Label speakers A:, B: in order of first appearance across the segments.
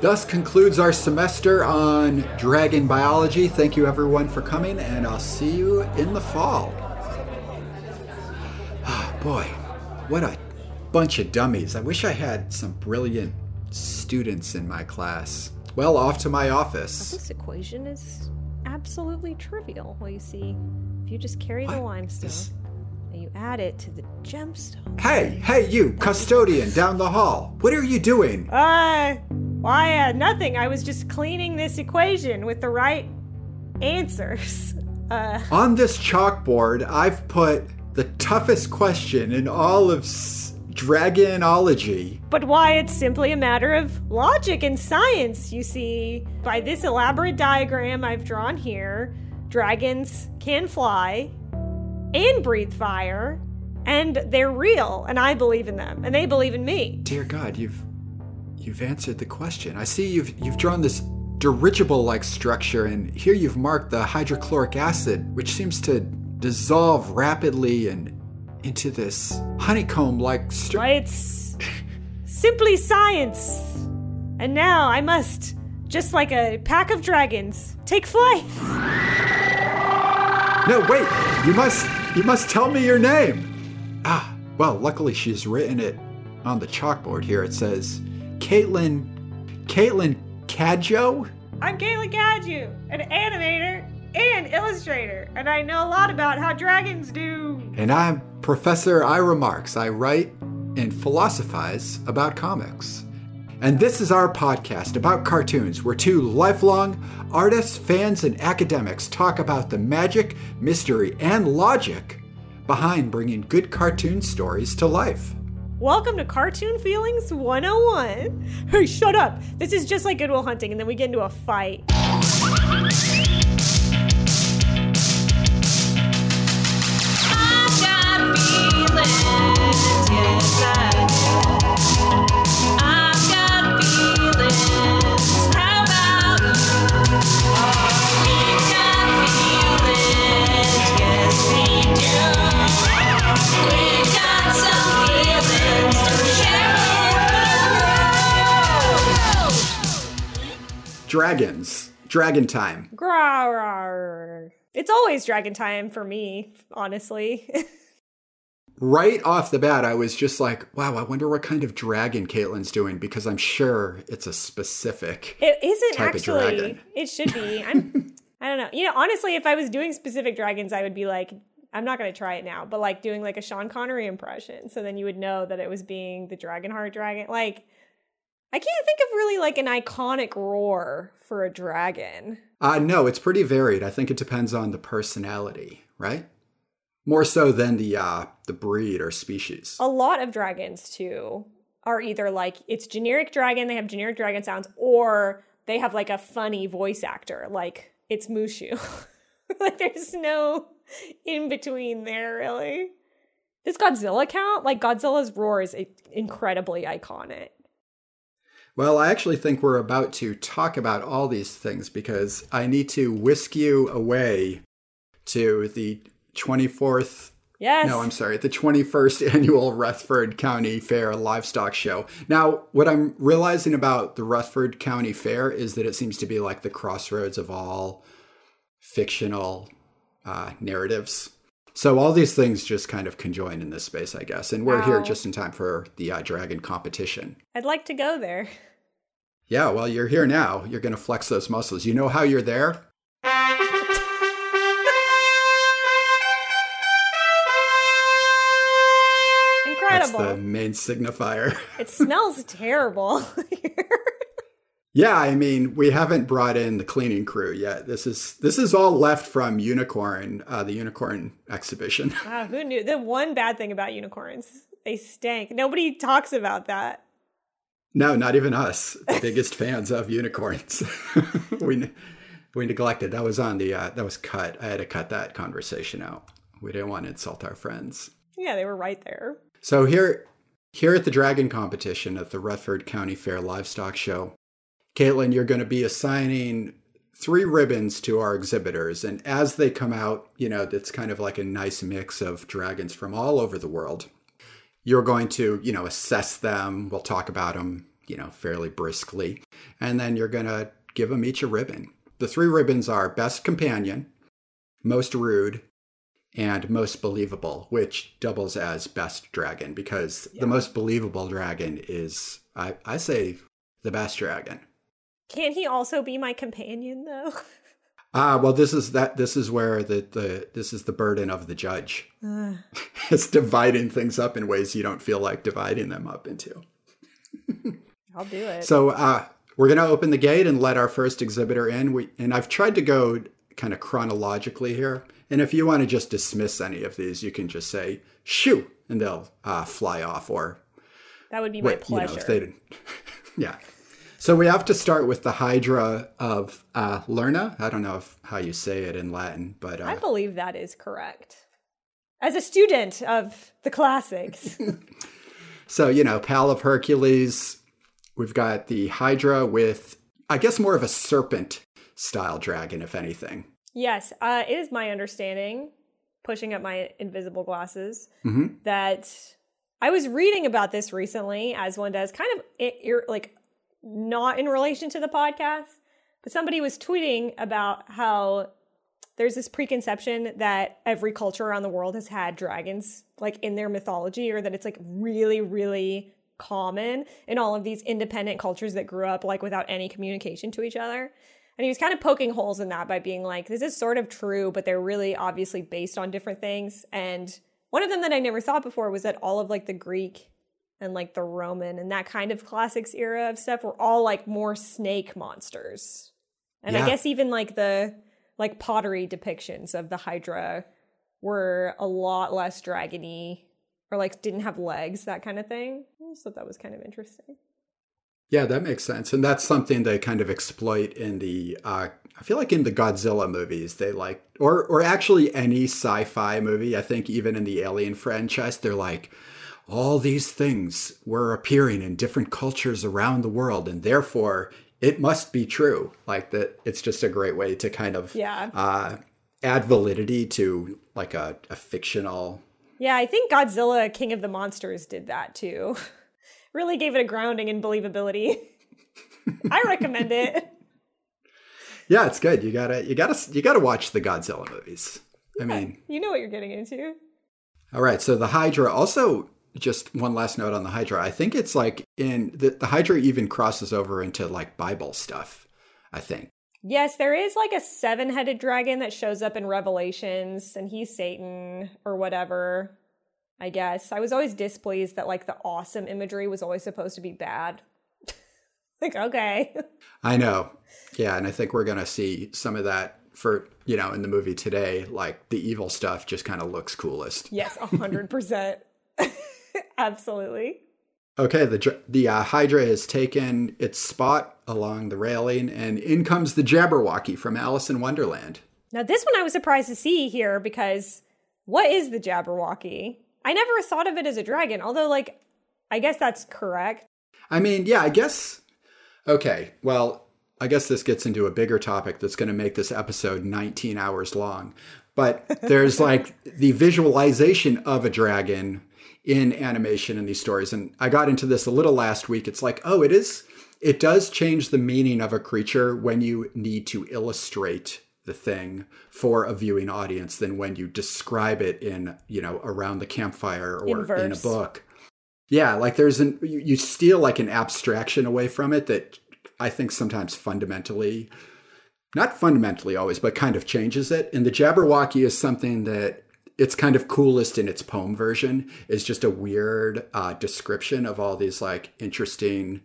A: Thus concludes our semester on dragon biology. Thank you everyone for coming, and I'll see you in the fall. Ah, boy, what a bunch of dummies. I wish I had some brilliant students in my class. Well, off to my office.
B: This equation is absolutely trivial. Well, you see, if you just carry the limestone
A: is-
B: and you add it to the gemstone.
A: Hey, hey, you, custodian down the hall. What are you doing?
B: Uh, why, uh, nothing. I was just cleaning this equation with the right answers. Uh,
A: On this chalkboard, I've put the toughest question in all of s- dragonology.
B: but why it's simply a matter of logic and science, you see. By this elaborate diagram I've drawn here, dragons can fly and breathe fire, and they're real, and I believe in them, and they believe in me.
A: Dear God, you've you've answered the question. I see you've you've drawn this dirigible-like structure, and here you've marked the hydrochloric acid, which seems to dissolve rapidly and into this honeycomb-like structure.
B: Why, it's simply science. And now I must, just like a pack of dragons, take flight.
A: No, wait! You must you must tell me your name. Ah, well, luckily she's written it on the chalkboard here. It says Caitlin Caitlin Cadjo?
B: I'm Kayla Gadju, an animator and illustrator, and I know a lot about how dragons do.
A: And I'm Professor Ira Marks. I write and philosophize about comics. And this is our podcast about cartoons, where two lifelong artists, fans, and academics talk about the magic, mystery, and logic behind bringing good cartoon stories to life.
B: Welcome to Cartoon Feelings 101. Hey, shut up. This is just like Good Will Hunting, and then we get into a fight.
C: I've
A: Dragons. Dragon time.
B: Grawr. It's always dragon time for me, honestly.
A: Right off the bat, I was just like, wow, I wonder what kind of dragon Caitlin's doing because I'm sure it's a specific.
B: It isn't
A: Type of
B: actually.
A: dragon.
B: It should be. I'm. I don't know. You know, honestly, if I was doing specific dragons, I would be like, I'm not going to try it now, but like doing like a Sean Connery impression, so then you would know that it was being the Dragonheart dragon. Like, I can't think of really like an iconic roar for a dragon.
A: Uh, no, it's pretty varied. I think it depends on the personality, right? More so than the uh, the breed or species.
B: A lot of dragons too are either like it's generic dragon, they have generic dragon sounds, or they have like a funny voice actor, like it's Mushu. like there's no in between there really. Does Godzilla count? Like Godzilla's roar is incredibly iconic.
A: Well, I actually think we're about to talk about all these things because I need to whisk you away to the 24th
B: Yes.
A: No, I'm sorry. The 21st annual Rutherford County Fair livestock show. Now, what I'm realizing about the Rutherford County Fair is that it seems to be like the crossroads of all fictional uh, narratives. So all these things just kind of conjoin in this space, I guess. And we're here just in time for the uh, dragon competition.
B: I'd like to go there.
A: Yeah, well, you're here now. You're going to flex those muscles. You know how you're there?
B: Incredible.
A: That's the main signifier.
B: It smells terrible.
A: Yeah, I mean, we haven't brought in the cleaning crew yet. This is this is all left from Unicorn, uh, the Unicorn exhibition.
B: wow, who knew? The one bad thing about unicorns, they stank. Nobody talks about that.
A: No, not even us, the biggest fans of unicorns. we we neglected. That was on the uh, that was cut. I had to cut that conversation out. We didn't want to insult our friends.
B: Yeah, they were right there.
A: So here here at the dragon competition at the Rutherford County Fair Livestock Show, Caitlin, you're going to be assigning three ribbons to our exhibitors. And as they come out, you know, it's kind of like a nice mix of dragons from all over the world. You're going to, you know, assess them. We'll talk about them, you know, fairly briskly. And then you're going to give them each a ribbon. The three ribbons are best companion, most rude, and most believable, which doubles as best dragon because the most believable dragon is, I, I say, the best dragon.
B: Can't he also be my companion though?
A: Ah, well, this is that. This is where the, the this is the burden of the judge.
B: Ugh.
A: it's dividing things up in ways you don't feel like dividing them up into.
B: I'll do it.
A: So uh, we're going to open the gate and let our first exhibitor in. We and I've tried to go kind of chronologically here. And if you want to just dismiss any of these, you can just say "shoo" and they'll uh, fly off. Or
B: that would be my
A: wait, you know,
B: pleasure.
A: if they didn't, yeah. So we have to start with the Hydra of uh, Lerna. I don't know if, how you say it in Latin, but
B: I
A: uh,
B: believe that is correct. As a student of the classics,
A: So, you know, Pal of Hercules. We've got the Hydra with, I guess, more of a serpent style dragon, if anything.
B: yes, uh, it is my understanding, pushing up my invisible glasses,
A: Mhm.
B: that I was reading about this recently, as one does, kind of you're like not in relation to the podcast, but somebody was tweeting about how there's this preconception that every culture around the world has had dragons like in their mythology or that it's like really really common in all of these independent cultures that grew up like without any communication to each other. And he was kind of poking holes in that by being like this is sort of true but they're really obviously based on different things. And one of them that i never thought before was that all of like the greek and like the roman and that kind of classics era of stuff were all like more snake monsters. And i guess even like the like pottery depictions of the hydra were a lot less dragony or like didn't have legs that kind of thing. Thought that was kind of interesting.
A: Yeah, that makes sense. And that's something they kind of exploit in the, uh, I feel like in the Godzilla movies, they like, or, or actually any sci fi movie, I think even in the Alien franchise, they're like, all these things were appearing in different cultures around the world, and therefore it must be true. Like that, it's just a great way to kind of
B: Yeah.
A: uh, add validity to like a, a fictional.
B: Yeah, I think Godzilla King of the Monsters did that too. really gave it a grounding in believability. I recommend it.
A: Yeah, it's good. You gotta, you gotta, you gotta watch the Godzilla movies. I mean,
B: You know what you're getting into.
A: All right. So the Hydra also just one last note on the Hydra. I think it's like in the, the Hydra even crosses over into like Bible stuff. I think.
B: Yes, there is like a seven headed dragon that shows up in Revelations, and he's Satan or whatever. I guess. I was always displeased that like the awesome imagery was always supposed to be bad. like, okay.
A: I know. Yeah, and I think we're gonna see some of that for you know in the movie today. Like the evil stuff just kind of looks coolest.
B: yes, a hundred percent. Absolutely.
A: Okay, the the uh, Hydra has taken its spot along the railing, and in comes the Jabberwocky from Alice in Wonderland.
B: Now, this one I was surprised to see here because what is the Jabberwocky? I never thought of it as a dragon, although, like, I guess that's correct.
A: I mean, yeah, I guess. Okay, well, I guess this gets into a bigger topic that's going to make this episode 19 hours long. But there's like the visualization of a dragon in animation in these stories. And I got into this a little last week. It's like, oh, it is, it does change the meaning of a creature when you need to illustrate the thing for a viewing audience than when you describe it in, you know, around the campfire or
B: In
A: in, a book. Yeah, like there's an you, you steal like an abstraction away from it that I think sometimes fundamentally, not fundamentally always, but kind of changes it. And the Jabberwocky is something that it's kind of coolest in its poem version. Is just a weird uh, description of all these like interesting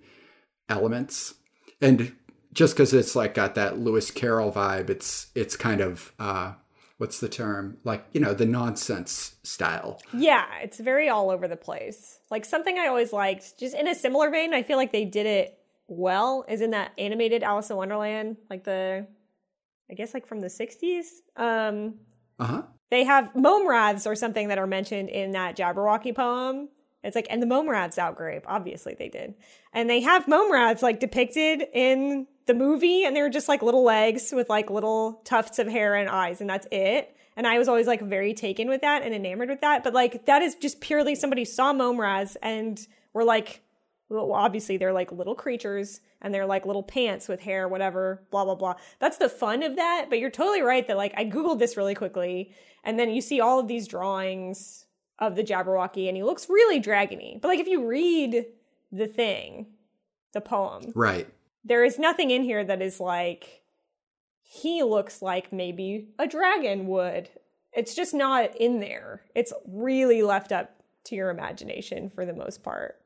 A: elements, and just because it's like got that Lewis Carroll vibe, it's it's kind of uh, what's the term like you know the nonsense style.
B: Yeah, it's very all over the place. Like, something I always liked, just in a similar vein, I feel like they did it well, is in that animated Alice in Wonderland, like the, I guess, like from the 60s. Um,
A: Uh huh.
B: They have mome raths or something that are mentioned in that Jabberwocky poem. It's like, and the Momraths outgrabe. Obviously, they did. And they have mome raths like depicted in the movie, and they're just like little legs with like little tufts of hair and eyes, and that's it. And I was always like very taken with that and enamored with that. But like, that is just purely somebody saw mome raths and were like, well, obviously they're like little creatures and they're like little pants with hair, whatever, blah, blah, blah. That's the fun of that. But you're totally right that like I Googled this really quickly and then you see all of these drawings of the Jabberwocky and he looks really dragony. But like if you read the thing, the poem,
A: Right.
B: there is nothing in here that is like he looks like maybe a dragon would. It's just not in there. It's really left up to your imagination for the most part.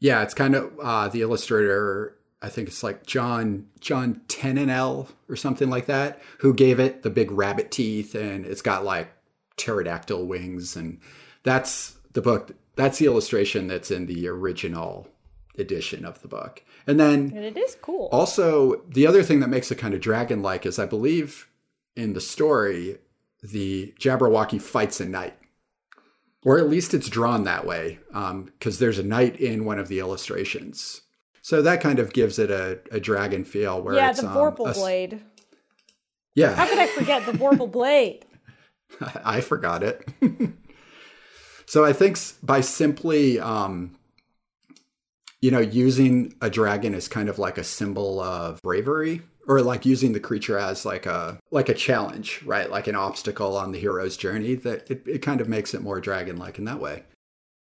A: Yeah, it's kind of uh, the illustrator. I think it's like John John Tenniel or something like that, who gave it the big rabbit teeth, and it's got like pterodactyl wings, and that's the book. That's the illustration that's in the original edition of the book. And then
B: And it is cool.
A: also the other thing that makes it kind of dragon-like is I believe in the story the Jabberwocky fights a knight. Or at least it's drawn that way, because there's a knight in one of the illustrations. So that kind of gives it a, a dragon feel. Where
B: yeah,
A: it's,
B: the
A: um,
B: Vorpal
A: a s-
B: blade.
A: Yeah.
B: How could I forget the Vorpal blade?
A: I forgot it. so I think by simply, um, you know, using a dragon as kind of like a symbol of bravery, or like using the creature as like a like a challenge, right? Like an obstacle on the hero's journey. That it, it kind of makes it more dragon-like in that way.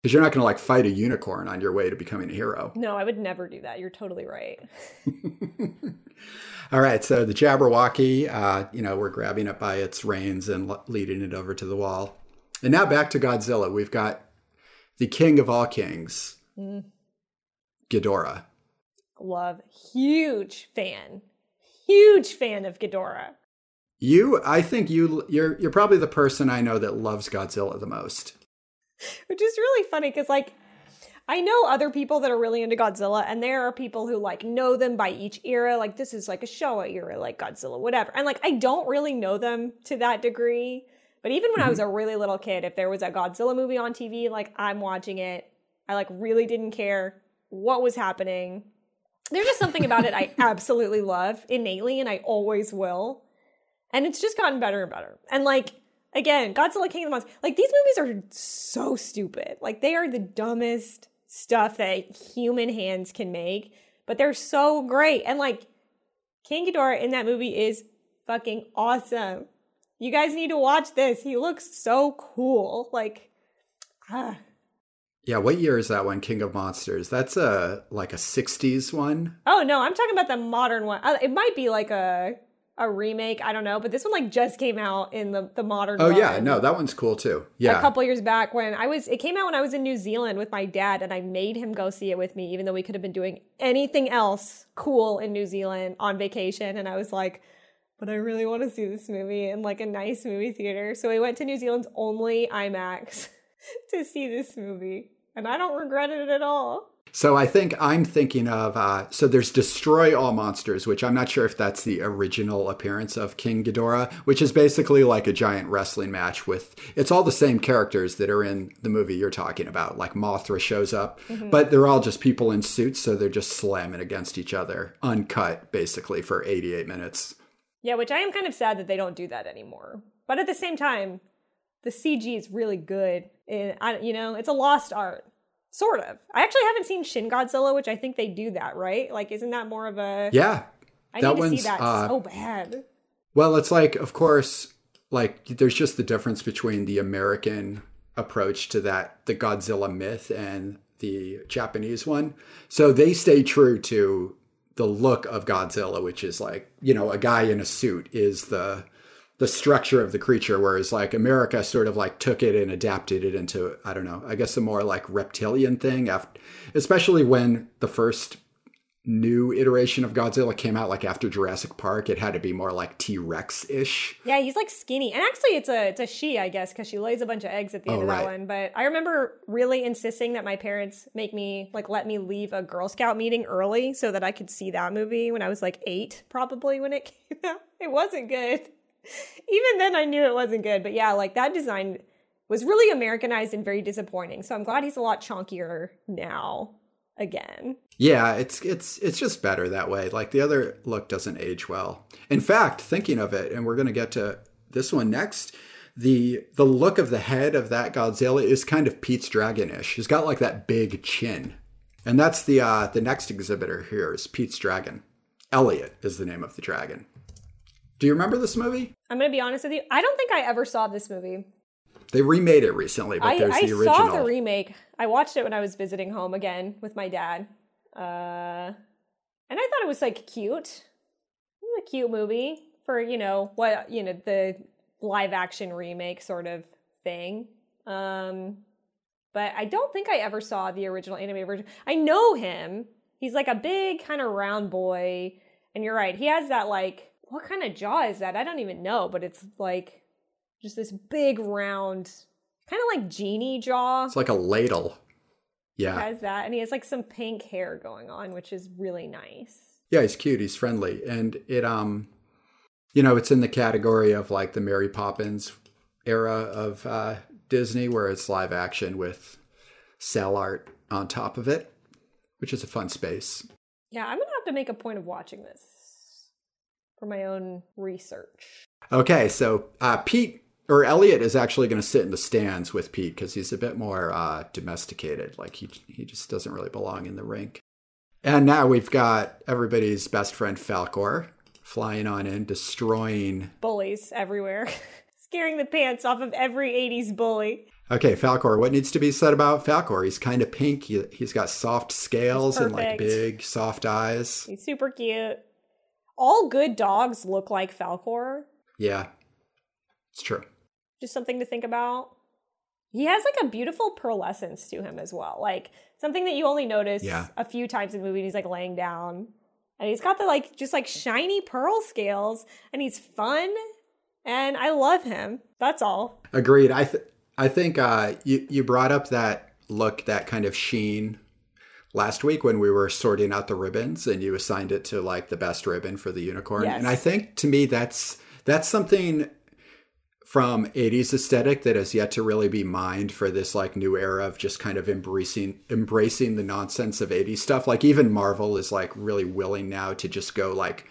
A: Because you're not going to like fight a unicorn on your way to becoming a hero.
B: No, I would never do that. You're totally right.
A: All right, so the Jabberwocky, uh, you know, we're grabbing it by its reins and le- leading it over to the wall. And now back to Godzilla. We've got the king of all kings, Ghidorah.
B: Love. Huge fan. Huge fan of Ghidorah.
A: You, I think you, you're, you're probably the person I know that loves Godzilla the most.
B: which is really funny because like i know other people that are really into godzilla and there are people who like know them by each era like this is like a showa era like godzilla whatever and like i don't really know them to that degree but even when i was mm-hmm. a really little kid if there was a godzilla movie on tv like i'm watching it i like really didn't care what was happening there's just something about it i absolutely love innately and i always will and it's just gotten better and better. And like again, Godzilla King of the Monsters, like these movies are so stupid. Like they are the dumbest stuff that human hands can make, but they're so great. And like King Ghidorah in that movie is fucking awesome. You guys need to watch this. He looks so cool. Like ah.
A: Yeah, what year is that one? King of Monsters. That's a like a '60s one.
B: Oh no, I'm talking about the modern one. Uh, It might be like a a remake. I don't know, but this one like just came out in the the modern.
A: Oh yeah, no, that one's cool too. Yeah, a
B: couple years back when I was it came out when I was in New Zealand with my dad and I made him go see it with me even though we could have been doing anything else cool in New Zealand on vacation and I was like but I really want to see this movie in like a nice movie theater so we went to New Zealand's only IMAX to see this movie and I don't regret it at all.
A: So I think I'm thinking of uh, so there's Destroy All Monsters, which I'm not sure if that's the original appearance of King Ghidorah, which is basically like a giant wrestling match with it's all the same characters that are in the movie you're talking about. Like Mothra shows up, but they're all just people in suits, so they're just slamming against each other, uncut basically for 88 minutes.
B: Yeah, which I am kind of sad that they don't do that anymore. But at the same time, the CG is really good. And I, you know, it's a lost art, sort of. I actually haven't seen Shin Godzilla, which I think they do that, right? Like, isn't that more of a?
A: Yeah,
B: I
A: that
B: need to see
A: one's,
B: that
A: uh,
B: so bad.
A: Well, it's like, of course, like there's just the difference between the American approach to that, the Godzilla myth, and the Japanese one. So they stay true to the look of Godzilla, which is like, you know, a guy in a suit is the the structure of the creature, whereas like America sort of like took it and adapted it into, I don't know, I guess a more like reptilian thing, after, especially when the first new iteration of Godzilla came out like after Jurassic Park, it had to be more like T Rex ish.
B: Yeah, he's like skinny, and actually, it's a it's a she, I guess, because she lays a bunch of eggs at the oh, end
A: Oh,
B: of that
A: right.
B: one. But I remember really insisting that my parents make me like let me leave a Girl Scout meeting early so that I could see that movie when I was like eight, probably when it came out. It wasn't good. Even then, I knew it wasn't good. But yeah, like that design was really Americanized and very disappointing. So I'm glad he's a lot chunkier now. Again,
A: Yeah, it's it's it's just better that way. Like the other look doesn't age well. In fact, thinking of it, and we're gonna get to this one next. The the look of the head of that Godzilla is kind of Pete's Dragonish. He's got like that big chin. And that's the uh, the next exhibitor here is Pete's Dragon. Elliot is the name of the dragon. Do you remember this movie?
B: I'm gonna be honest with you. I don't think I ever saw this movie.
A: They remade it recently, but
B: I,
A: there's
B: I
A: the original.
B: I saw the remake. I watched it when I was visiting home again with my dad, uh, and I thought it was like cute. It was a cute movie for you know what you know the live action remake sort of thing. Um, but I don't think I ever saw the original animated version. I know him. He's like a big kind of round boy, and you're right. He has that like what kind of jaw is that? I don't even know, but it's like just this big round, kind of like genie jaw.
A: It's like a ladle. Yeah.
B: He Has that, and he has like some pink hair going on, which is really nice.
A: Yeah, he's cute. He's friendly, and it um, you know, it's in the category of like the Mary Poppins era of uh, Disney, where it's live action with cel art on top of it, which is a fun space.
B: Yeah, I'm gonna have to make a point of watching this for my own research.
A: Okay, so uh, Pete or Elliot is actually going to sit in the stands with Pete because he's a bit more uh, domesticated. Like he he just doesn't really belong in the rink. And now we've got everybody's best friend Falcor flying on in, destroying
B: Bullies everywhere, scaring the pants off of every '80s bully.
A: Okay, Falcor. What needs to be said about Falcor? He's kind of pink. He, he's got soft scales and like big, soft eyes.
B: He's super cute. All good dogs look like Falcor.
A: Yeah, it's true.
B: just something to think about. He has like a beautiful pearlescence to him as well. Like something that you only notice
A: Yeah.
B: a few times in the movie. He's like laying down. And he's got the like just like shiny pearl scales and he's fun and I love him. That's all.
A: Agreed. I th- I think uh, you you brought up that look, that kind of sheen last week when we were sorting out the ribbons, and you assigned it to like the best ribbon for the unicorn.
B: Yes.
A: And I think to me that's that's something from 80s aesthetic that has yet to really be mined for this like new era of just kind of embracing embracing the nonsense of 80s stuff like even marvel is like really willing now to just go like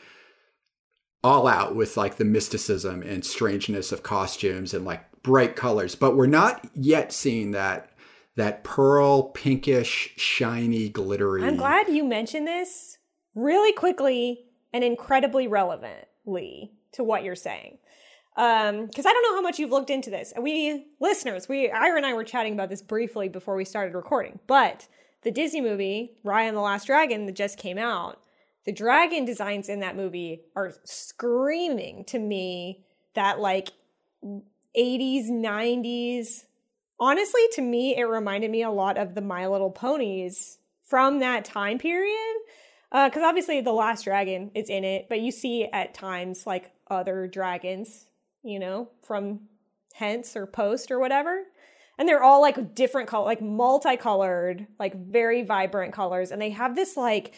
A: all out with like the mysticism and strangeness of costumes and like bright colors but we're not yet seeing that that pearl pinkish shiny glittery
B: I'm glad you mentioned this really quickly and incredibly relevantly to what you're saying. Um, because I don't know how much you've looked into this. We listeners, we Ira and I were chatting about this briefly before we started recording. But the Disney movie, Raya and the Last Dragon, that just came out, the dragon designs in that movie are screaming to me that like 80s, 90s. Honestly, to me, it reminded me a lot of the My Little Ponies from that time period. Uh, because obviously, The Last Dragon is in it, but you see at times like other dragons, you know, from Hence or Post or whatever. And they're all like different color, like multicolored, like very vibrant colors. And they have this like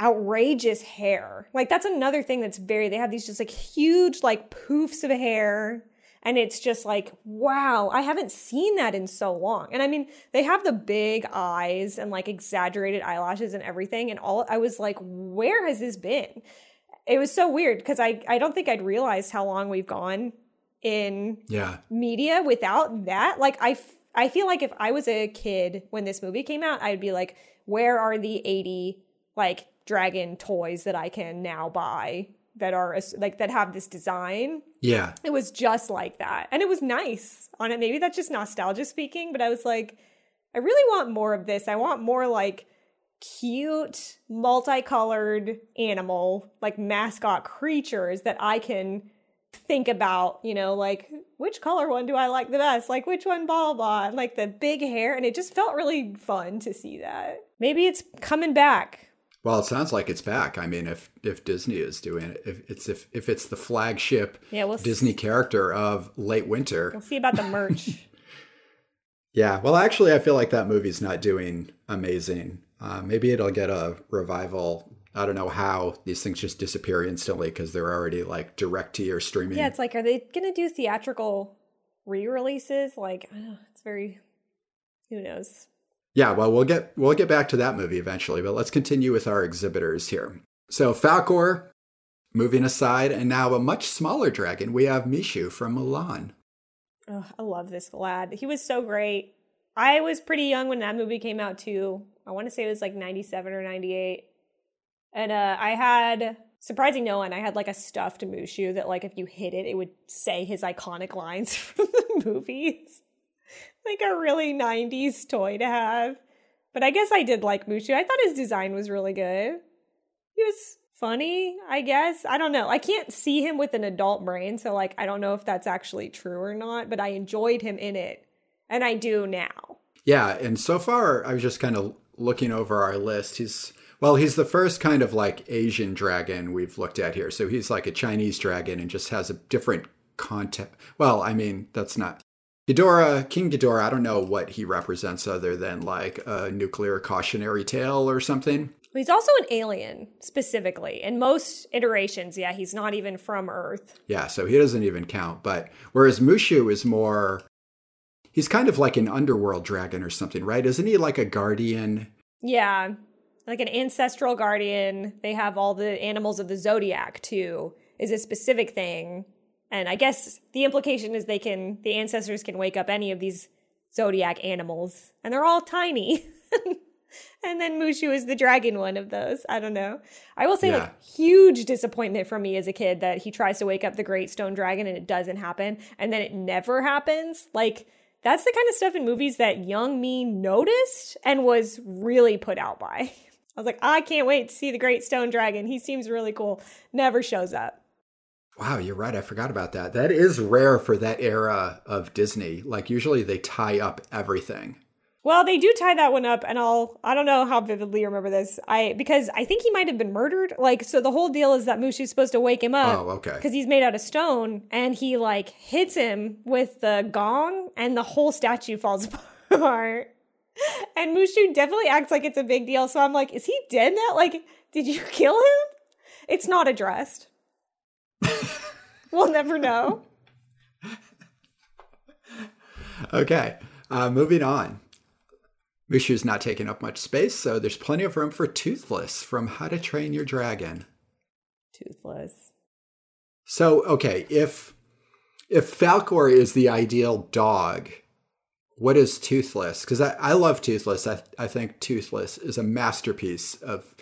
B: outrageous hair. Like that's another thing that's very they have these just like huge like poofs of hair and it's just like wow, I haven't seen that in so long. And I mean, they have the big eyes and like exaggerated eyelashes and everything and all I was like where has this been? It was so weird because I I don't think I'd realized how long we've gone in
A: yeah
B: media without that like i f- i feel like if i was a kid when this movie came out i'd be like where are the 80 like dragon toys that i can now buy that are like that have this design
A: yeah.
B: It was just like that. And it was nice on it. Maybe that's just nostalgia speaking but i was like i really want more of this. I want more like cute multicolored animal like mascot creatures that i can think about you know like which color one do i like the best? Like which one blah blah blah. Like the big hair. And it just felt really fun to see that. Maybe it's coming back
A: Well, it sounds like it's back. I mean, if if Disney is doing it, if it's if if it's the flagship
B: Yeah, we'll
A: Disney character of late winter,
B: we'll see about the merch
A: yeah. Well, actually, I feel like that movie's not doing amazing. Uh, maybe it'll get a revival. I don't know how these things just disappear instantly because they're already like direct to your streaming.
B: Yeah, it's like, are they gonna do theatrical re-releases? Like, I don't know, it's very, who knows?
A: Yeah, well, we'll get we'll get back to that movie eventually, but let's continue with our exhibitors here. So Falcor, moving aside, and now a much smaller dragon. We have Mushu from Mulan.
B: Oh, I love this lad. He was so great. I was pretty young when that movie came out too. I want to say it was like 97 or 98. And uh, I had, surprising no one, I had like a stuffed Mushu that, like, if you hit it, it would say his iconic lines from the movies. Like a really 90s toy to have. But I guess I did like Mushu. I thought his design was really good. He was funny, I guess. I don't know. I can't see him with an adult brain, so like I don't know if that's actually true or not, but I enjoyed him in it. And I do now.
A: Yeah, and so far I was just kind of looking over our list. He's well, he's the first kind of like Asian dragon we've looked at here. So he's like a Chinese dragon and just has a different content. Well, I mean, that's not Ghidorah, King Ghidorah, I don't know what he represents other than like a nuclear cautionary tale or something.
B: He's also an alien, specifically. In most iterations, yeah, he's not even from Earth.
A: Yeah, so he doesn't even count. But whereas Mushu is more, he's kind of like an underworld dragon or something, right? Isn't he like a guardian?
B: Yeah, like an ancestral guardian. They have all the animals of the zodiac too. Is a specific thing, and I guess the implication is they can the ancestors can wake up any of these zodiac animals, and they're all tiny. and then Mushu is the dragon one of those. I don't know. I will say,
A: Yeah.
B: like, huge disappointment for me as a kid that he tries to wake up the Great Stone Dragon and it doesn't happen, and then it never happens. Like, that's the kind of stuff in movies that young me noticed and was really put out by. I was like, I can't wait to see the Great Stone Dragon. He seems really cool. Never shows up.
A: Wow, you're right. I forgot about that. That is rare for that era of Disney. Like usually they tie up everything.
B: Well, they do tie that one up, and I'll I don't know how vividly remember this. I because I think he might have been murdered. Like, so the whole deal is that Mushu's supposed to wake him up.
A: Oh, okay.
B: Because he's made out of stone, and he like hits him with the gong, and the whole statue falls apart. And Mushu definitely acts like it's a big deal. So I'm like, is he dead now? Like, did you kill him? It's not addressed. We'll never know.
A: Okay, uh, moving on. Mushu's not taking up much space, so there's plenty of room for Toothless from How to Train Your Dragon.
B: Toothless.
A: So, okay, if if Falcor is the ideal dog, what is Toothless? Because I, I love Toothless. I, I think Toothless is a masterpiece of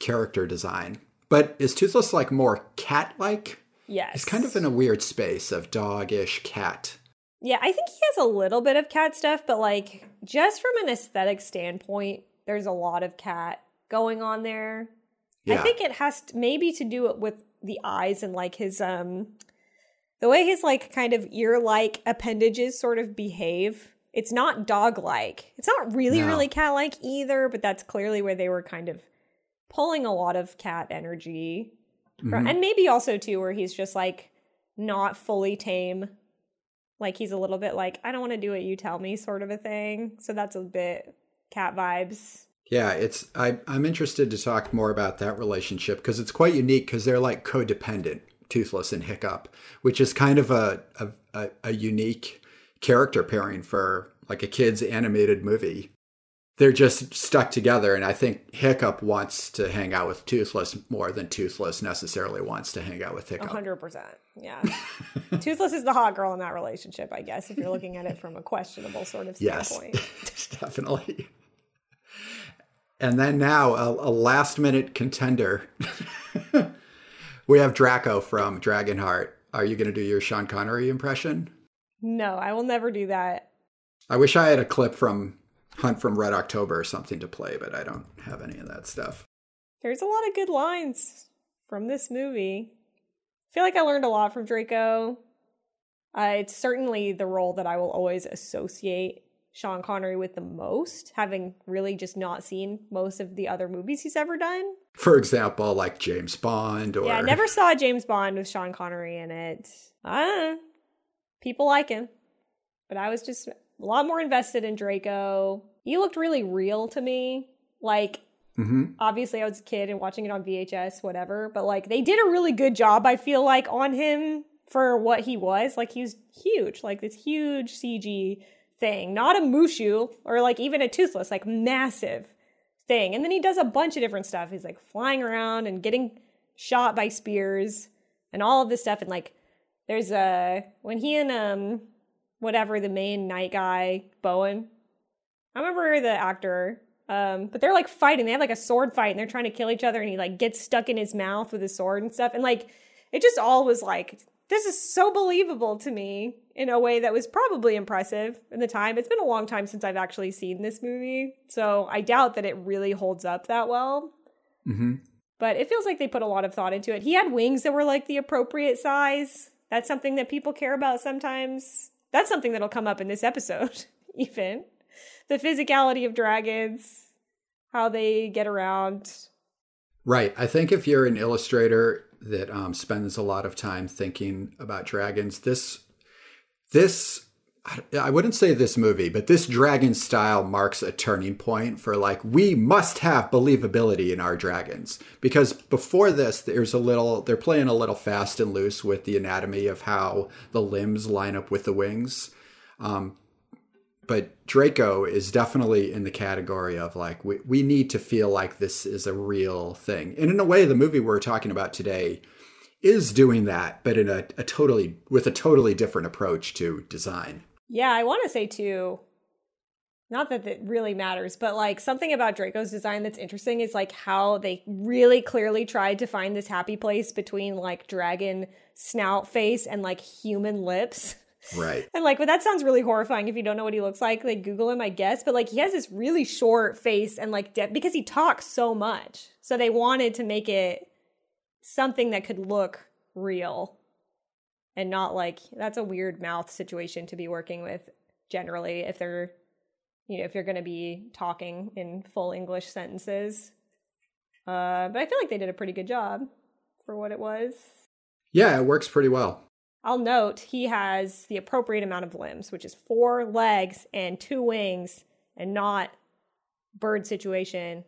A: character design. But is Toothless like more cat like?
B: Yes.
A: It's kind of in a weird space of dog-ish cat.
B: Yeah, I think he has a little bit of cat stuff, but like just from an aesthetic standpoint, there's a lot of cat going on there. I think it has to, maybe to do it with the eyes and like his um the way his like kind of ear-like appendages sort of behave. It's not dog-like. It's not really
A: No.
B: really cat-like either, but that's clearly where they were kind of pulling a lot of cat energy from,
A: Mhm.
B: and maybe also too where he's just like not fully tame like he's a little bit like i don't want to do what you tell me sort of a thing so that's a bit cat vibes
A: Yeah, it's I, I'm interested to talk more about that relationship because it's quite unique because they're like codependent, Toothless and Hiccup, which is kind of a, a, a unique character pairing for like a kid's animated movie. They're just stuck together, and I think Hiccup wants to hang out with Toothless more than Toothless necessarily wants to hang out with Hiccup.
B: 100% yeah toothless is the hot girl in that relationship i guess if you're looking at it from a questionable sort of standpoint.
A: Yes, definitely. And then now a, a last minute contender. we have Draco from Dragonheart. Are you going to do your Sean Connery impression?
B: no i will never do that
A: I wish I had a clip from Hunt from Red October or something to play, but I don't have any of that stuff.
B: there's a lot of good lines from this movie. I feel like i learned a lot from draco. Uh, it's certainly the role that i will always associate sean connery with the most having really just not seen most of the other movies he's ever done.
A: For example, like James Bond or
B: yeah i never saw james bond with sean connery in it. I don't know. People like him. But i was just a lot more invested in draco he looked really real to me like
A: Mhm.
B: obviously I was a kid and watching it on VHS, whatever, but like they did a really good job, I feel like, on him for what he was. Like he was huge, like this huge CG thing, not a Mushu or like even a Toothless, like massive thing. And then he does a bunch of different stuff. He's like flying around and getting shot by spears and all of this stuff. And like there's a, when he and, um, whatever the main knight guy, Bowen, I remember the actor. Um, but they're like fighting. They have like a sword fight and they're trying to kill each other and he like gets stuck in his mouth with his sword and stuff. And like it just all was like this is so believable to me in a way that was probably impressive in the time. It's been a long time since I've actually seen this movie, so I doubt that it really holds up that well.
A: hmm
B: But it feels like they put a lot of thought into it. He had wings that were like the appropriate size. That's something that people care about sometimes. That's something that'll come up in this episode, even. The physicality of dragons, how they get around.
A: Right. I think if you're an illustrator that um, spends a lot of time thinking about dragons, this this I- wouldn't say this movie, but this dragon style marks a turning point for like we must have believability in our dragons because before this there's a little they're playing a little fast and loose with the anatomy of how the limbs line up with the wings. Um, but Draco is definitely in the category of like we, we need to feel like this is a real thing. And in a way the movie we're talking about today is doing that, but in a, a totally with a totally different approach to design.
B: Yeah, I want to say too, not that it really matters, but like something about Draco's design that's interesting is like how they really clearly tried to find this happy place between like dragon snout face and like human lips.
A: Right.
B: And like, but that sounds really horrifying if you don't know what he looks like. Like, Google him, I guess. But like, he has this really short face and like, de- because he talks so much. So they wanted to make it something that could look real and not like that's a weird mouth situation to be working with generally if they're, you know, if you're going to be talking in full English sentences. Uh, but I feel like they did a pretty good job for what it was.
A: Yeah, it works pretty well.
B: I'll note he has the appropriate amount of limbs, which is four legs and two wings, and not bird situation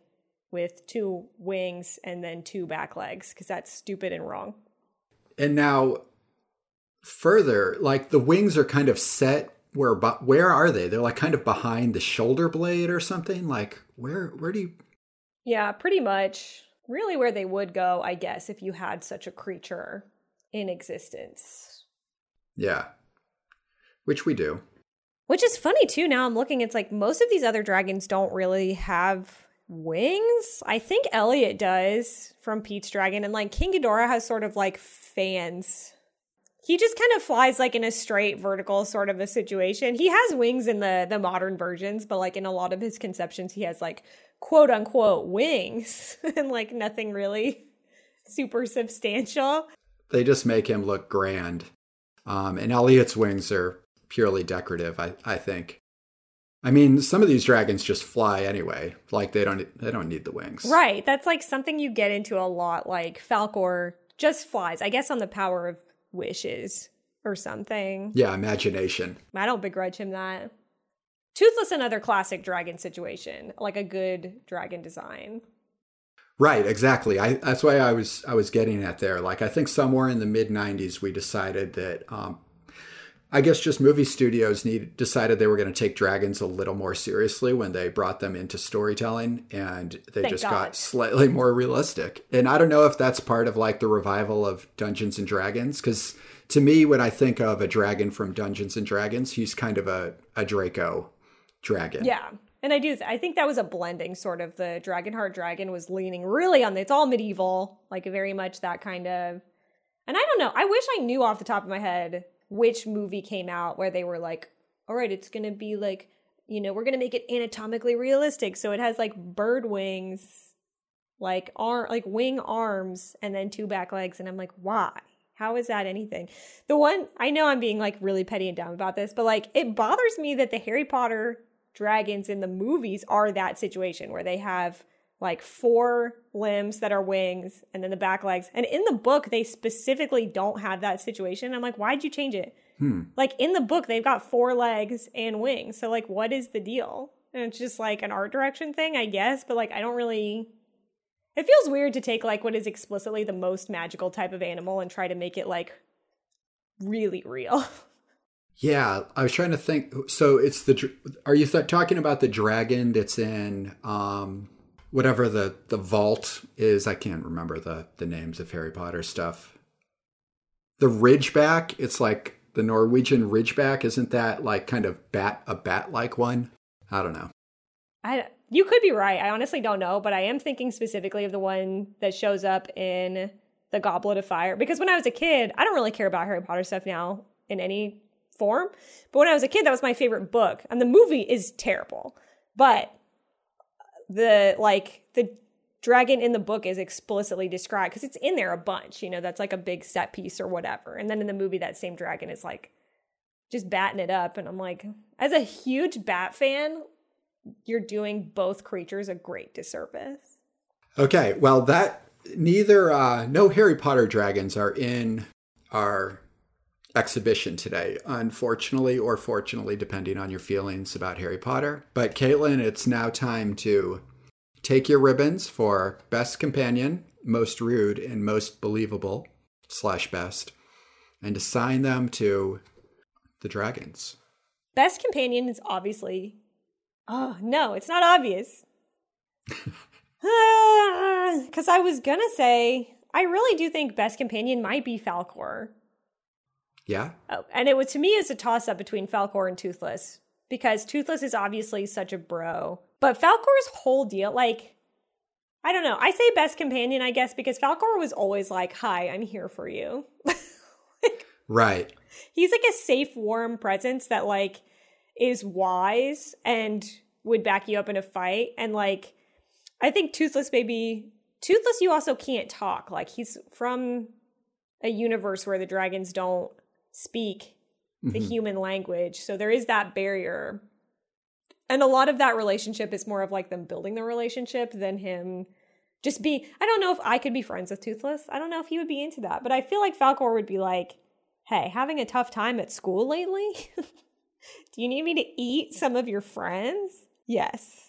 B: with two wings and then two back legs, because that's stupid and wrong.
A: And now further, like the wings are kind of set where but where are they? They're like kind of behind the shoulder blade or something. Like where where do you
B: Yeah, pretty much. Really, where they would go, I guess, if you had such a creature in existence.
A: Yeah. Which we do.
B: Which is funny too. Now I'm looking, it's like most of these other dragons don't really have wings. I think Elliot does from Pete's Dragon, and like King Ghidorah has sort of like fans. He just kind of flies like in a straight vertical sort of a situation. He has wings in the the modern versions, but like in a lot of his conceptions, he has like quote unquote wings and like nothing really super substantial.
A: They just make him look grand. Um, and Elliot's wings are purely decorative, I, I think. I mean, some of these dragons just fly anyway. Like they don't they don't need the wings.
B: Right. That's like something you get into a lot, like Falcor just flies, I guess on the power of wishes or something.
A: Yeah, imagination.
B: I don't begrudge him that. Toothless, another classic dragon situation, like a good dragon design.
A: Right, exactly. I that's why I was I was getting at there. Like I think somewhere in the mid '90s we decided that um, I guess just movie studios need decided they were going to take dragons a little more seriously when they brought them into storytelling, and they
B: Thank
A: just
B: God.
A: got slightly more realistic. And I don't know if that's part of like the revival of Dungeons and Dragons, because to me, when I think of a dragon from Dungeons and Dragons, he's kind of a a Draco dragon.
B: Yeah. And I do, I think that was a blending sort of. The Dragonheart Dragon was leaning really on it's all medieval, like very much that kind of. And I don't know, I wish I knew off the top of my head which movie came out where they were like, all right, it's to be like, you know, we're to make it anatomically realistic. So it has like bird wings, like arm, like wing arms, and then two back legs. And I'm like, why? How is that anything? The one, I know I'm being like really petty and dumb about this, but like it bothers me that the Harry Potter dragons in the movies are that situation where they have like four limbs that are wings and then the back legs. And in the book, they specifically don't have that situation. I'm like, why'd you change it? Hmm. Like in the book, they've got four legs and wings. So like, what is the deal? And it's just like an art direction thing, I guess. But like, I don't really. It feels weird to take like what is explicitly the most magical type of animal and try to make it like really real.
A: Yeah, I was trying to think. So it's the. Are you th- talking about the dragon that's in um, whatever the the vault is? I can't remember the the names of Harry Potter stuff. The Ridgeback. It's like the Norwegian Ridgeback. Isn't that like kind of bat a bat like one? I don't know.
B: I You could be right. I honestly don't know, but I am thinking specifically of the one that shows up in the Goblet of Fire. Because when I was a kid, I don't really care about Harry Potter stuff now in any form. But when I was a kid, that was my favorite book. And the movie is terrible. But the like the dragon in the book is explicitly described because it's in there a bunch, you know, that's like a big set piece or whatever. And then in the movie, that same dragon is like just batting it up. And I'm like, as a huge bat fan, you're doing both creatures a great disservice.
A: Okay, well that neither uh no Harry Potter dragons are in our exhibition today, unfortunately or fortunately, depending on your feelings about Harry Potter. But Caitlin, it's now time to take your ribbons for best companion, most rude, and most believable slash best, and assign them to the dragons.
B: Best companion is obviously. Oh, no, it's not obvious. Because I was going to say, I really do think best companion might be Falkor.
A: Yeah?
B: Oh, and it was to me it's a toss up between Falkor and Toothless because Toothless is obviously such a bro, but Falkor's whole deal, like, I don't know. I say best companion, I guess, because Falkor was always like, "Hi, I'm here for you."
A: Right.
B: He's like a safe, warm presence that like is wise and would back you up in a fight. And like, I think Toothless maybe Toothless, you also can't talk. Like he's from a universe where the dragons don't speak the mm-hmm. human language. So there is that barrier. And a lot of that relationship is more of like them building the relationship than him just be I don't know if I could be friends with Toothless. I don't know if he would be into that. But I feel like Falkor would be like, hey, having a tough time at school lately? Do you need me to eat some of your friends? Yes.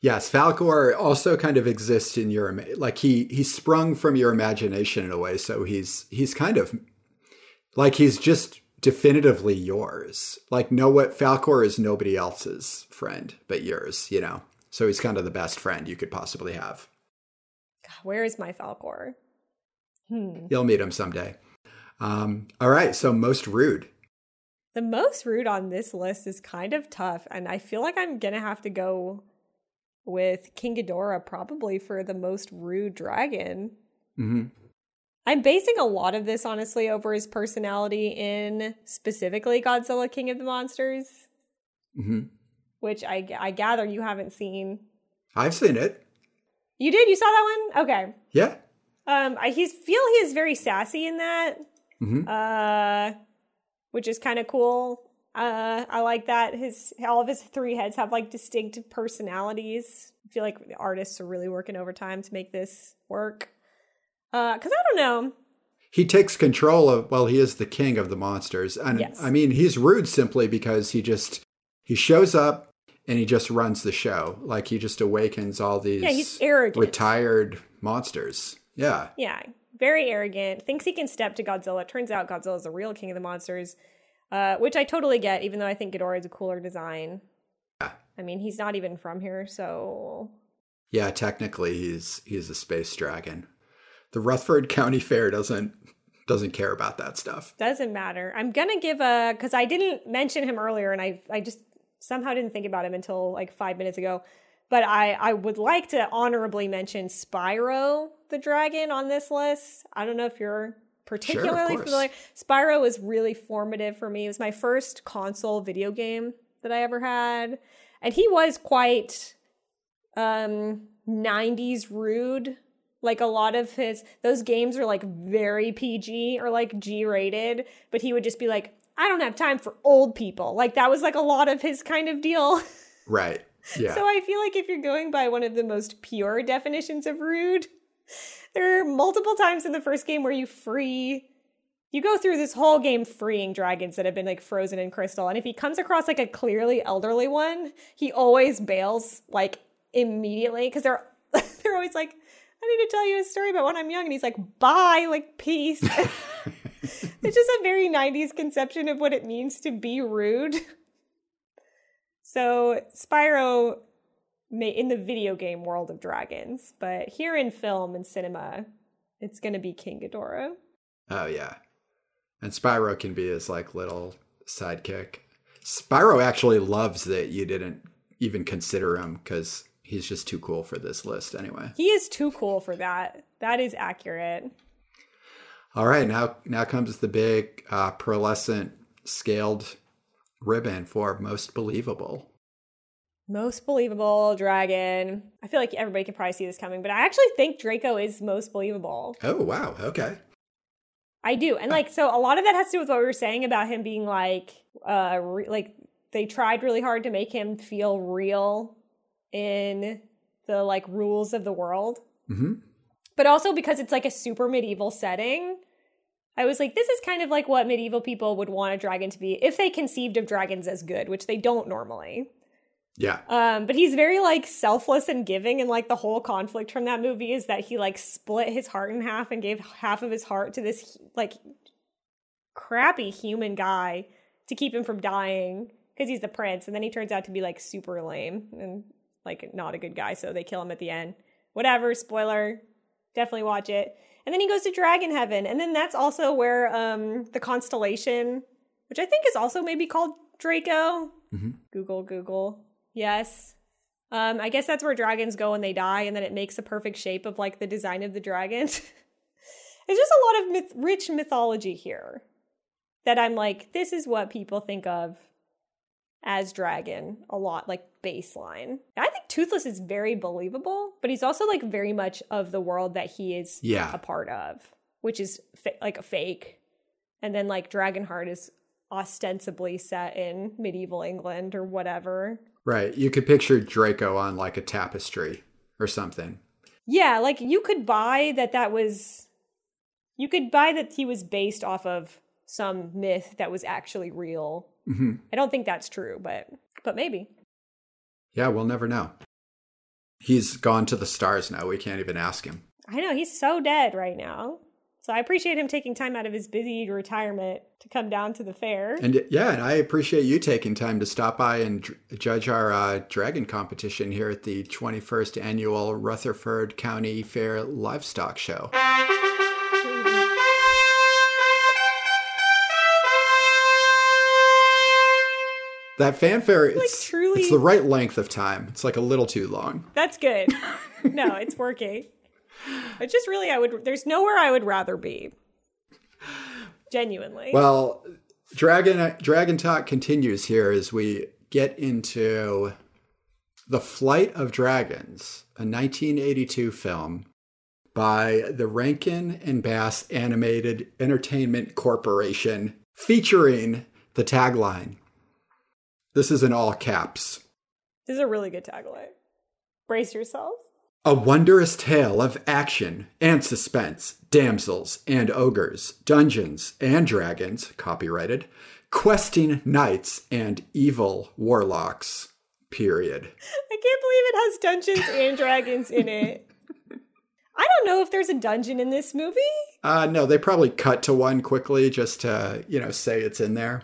A: Yes, Falkor also kind of exists in your like he he sprung from your imagination in a way. So he's he's kind of like he's just definitively yours. Like no what Falkor is nobody else's friend but yours. You know, so he's kind of the best friend you could possibly have.
B: Where is my Falkor? Hmm.
A: You'll meet him someday. Um, all right, so most rude.
B: The most rude on this list is kind of tough, and I feel like I'm gonna have to go with King Ghidorah probably for the most rude dragon.
A: hmm
B: I'm basing a lot of this honestly over his personality in specifically Godzilla King of the Monsters,
A: hmm
B: which I, I gather you haven't seen.
A: I've seen it.
B: You did? You saw that one? Okay.
A: Yeah.
B: Um, I he's feel he is very sassy in that,
A: hmm
B: uh, which is kind of cool. Uh, I like that his all of his three heads have like distinct personalities. I feel like the artists are really working overtime to make this work. Uh, because I don't know.
A: he takes control of well he is the king of the monsters and
B: Yes.
A: i mean he's rude simply because he just he shows up and he just runs the show like he just awakens all these
B: Yeah, he's arrogant.
A: retired monsters yeah
B: Yeah, very arrogant. Thinks he can step to Godzilla. Turns out Godzilla is the real king of the monsters, uh, which I totally get. Even though I think Ghidorah is a cooler design.
A: Yeah.
B: I mean, he's not even from here, so
A: yeah technically he's he's a space dragon the rutherford county fair doesn't doesn't care about that stuff
B: doesn't matter. I'm gonna give a because I didn't mention him earlier, and I I just somehow didn't think about him until like five minutes ago. But I I would like to honorably mention Spyro the dragon on this list. I don't know if you're particularly
A: course.
B: familiar. Spyro was really formative for me. It was my first console video game that I ever had, and he was quite um 90s rude like a lot of his those games are like very pg or like g rated but he would just be like i don't have time for old people. Like that was like a lot of his kind of deal.
A: Right. Yeah.
B: So i feel like if you're going by one of the most pure definitions of rude there are multiple times in the first game where you free you go through this whole game freeing dragons that have been like frozen in crystal and if he comes across like a clearly elderly one he always bails like immediately because they're they're always like i need to tell you a story about when i'm young. And he's like bye like peace. It's just a very 90s conception of what it means to be rude. So spyro may in the video game world of dragons but here in film and cinema it's going to be king ghidorah.
A: Oh yeah. And spyro can be his like little sidekick. Spyro actually loves that you didn't even consider him because he's just too cool for this list anyway.
B: He is too cool for that. That is accurate.
A: All right, now now comes the big uh, pearlescent scaled ribbon for most believable.
B: Most believable dragon. I feel like everybody can probably see this coming, but I actually think Draco is most believable.
A: Oh wow, okay.
B: I do. And like so a lot of that has to do with what we were saying about him being like uh re- like they tried really hard to make him feel real in the like rules of the world.
A: hmm
B: But also because it's like a super medieval setting. I was like this is kind of like what medieval people would want a dragon to be if they conceived of dragons as good, which they don't normally.
A: Yeah,
B: Um, but he's very like selfless and giving, and like the whole conflict from that movie is that he like split his heart in half and gave half of his heart to this like crappy human guy to keep him from dying because he's the prince, and then he turns out to be like super lame and like not a good guy, so they kill him at the end. Whatever, spoiler. Definitely watch it. And then he goes to Dragon Heaven, and then that's also where um the constellation, which I think is also maybe called Draco. Google, Google. Yes. Um, I guess that's where dragons go when they die, and then it makes a perfect shape of like the design of the dragon. It's just a lot of myth- rich mythology here that I'm like, this is what people think of as dragon a lot, like baseline. I think Toothless is very believable, but he's also like very much of the world that he is
A: Yeah.
B: a part of, which is fa- like a fake. And then like Dragonheart is ostensibly set in medieval England or whatever.
A: right. You could picture Draco on like a tapestry or something.
B: Yeah, like you could buy that that was you could buy that he was based off of some myth that was actually real.
A: Hmm
B: I don't think that's true, but but maybe.
A: Yeah, we'll never know. He's gone to the stars now. We can't even ask him.
B: I know he's so dead right now. So I appreciate him taking time out of his busy retirement to come down to the fair.
A: And yeah, and I appreciate you taking time to stop by and judge our uh, dragon competition here at the 21st annual Rutherford County Fair Livestock Show. That fanfare, it's,
B: truly-
A: it's the right length of time. It's like a little too long.
B: That's good. no, it's working. It's just really I would there's nowhere I would rather be. Genuinely.
A: Well, Dragon Dragon Talk continues here as we get into The Flight of Dragons, a 1982 film by the Rankin and Bass Animated Entertainment Corporation, featuring the tagline. This is in all caps.
B: this is a really good tagline. Brace yourself.
A: A wondrous tale of action and suspense, damsels and ogres, dungeons and dragons, copyrighted, questing knights and evil warlocks. Period.
B: I can't believe it has Dungeons and Dragons in it. I don't know if there's a dungeon in this movie.
A: Uh, no, they probably cut to one quickly just to, you know, say it's in there.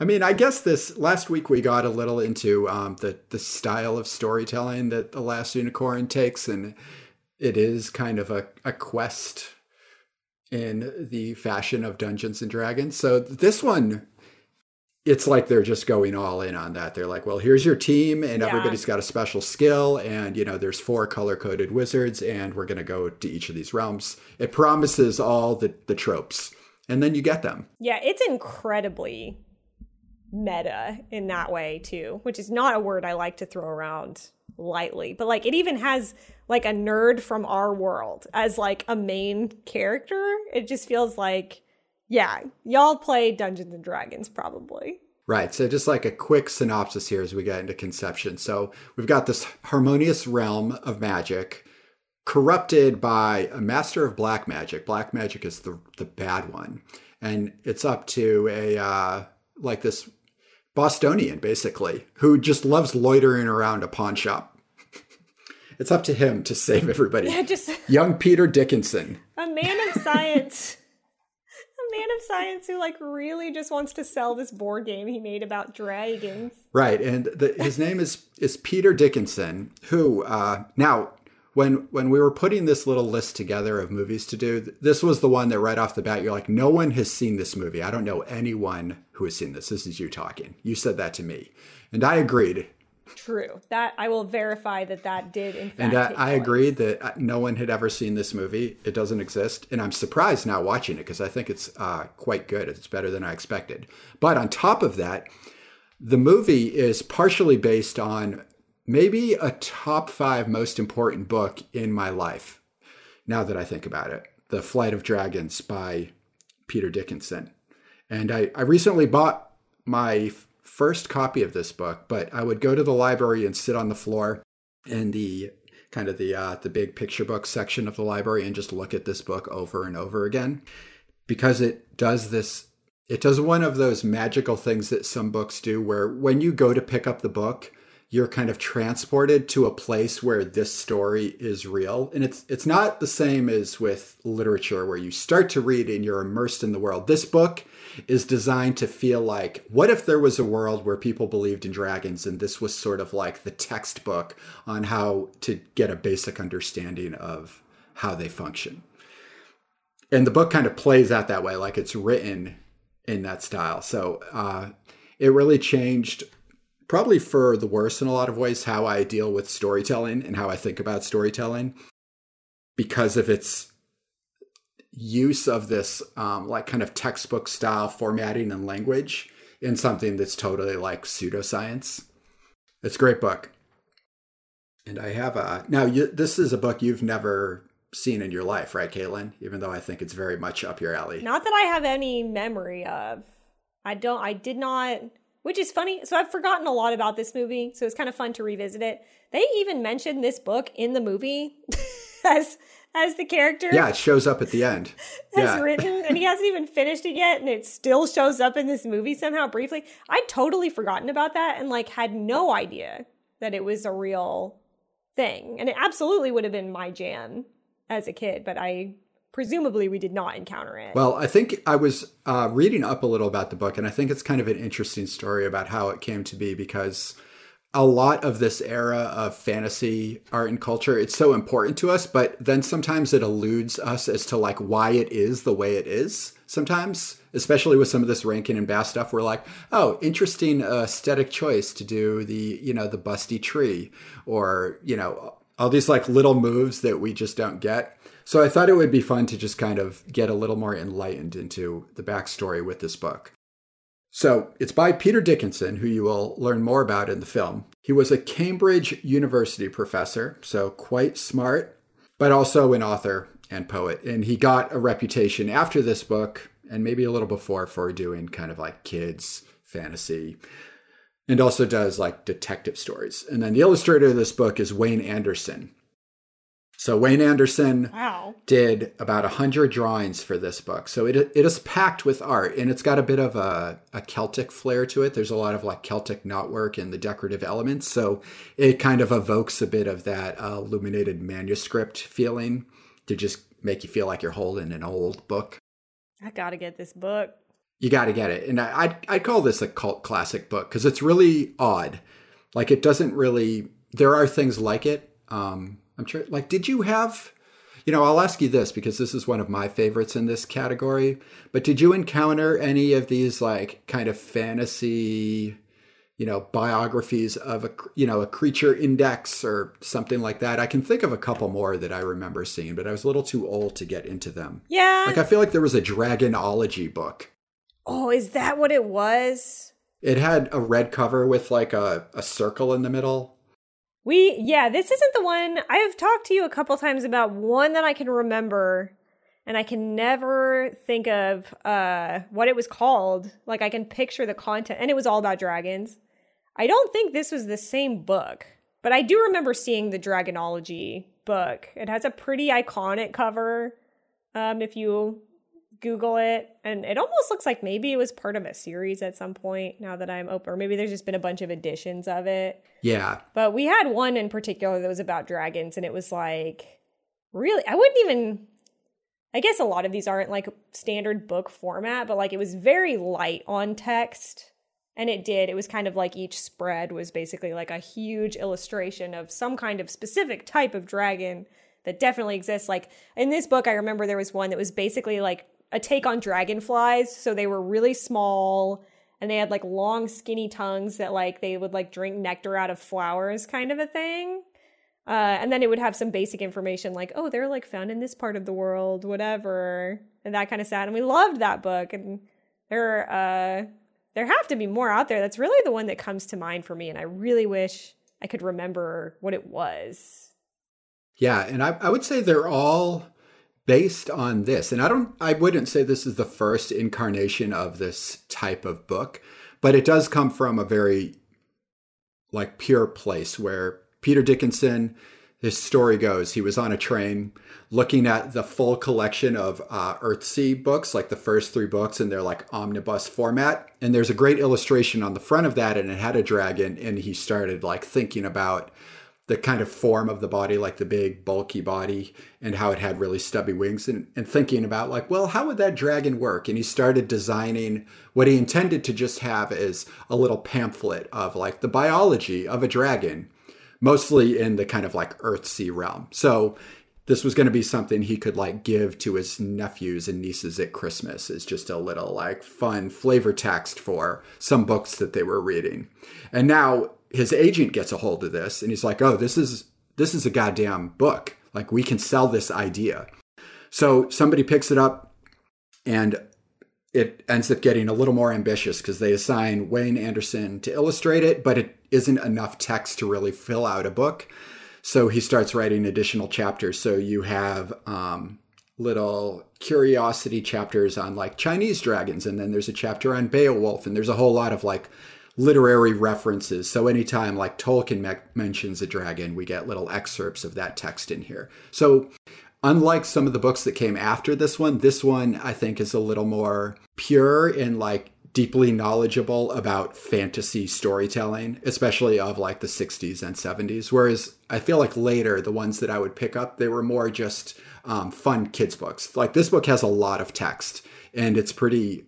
A: I mean, I guess this last week we got a little into um, the the style of storytelling that the Last Unicorn takes, and it is kind of a, a quest in the fashion of Dungeons and Dragons. So this one, it's like they're just going all in on that. They're like, well, here's your team, and
B: Yeah.
A: everybody's got a special skill, and you know, there's four color coded wizards, and we're gonna go to each of these realms. It promises all the the tropes, and then you get them.
B: Yeah, it's incredibly meta in that way too, which is not a word I like to throw around lightly. But like it even has like a nerd from our world as like a main character. It just feels like yeah, y'all play Dungeons and Dragons probably.
A: Right. So, just like a quick synopsis here as we get into conception. So, we've got this harmonious realm of magic corrupted by a master of black magic. Black magic is the, the bad one. And it's up to a, uh, like this Bostonian, basically, who just loves loitering around a pawn shop. it's up to him to save everybody.
B: Yeah, just
A: Young Peter Dickinson.
B: a man of science. a man of science who like really just wants to sell this board game he made about dragons.
A: Right, and the, his name is is Peter Dickinson. Who uh, now, when when we were putting this little list together of movies to do, this was the one that right off the bat you're like, no one has seen this movie. I don't know anyone who has seen this. This is you talking. You said that to me, and I agreed.
B: True. That I will verify that that did in fact.
A: And I, I agreed that uh, no one had ever seen this movie. It doesn't exist. And I'm surprised now watching it because I think it's uh, quite good. It's better than I expected. But on top of that, the movie is partially based on maybe a top five most important book in my life, now that I think about it The Flight of Dragons by Peter Dickinson. And I, I recently bought my first copy of this book, but I would go to the library and sit on the floor in the kind of the uh, the big picture book section of the library and just look at this book over and over again because it does this it does one of those magical things that some books do where when you go to pick up the book you're kind of transported to a place where this story is real. And it's it's not the same as with literature where you start to read and you're immersed in the world. This book is designed to feel like what if there was a world where people believed in dragons and this was sort of like the textbook on how to get a basic understanding of how they function? And the book kind of plays out that way like it's written in that style. So uh, it really changed probably for the worse in a lot of ways how i deal with storytelling and how i think about storytelling because of its use of this um, like kind of textbook style formatting and language in something that's totally like pseudoscience it's a great book and i have a now you, this is a book you've never seen in your life right caitlin even though i think it's very much up your alley
B: Not that I have any memory of. I don't. I did not. Which is funny. So I've forgotten a lot about this movie. So it's kind of fun to revisit it. They even mentioned this book in the movie as as the character
A: yeah it shows up at the end
B: has
A: yeah
B: written, and he hasn't even finished it yet, and it still shows up in this movie somehow briefly. I'd totally forgotten about that and like had no idea that it was a real thing, and it absolutely would have been my jam as a kid, but I presumably we did not encounter it.
A: Well, I think I was uh, reading up a little about the book, and I think it's kind of an interesting story about how it came to be because a lot of this era of fantasy art and culture it's so important to us but then sometimes it eludes us as to like why it is the way it is sometimes especially with some of this rankin and bass stuff we're like oh interesting uh, aesthetic choice to do the you know the busty tree or you know all these like little moves that we just don't get so i thought it would be fun to just kind of get a little more enlightened into the backstory with this book so it's by Peter Dickinson, who you will learn more about in the film. He was a Cambridge University professor, so quite smart, but also an author and poet. And he got a reputation after this book, and maybe a little before, for doing kind of like kids' fantasy, and also does like detective stories. And then the illustrator of this book is Wayne Anderson. So Wayne Anderson
B: wow.
A: did about a 100 drawings for this book. So it, it is packed with art and it's got a bit of a, a Celtic flair to it. There's a lot of like Celtic knotwork and the decorative elements. So it kind of evokes a bit of that uh, illuminated manuscript feeling to just make you feel like you're holding an old book.
B: I gotta get this book.
A: You got to get it. And I, I'd, I'd call this a cult classic book because it's really odd. Like it doesn't really, there are things like it. Um, I'm sure, like, did you have, you know, I'll ask you this because this is one of my favorites in this category, but did you encounter any of these, like, kind of fantasy, you know, biographies of a, you know, a creature index or something like that? I can think of a couple more that I remember seeing, but I was a little too old to get into them.
B: Yeah.
A: Like, I feel like there was a dragonology book.
B: oh, is that what it was?
A: It had a red cover with like a, a circle in the middle.
B: We yeah, this isn't the one I have talked to you a couple times about one that I can remember and I can never think of uh what it was called. Like I can picture the content and it was all about dragons. I don't think this was the same book, but I do remember seeing the Dragonology book. It has a pretty iconic cover. Um if you Google it, and it almost looks like maybe it was part of a series at some point. Now that I'm open, or maybe there's just been a bunch of editions of it.
A: Yeah.
B: But we had one in particular that was about dragons, and it was like really, I wouldn't even. I guess a lot of these aren't like standard book format, but like it was very light on text. And it did. It was kind of like each spread was basically like a huge illustration of some kind of specific type of dragon that definitely exists. Like in this book, I remember there was one that was basically like a take on dragonflies. So they were really small and they had like long skinny tongues that like they would like drink nectar out of flowers kind of a thing. Uh, and then it would have some basic information like, oh, they're like found in this part of the world, whatever, and that kind of sad. And we loved that book. And there, uh, there have to be more out there. That's really the one that comes to mind for me. And I really wish I could remember what it was.
A: Yeah, and I, I would say they're all based on this. And I don't I wouldn't say this is the first incarnation of this type of book, but it does come from a very like pure place where Peter Dickinson his story goes he was on a train looking at the full collection of uh, Earthsea books, like the first three books, and they're like omnibus format. And there's a great illustration on the front of that, and it had a dragon. And he started like thinking about the kind of form of the body, like the big bulky body, and how it had really stubby wings, and, and thinking about like, well, how would that dragon work? And he started designing what he intended to just have as a little pamphlet of like the biology of a dragon mostly in the kind of like Earthsea realm. So this was going to be something he could like give to his nephews and nieces at Christmas as just a little like fun flavor text for some books that they were reading. And now his agent gets a hold of this and he's like, "Oh, this is this is a goddamn book. Like we can sell this idea." So somebody picks it up and it ends up getting a little more ambitious because they assign Wayne Anderson to illustrate it, but it isn't enough text to really fill out a book. So he starts writing additional chapters. So you have um, little curiosity chapters on like Chinese dragons, and then there's a chapter on Beowulf, and there's a whole lot of like literary references. So anytime like Tolkien me- mentions a dragon, we get little excerpts of that text in here. So unlike some of the books that came after this one, this one I think is a little more pure and like deeply knowledgeable about fantasy storytelling, especially of like the 60s and 70s. Whereas I feel like later, the ones that I would pick up, they were more just um, fun kids' books. Like this book has a lot of text and it's pretty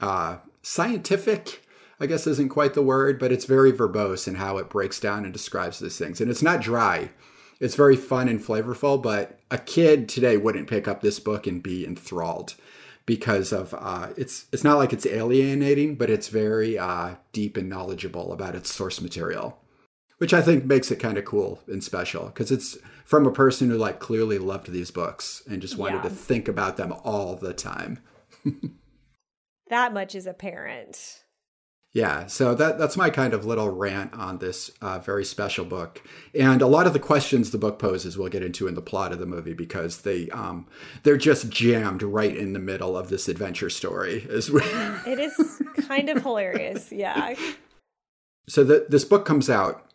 A: uh, scientific. I guess isn't quite the word, but it's very verbose in how it breaks down and describes these things. And it's not dry. It's very fun and flavorful, but a kid today wouldn't pick up this book and be enthralled because of uh, it's it's not like it's alienating, but it's very uh, deep and knowledgeable about its source material, which I think makes it kind of cool and special because it's from a person who like clearly loved these books and just wanted
B: Yeah.
A: to think about them all the time.
B: That much is apparent.
A: Yeah, so that that's my kind of little rant on this uh, very special book, and a lot of the questions the book poses we'll get into in the plot of the movie because they um, they're just jammed right in the middle of this adventure story.
B: It is kind of hilarious. Yeah.
A: so the, this book comes out,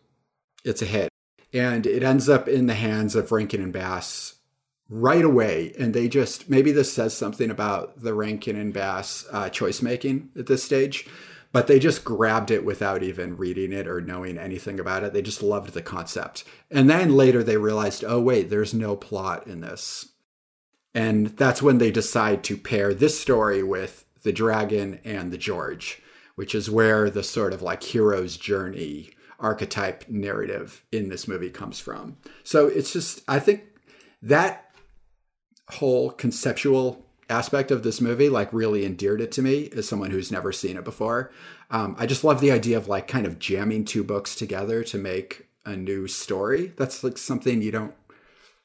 A: it's a hit, and it ends up in the hands of Rankin and Bass right away, and they just maybe this says something about the Rankin and Bass uh, choice making at this stage. But they just grabbed it without even reading it or knowing anything about it. They just loved the concept. And then later they realized, oh, wait, there's no plot in this. And that's when they decide to pair this story with the dragon and the George, which is where the sort of like hero's journey archetype narrative in this movie comes from. So it's just, I think that whole conceptual aspect of this movie like really endeared it to me as someone who's never seen it before. Um, I just love the idea of like kind of jamming two books together to make a new story. That's like something you don't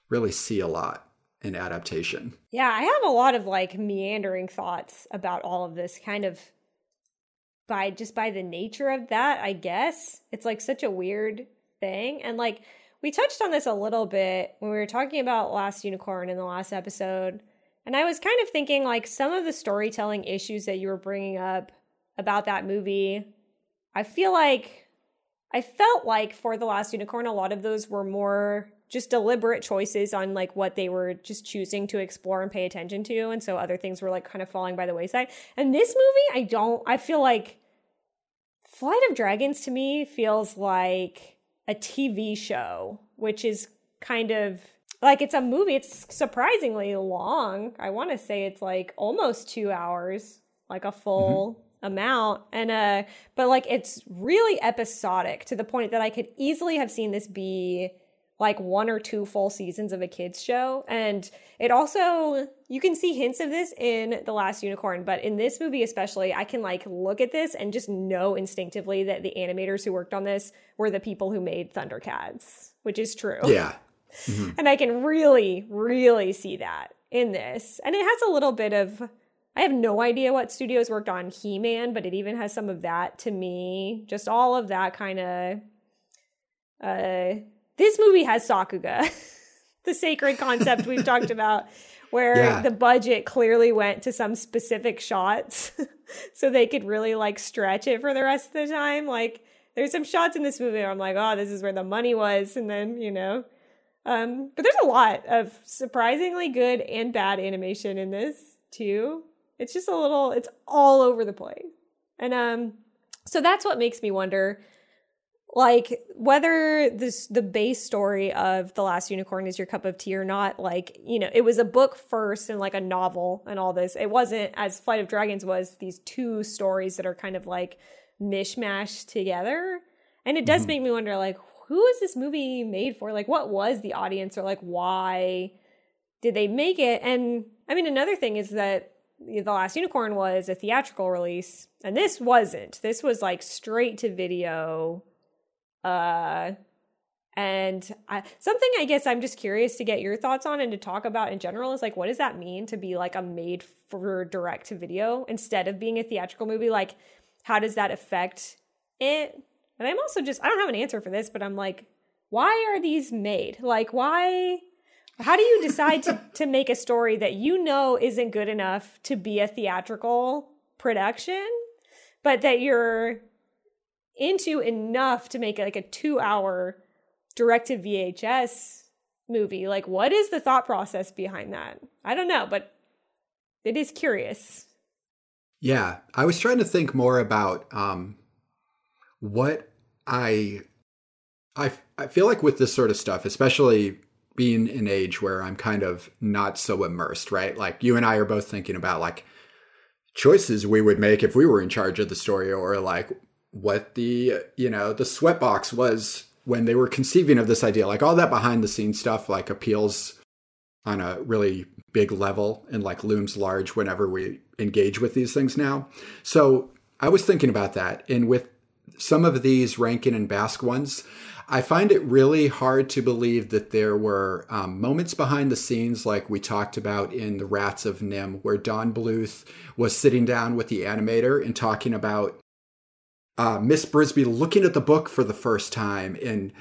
A: really see a lot in adaptation.
B: Yeah, I have a lot of like meandering thoughts about all of this kind of by just by the nature of that, I guess. It's like such a weird thing. And like we touched on this a little bit when we were talking about Last Unicorn in the last episode. And I was kind of thinking like some of the storytelling issues that you were bringing up about that movie, I feel like I felt like for The Last Unicorn, a lot of those were more just deliberate choices on like what they were just choosing to explore and pay attention to. And so other things were like kind of falling by the wayside. And this movie, I don't, I feel like Flight of Dragons to me feels like a TV show, which is kind of like it's a movie. It's surprisingly long. I want to say it's like almost two hours, like a full amount. And uh, but like it's really episodic to the point that I could easily have seen this be like one or two full seasons of a kids show and it also you can see hints of this in the last unicorn but in this movie especially i can like look at this and just know instinctively that the animators who worked on this were the people who made thundercats which is true
A: Yeah.
B: And I can really, really see that in this. And it has a little bit of, I have no idea what studios worked on He Man, but it even has some of that to me. Just all of that kind of. Uh, this movie has Sakuga, the sacred concept we've talked about, where
A: Yeah.
B: the budget clearly went to some specific shots so they could really like stretch it for the rest of the time. Like, there's some shots in this movie where I'm like, oh, this is where the money was. And then, you know, um, but there's a lot of surprisingly good and bad animation in this too. It's just a little, it's all over the place. And um, so that's what makes me wonder like whether this the base story of the last unicorn is your cup of tea or not like you know it was a book first and like a novel and all this it wasn't as flight of dragons was these two stories that are kind of like mishmashed together and it does make me wonder like who is this movie made for? Like what was the audience or like why did they make it? And i mean another thing is that the last unicorn was a theatrical release and this wasn't. This was like straight to video. Uh and I, something i guess i'm just curious to get your thoughts on and to talk about in general is like what does that mean to be like a made for direct to video instead of being a theatrical movie? Like how does that affect it and i'm also just i don't have an answer for this but i'm like why are these made like why how do you decide to, to make a story that you know isn't good enough to be a theatrical production but that you're into enough to make like a two hour direct to VHS movie. Like, what is the thought process behind that? I don't know, but it is curious.
A: Yeah, I was trying to think more about um, what I, I, I feel like with this sort of stuff, especially being an age where I'm kind of not so immersed, right? Like you and I are both thinking about like choices we would make if we were in charge of the story, or like what the you know the sweatbox was when they were conceiving of this idea. Like all that behind the scenes stuff, like appeals on a really big level and like looms large whenever we engage with these things now. So I was thinking about that. And with some of these Rankin and Bass ones, I find it really hard to believe that there were um, moments behind the scenes, like we talked about in The Rats of NIMH, where Don Bluth was sitting down with the animator and talking about uh, Miss Brisby looking at the book for the first time and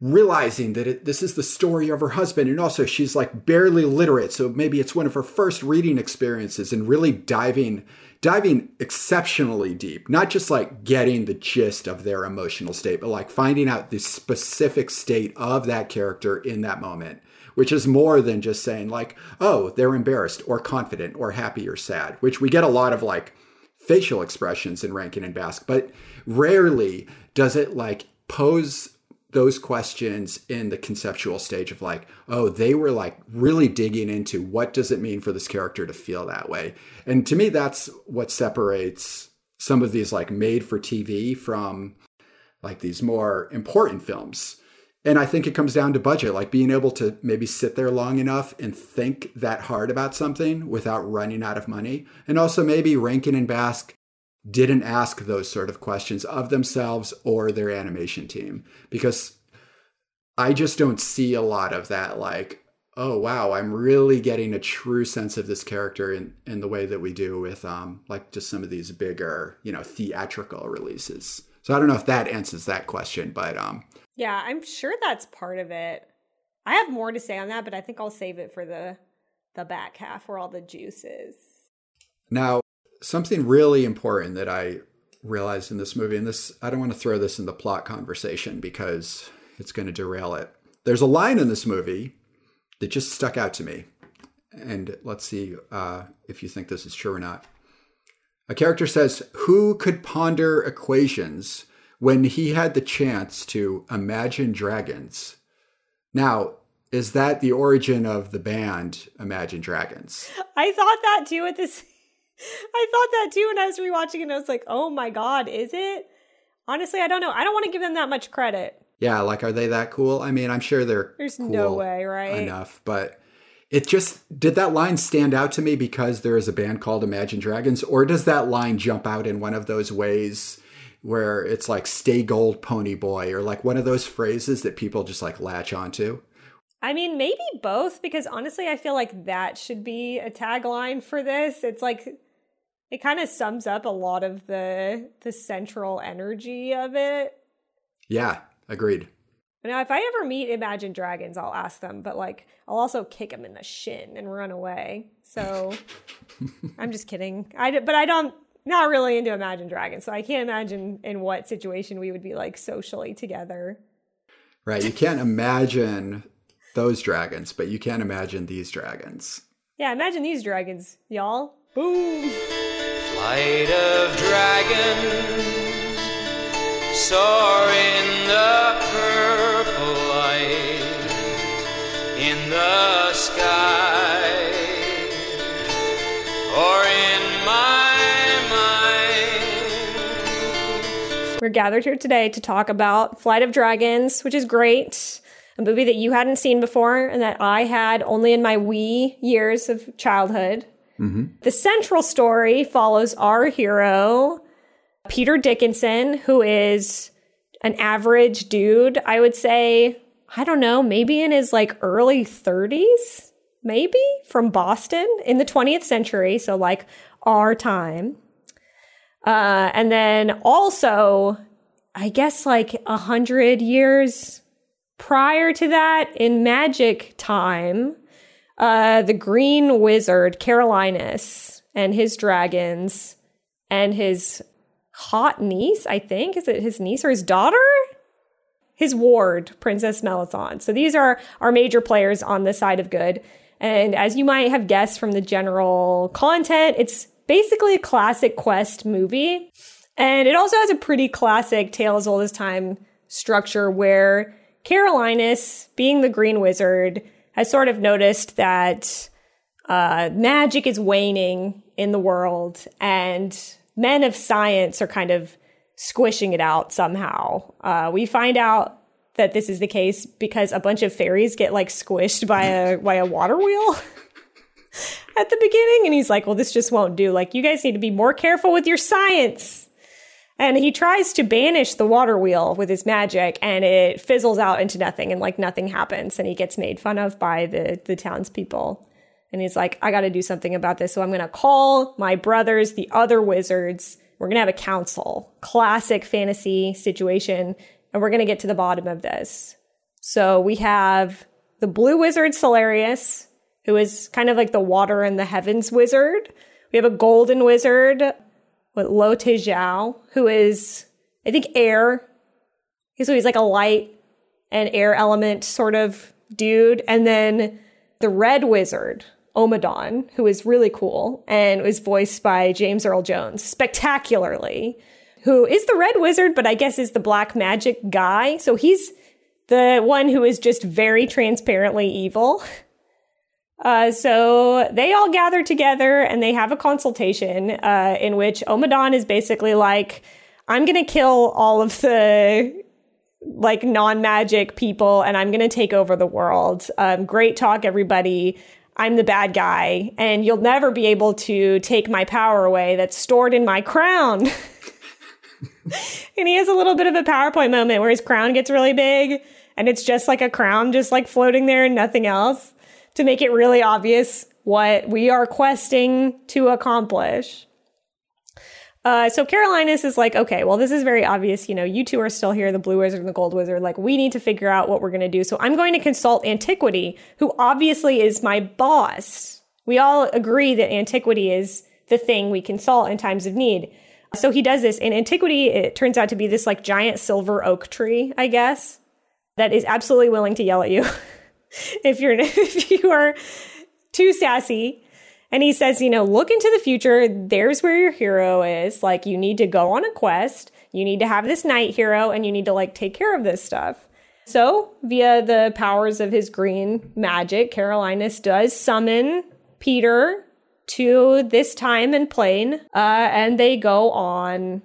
A: realizing that it, this is the story of her husband. And also she's like barely literate so maybe it's one of her first reading experiences and really diving diving exceptionally deep not just like getting the gist of their emotional state but like finding out the specific state of that character in that moment which is more than just saying like oh they're embarrassed or confident or happy or sad which we get a lot of like facial expressions in Rankin and Bass, but rarely does it like pose those questions in the conceptual stage of like, oh, they were like really digging into what does it mean for this character to feel that way. And to me, that's what separates some of these like made for TV from like these more important films. And I think it comes down to budget, like being able to maybe sit there long enough and think that hard about something without running out of money. And also maybe Rankin and Bass didn't ask those sort of questions of themselves or their animation team because I just don't see a lot of that like oh wow I'm really getting a true sense of this character in in the way that we do with um like just some of these bigger you know theatrical releases. So I don't know if that answers that question but um
B: Yeah, I'm sure that's part of it. I have more to say on that, but I think I'll save it for the the back half where all the juice is.
A: Now, something really important that I realized in this movie, and this, I don't want to throw this in the plot conversation because it's going to derail it. There's a line in this movie that just stuck out to me. And let's see uh, if you think this is true or not. A character says, Who could ponder equations when he had the chance to imagine dragons? Now, is that the origin of the band Imagine Dragons?
B: I thought that too at this I thought that too when I was rewatching it and I was like, oh my god, is it? Honestly, I don't know. I don't want to give them that much credit.
A: Yeah, like are they that cool? I mean, I'm sure they're
B: There's
A: cool
B: no way, right?
A: enough, but it just did that line stand out to me because there is a band called Imagine Dragons, or does that line jump out in one of those ways where it's like "Stay Gold, Pony Boy" or like one of those phrases that people just like latch onto?
B: I mean, maybe both, because honestly, I feel like that should be a tagline for this. It's like it kind of sums up a lot of the the central energy of it.
A: Yeah, agreed.
B: Now, if I ever meet Imagine Dragons, I'll ask them, but like I'll also kick them in the shin and run away. So I'm just kidding. I but I don't not really into Imagine Dragons, so I can't imagine in what situation we would be like socially together.
A: Right. You can't imagine those dragons, but you can't imagine these dragons.
B: Yeah, imagine these dragons, y'all. Boom.
C: Of dragons soar in the purple light in the sky or in my mind.
B: We're gathered here today to talk about Flight of Dragons, which is great. A movie that you hadn't seen before and that I had only in my wee years of childhood. The central story follows our hero, Peter Dickinson, who is an average dude. I would say, I don't know, maybe in his like early 30s, maybe from Boston in the 20th century. So, like our time. Uh, and then also, I guess like a hundred years prior to that, in magic time, uh, the Green Wizard Carolinus and his dragons and his hot niece, I think, is it his niece or his daughter? His ward, Princess Melisande. So these are our major players on the side of good. And as you might have guessed from the general content, it's basically a classic quest movie. And it also has a pretty classic Tale as Old as Time structure where Carolinus, being the Green Wizard, has sort of noticed that uh, magic is waning in the world and men of science are kind of squishing it out somehow. Uh, we find out that this is the case because a bunch of fairies get like squished by a by a water wheel at the beginning and he's like well this just won't do like you guys need to be more careful with your science and he tries to banish the water wheel with his magic and it fizzles out into nothing and like nothing happens. And he gets made fun of by the the townspeople. And he's like i got to do something about this so i'm going to call my brothers the other wizards. We're going to have a council. Classic fantasy situation. And we're going to get to the bottom of this. So we have the blue wizard Solarius, who is kind of like the water and the heavens wizard. We have a golden wizard with Lo Tae Zhao, who is, I think, air. So he's like a light and air element sort of dude. And then the red wizard, Ommadon, who is really cool and was voiced by James Earl Jones spectacularly, who is the red wizard, but I guess is the black magic guy. So he's the one who is just very transparently evil. Uh, so they all gather together and they have a consultation uh, in which Ommadon is basically like, I'm going to kill all of the like non magic people and I'm going to take over the world. Um, great talk, everybody. I'm the bad guy and you'll never be able to take my power away that's stored in my crown. and he has a little bit of a PowerPoint moment where his crown gets really big and it's just like a crown just like floating there and nothing else to make it really obvious what we are questing to accomplish. Uh, so Carolinus is like, okay, well, this is very obvious. You know, you two are still here, the Blue Wizard and the Gold Wizard. Like, we need to figure out what we're going to do. So I'm going to consult Antiquity, who obviously is my boss. We all agree that Antiquity is the thing we consult in times of need. So he does this. In Antiquity, it turns out to be this like giant silver oak tree, I guess, that is absolutely willing to yell at you if you're if you are too sassy. And he says, you know, look into the future. There's where your hero is. Like, you need to go on a quest. You need to have this knight hero and you need to like take care of this stuff. So, via the powers of his green magic, Carolinus does summon Peter to this time and plane. Uh, and they go on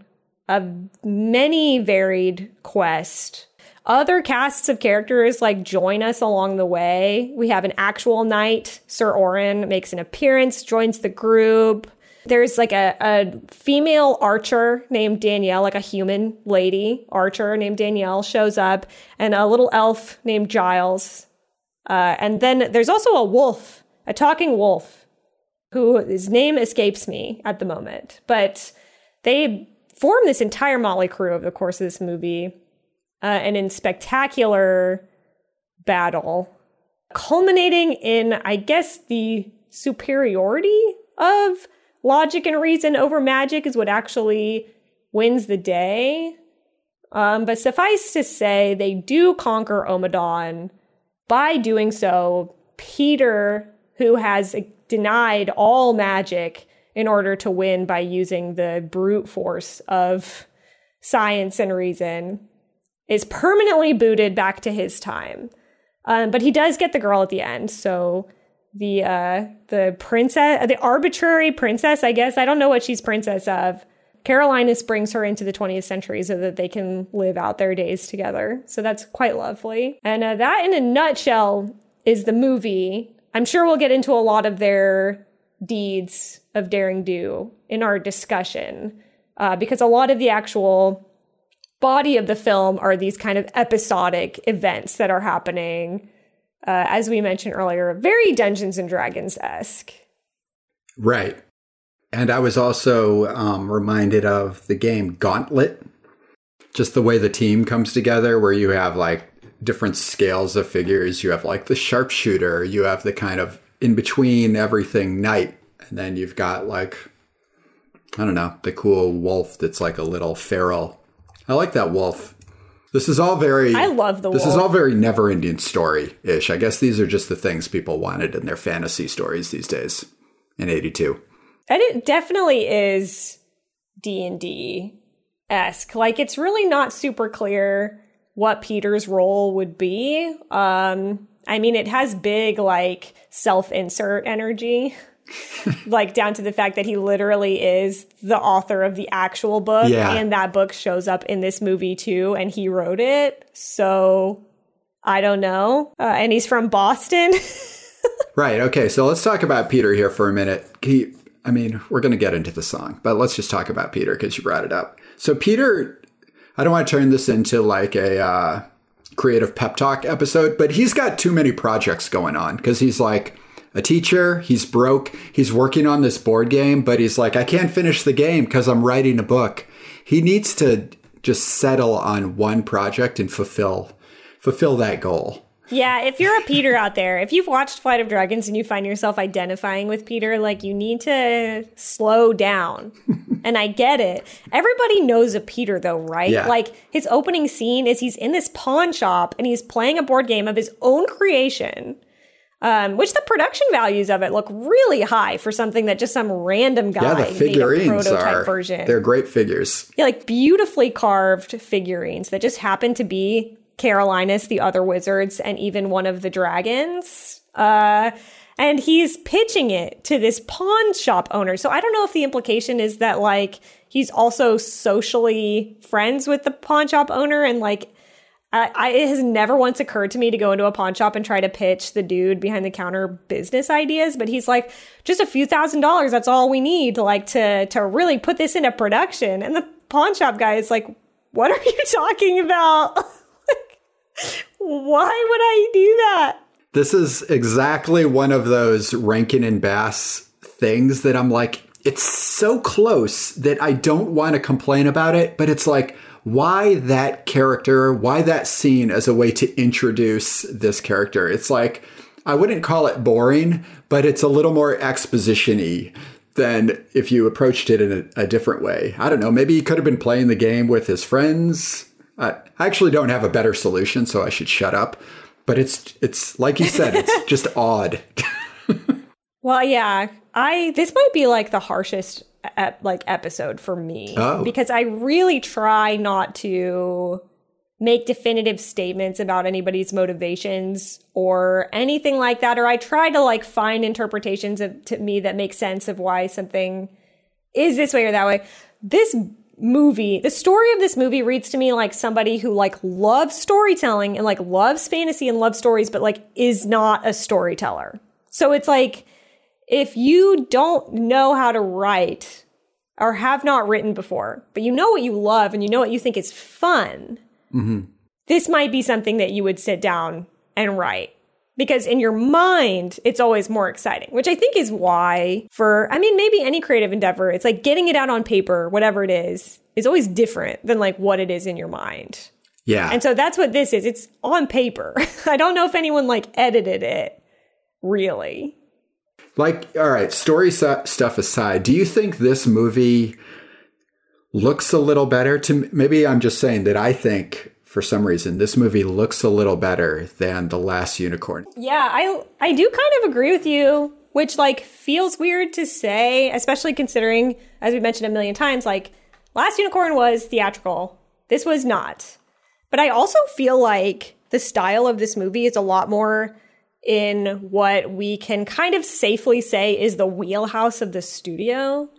B: a many varied quest. Other casts of characters like join us along the way. We have an actual knight. Sir Orrin makes an appearance, joins the group. There's like a, a female archer named Danielle, like a human lady archer named Danielle shows up, and a little elf named Giles. Uh, and then there's also a wolf, a talking wolf, who his name escapes me at the moment. But they form this entire motley crew over the course of this movie, uh, and in spectacular battle, culminating in, I guess, the superiority of logic and reason over magic is what actually wins the day. Um, but suffice to say, they do conquer Ommadon. By doing so, Peter, who has denied all magic in order to win by using the brute force of science and reason, is permanently booted back to his time. Um, but he does get the girl at the end, so the uh, the princess, the arbitrary princess, I guess. I don't know what she's princess of. Carolinus brings her into the 20th century so that they can live out their days together. So that's quite lovely. And uh, that, in a nutshell, is the movie. I'm sure we'll get into a lot of their deeds of daring do in our discussion, uh, because a lot of the actual body of the film are these kind of episodic events that are happening uh, as we mentioned earlier, very Dungeons and Dragons esque.
A: Right. And I was also um, reminded of the game Gauntlet, just the way the team comes together, where you have like different scales of figures. You have like the sharpshooter, you have the kind of in between everything knight, and then you've got like, I don't know, the cool wolf that's like a little feral. I like that wolf. This is all very.
B: I love the.
A: This
B: wolf.
A: is all very never ending story ish. I guess these are just the things people wanted in their fantasy stories these days. In '82,
B: and it definitely is D and D esque. Like it's really not super clear what Peter's role would be. Um, I mean, it has big like self insert energy. like down to the fact that he literally is the author of the actual book
A: Yeah.
B: and that book shows up in this movie too and he wrote it so i don't know uh, and he's from boston
A: right? Okay, so let's talk about Peter here for a minute. He, I mean, we're going to get into the song, but let's just talk about Peter because you brought it up. So Peter, I don't want to turn this into like a uh, creative pep talk episode, but he's got too many projects going on because he's like a teacher. He's broke. He's working on this board game, but he's like, I can't finish the game because I'm writing a book. He needs to just settle on one project and fulfill fulfill that goal.
B: Yeah, if you're a Peter out there, if you've watched Flight of Dragons and you find yourself identifying with Peter, like you need to slow down. and I get it. Everybody knows a Peter though, right?
A: Yeah.
B: Like his opening scene is he's in this pawn shop and he's playing a board game of his own creation. Um, which the production values of it look really high for something that just some random guy
A: Yeah, the
B: made a
A: figurines
B: prototype
A: are
B: version.
A: they're great figures.
B: Yeah, like beautifully carved figurines that just happen to be Carolinus, the other wizards, and even one of the dragons. Uh, and he's pitching it to this pawn shop owner. So I don't know if the implication is that like he's also socially friends with the pawn shop owner and like I, I, it has never once occurred to me to go into a pawn shop and try to pitch the dude behind the counter business ideas, but he's like, just a few thousand dollars. That's all we need to like to to really put this into production. And the pawn shop guy is like, what are you talking about? like, why would I do that?
A: This is exactly one of those Rankin and Bass things that I'm like, it's so close that I don't want to complain about it, but it's like, why that character? Why that scene as a way to introduce this character? It's like, I wouldn't call it boring, but it's a little more exposition than if you approached it in a, a different way. I don't know. Maybe he could have been playing the game with his friends. I I actually don't have a better solution, so I should shut up. But it's it's like you said, it's just odd.
B: Well, yeah, I this might be like the harshest ep- like episode for me
A: Oh.
B: because I really try not to make definitive statements about anybody's motivations or anything like that or I try to like find interpretations of to me that make sense of why something is this way or that way. This movie, the story of this movie reads to me like somebody who like loves storytelling and like loves fantasy and loves stories, but like is not a storyteller. So it's like if you don't know how to write or have not written before, but you know what you love and you know what you think is fun, mm-hmm. this might be something that you would sit down and write. Because in your mind, it's always more exciting, which I think is why, for, I mean, maybe any creative endeavor, it's like getting it out on paper, whatever it is, is always different than like what it is in your mind.
A: Yeah.
B: And so that's what this is. It's on paper. I don't know if anyone like edited it, really.
A: Like, all right, story stuff aside, do you think this movie looks a little better to maybe I'm just saying that I think for some reason this movie looks a little better than The Last Unicorn.
B: Yeah, I I do kind of agree with you, which like feels weird to say, especially considering as we mentioned a million times like Last Unicorn was theatrical. This was not. But I also feel like the style of this movie is a lot more in what we can kind of safely say is the wheelhouse of the studio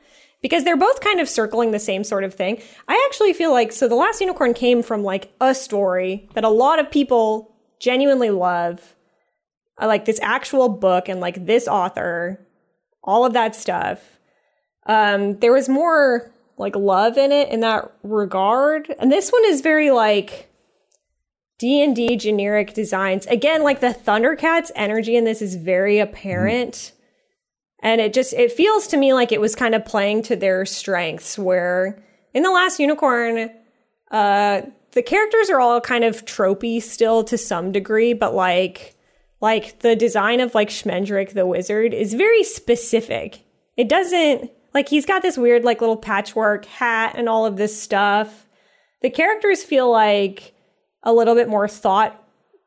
B: because they're both kind of circling the same sort of thing. I actually feel like so the last unicorn came from like a story that a lot of people genuinely love. I like this actual book and like this author, all of that stuff. Um, there was more like love in it in that regard, and this one is very like D and D generic designs. Again, like the Thundercats energy in this is very apparent. And it just it feels to me like it was kind of playing to their strengths where in the last unicorn, uh the characters are all kind of tropey still to some degree, but like like the design of like Schmendrick the wizard is very specific. It doesn't like he's got this weird like little patchwork hat and all of this stuff. The characters feel like a little bit more thought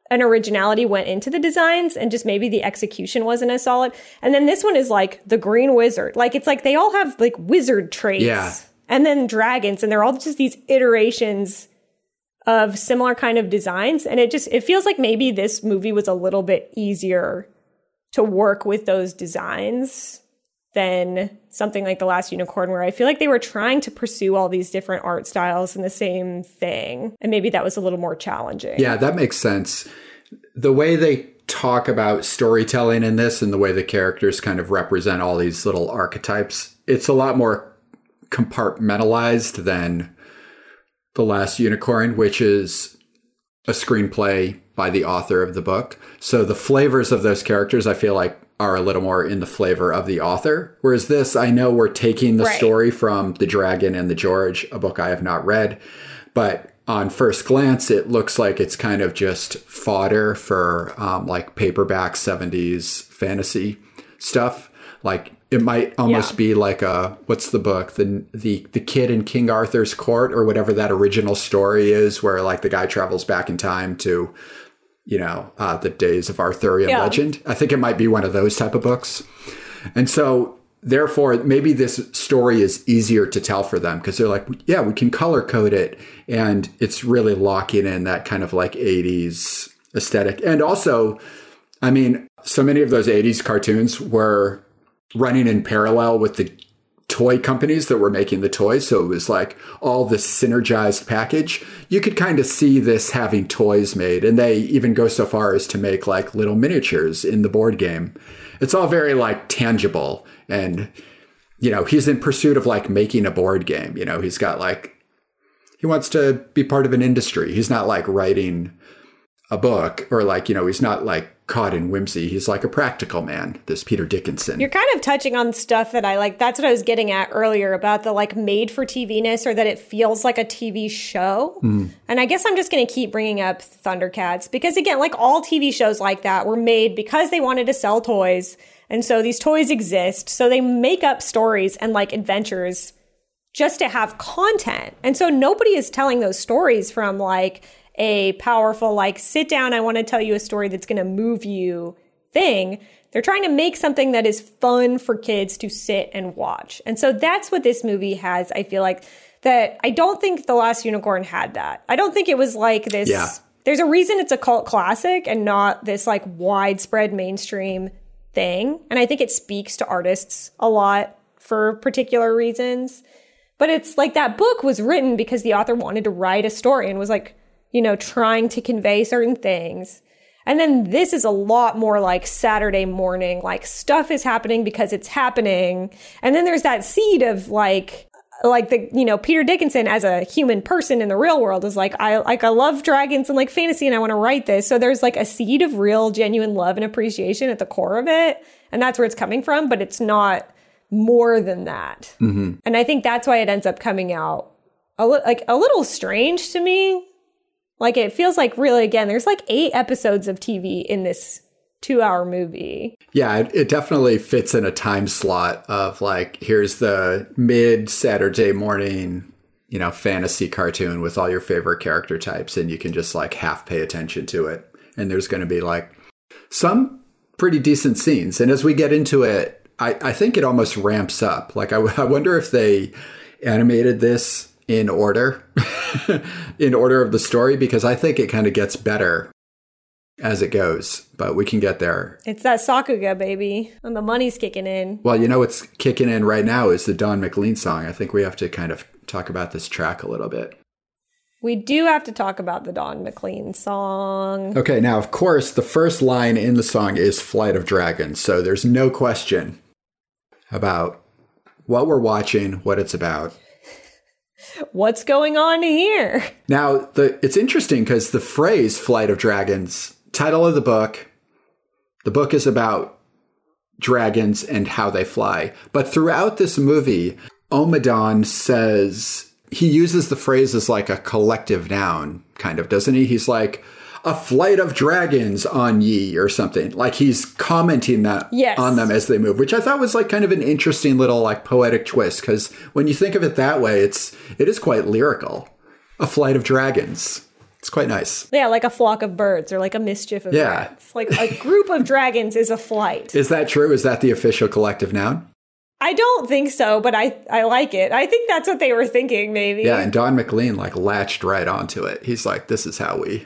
B: and originality went into the designs and just maybe the execution wasn't as solid. And then this one is like the green wizard. Like it's like they all have like wizard traits.
A: Yeah.
B: And then dragons and they're all just these iterations of similar kind of designs and it just it feels like maybe this movie was a little bit easier to work with those designs than something like the last unicorn where i feel like they were trying to pursue all these different art styles in the same thing and maybe that was a little more challenging
A: Yeah, that makes sense. The way they talk about storytelling in this and the way the characters kind of represent all these little archetypes, it's a lot more compartmentalized than The Last Unicorn, which is a screenplay by the author of the book. So the flavors of those characters, I feel like, are a little more in the flavor of the author. Whereas this, I know we're taking the
B: Right.
A: story from The Dragon and the George, a book I have not read, but on first glance, it looks like it's kind of just fodder for um, like paperback 70s fantasy stuff. Like it might almost
B: Yeah.
A: be like a what's the book the the the kid in King Arthur's court or whatever that original story is where like the guy travels back in time to you know uh, the days of Arthurian
B: Yeah.
A: legend. I think it might be one of those type of books. And so therefore maybe this story is easier to tell for them because they're like yeah we can color code it and it's really locking in that kind of like 80s aesthetic and also i mean so many of those 80s cartoons were running in parallel with the toy companies that were making the toys. So it was like all this synergized package. You could kind of see this having toys made and they even go so far as to make like little miniatures in the board game. It's all very like tangible. And you know he's in pursuit of like making a board game. You know he's got like he wants to be part of an industry. He's not like writing a book or like you know he's not like caught in whimsy he's like a practical man this peter dickinson
B: You're kind of touching on stuff that I like. That's what I was getting at earlier about the like made for TV ness or that it feels like a TV show. Hmm. And I guess I'm just going to keep bringing up Thundercats because, again, like all TV shows like that were made because they wanted to sell toys. And so these toys exist. So they make up stories and like adventures just to have content. And so nobody is telling those stories from like a powerful, like, sit down, I want to tell you a story that's going to move you thing. They're trying to make something that is fun for kids to sit and watch. And so that's what this movie has. I feel like that I don't think The Last Unicorn had that. I don't think it was like this.
A: Yeah.
B: There's a reason it's a cult classic and not this like widespread mainstream thing. And I think it speaks to artists a lot for particular reasons. But it's like that book was written because the author wanted to write a story and was like, you know, trying to convey certain things. And then this is a lot more like Saturday morning, like stuff is happening because it's happening. And then there's that seed of like, like the you know Peter Dickinson as a human person in the real world is like I like I love dragons and like fantasy and I want to write this. So there's like a seed of real genuine love and appreciation at the core of it, and that's where it's coming from. But it's not more than that.
A: Mm-hmm.
B: And I think that's why it ends up coming out a li- like a little strange to me. Like it feels like really again, there's like eight episodes of TV in this two hour movie.
A: Yeah, it, it definitely fits in a time slot of like, here's the mid Saturday morning, you know, fantasy cartoon with all your favorite character types, and you can just like half pay attention to it. And there's going to be like some pretty decent scenes. And as we get into it, I, I think it almost ramps up. Like, I, I wonder if they animated this in order, in order of the story, because I think it kind of gets better as it goes, but we can get there.
B: It's that Sakuga baby, and the money's kicking in.
A: Well, you know what's kicking in right now is the Don McLean song. I think we have to kind of talk about this track a little bit.
B: We do have to talk about the Don McLean song.
A: Okay, now, of course, the first line in the song is Flight of Dragons, so there's no question about what we're watching, what it's about.
B: What's going on here?
A: Now, the it's interesting because the phrase Flight of Dragons, title of the book, the book is about dragons and how they fly. But throughout this movie, Ommadon says he uses the phrase as like a collective noun, kind of, doesn't he? He's like, a flight of dragons on ye or something. Like he's commenting that
B: Yes.
A: on them as they move, which I thought was like kind of an interesting little like poetic twist because when you think of it that way, it's it is quite lyrical. A flight of dragons. It's quite nice.
B: Yeah, like a flock of birds or like a mischief of
A: Yeah.
B: rats. Like a group of dragons is a flight.
A: Is that true? Is that the official collective noun?
B: I don't think so, but I I like it. I think that's what they were thinking, maybe.
A: Yeah, and Don McLean like latched right onto it. He's like, "This is how we,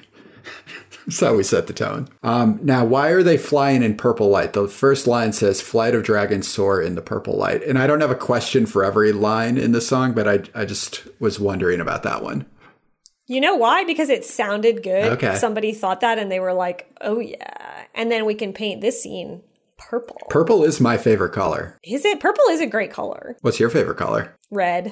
A: how we set the tone." Um, now, why are they flying in purple light? The first line says, "Flight of dragons soar in the purple light," and I don't have a question for every line in the song, but I I just was wondering about that one.
B: You know why? Because it sounded good.
A: Okay.
B: Somebody thought that and they were like, oh yeah. And then we can paint this scene purple.
A: Purple is my favorite color.
B: Is it? Purple is a great color.
A: What's your favorite color?
B: Red.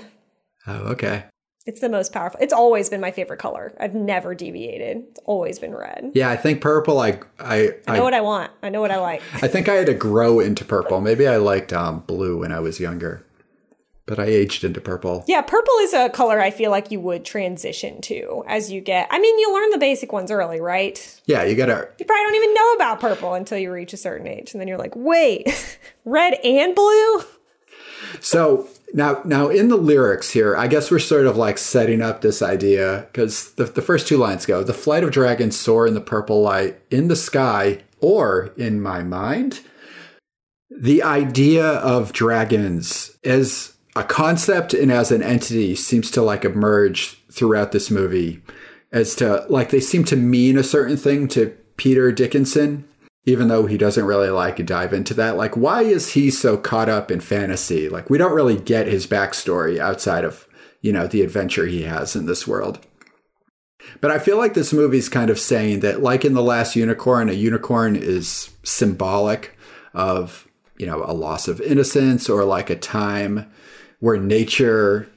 A: Oh, okay.
B: It's the most powerful. It's always been my favorite color. I've never deviated. It's always been red.
A: Yeah, I think purple. I I
B: I know what I want. I know what I like.
A: I think I had to grow into purple. Maybe I liked um, blue when I was younger, but I aged into purple.
B: Yeah, purple is a color I feel like you would transition to as you get. I mean, you learn the basic ones early, right?
A: Yeah, you gotta.
B: You probably don't even know about purple until you reach a certain age, and then you're like, wait, red and blue?
A: So now, now in the lyrics here, I guess we're sort of like setting up this idea because the, the first two lines go: "The flight of dragons soar in the purple light in the sky, or in my mind." The idea of dragons as a concept and as an entity seems to like emerge throughout this movie as to like they seem to mean a certain thing to Peter Dickinson even though he doesn't really like dive into that like why is he so caught up in fantasy? Like we don't really get his backstory outside of you know the adventure he has in this world. But i feel like this movie's kind of saying that like in the last unicorn a unicorn is symbolic of you know a loss of innocence or like a time where nature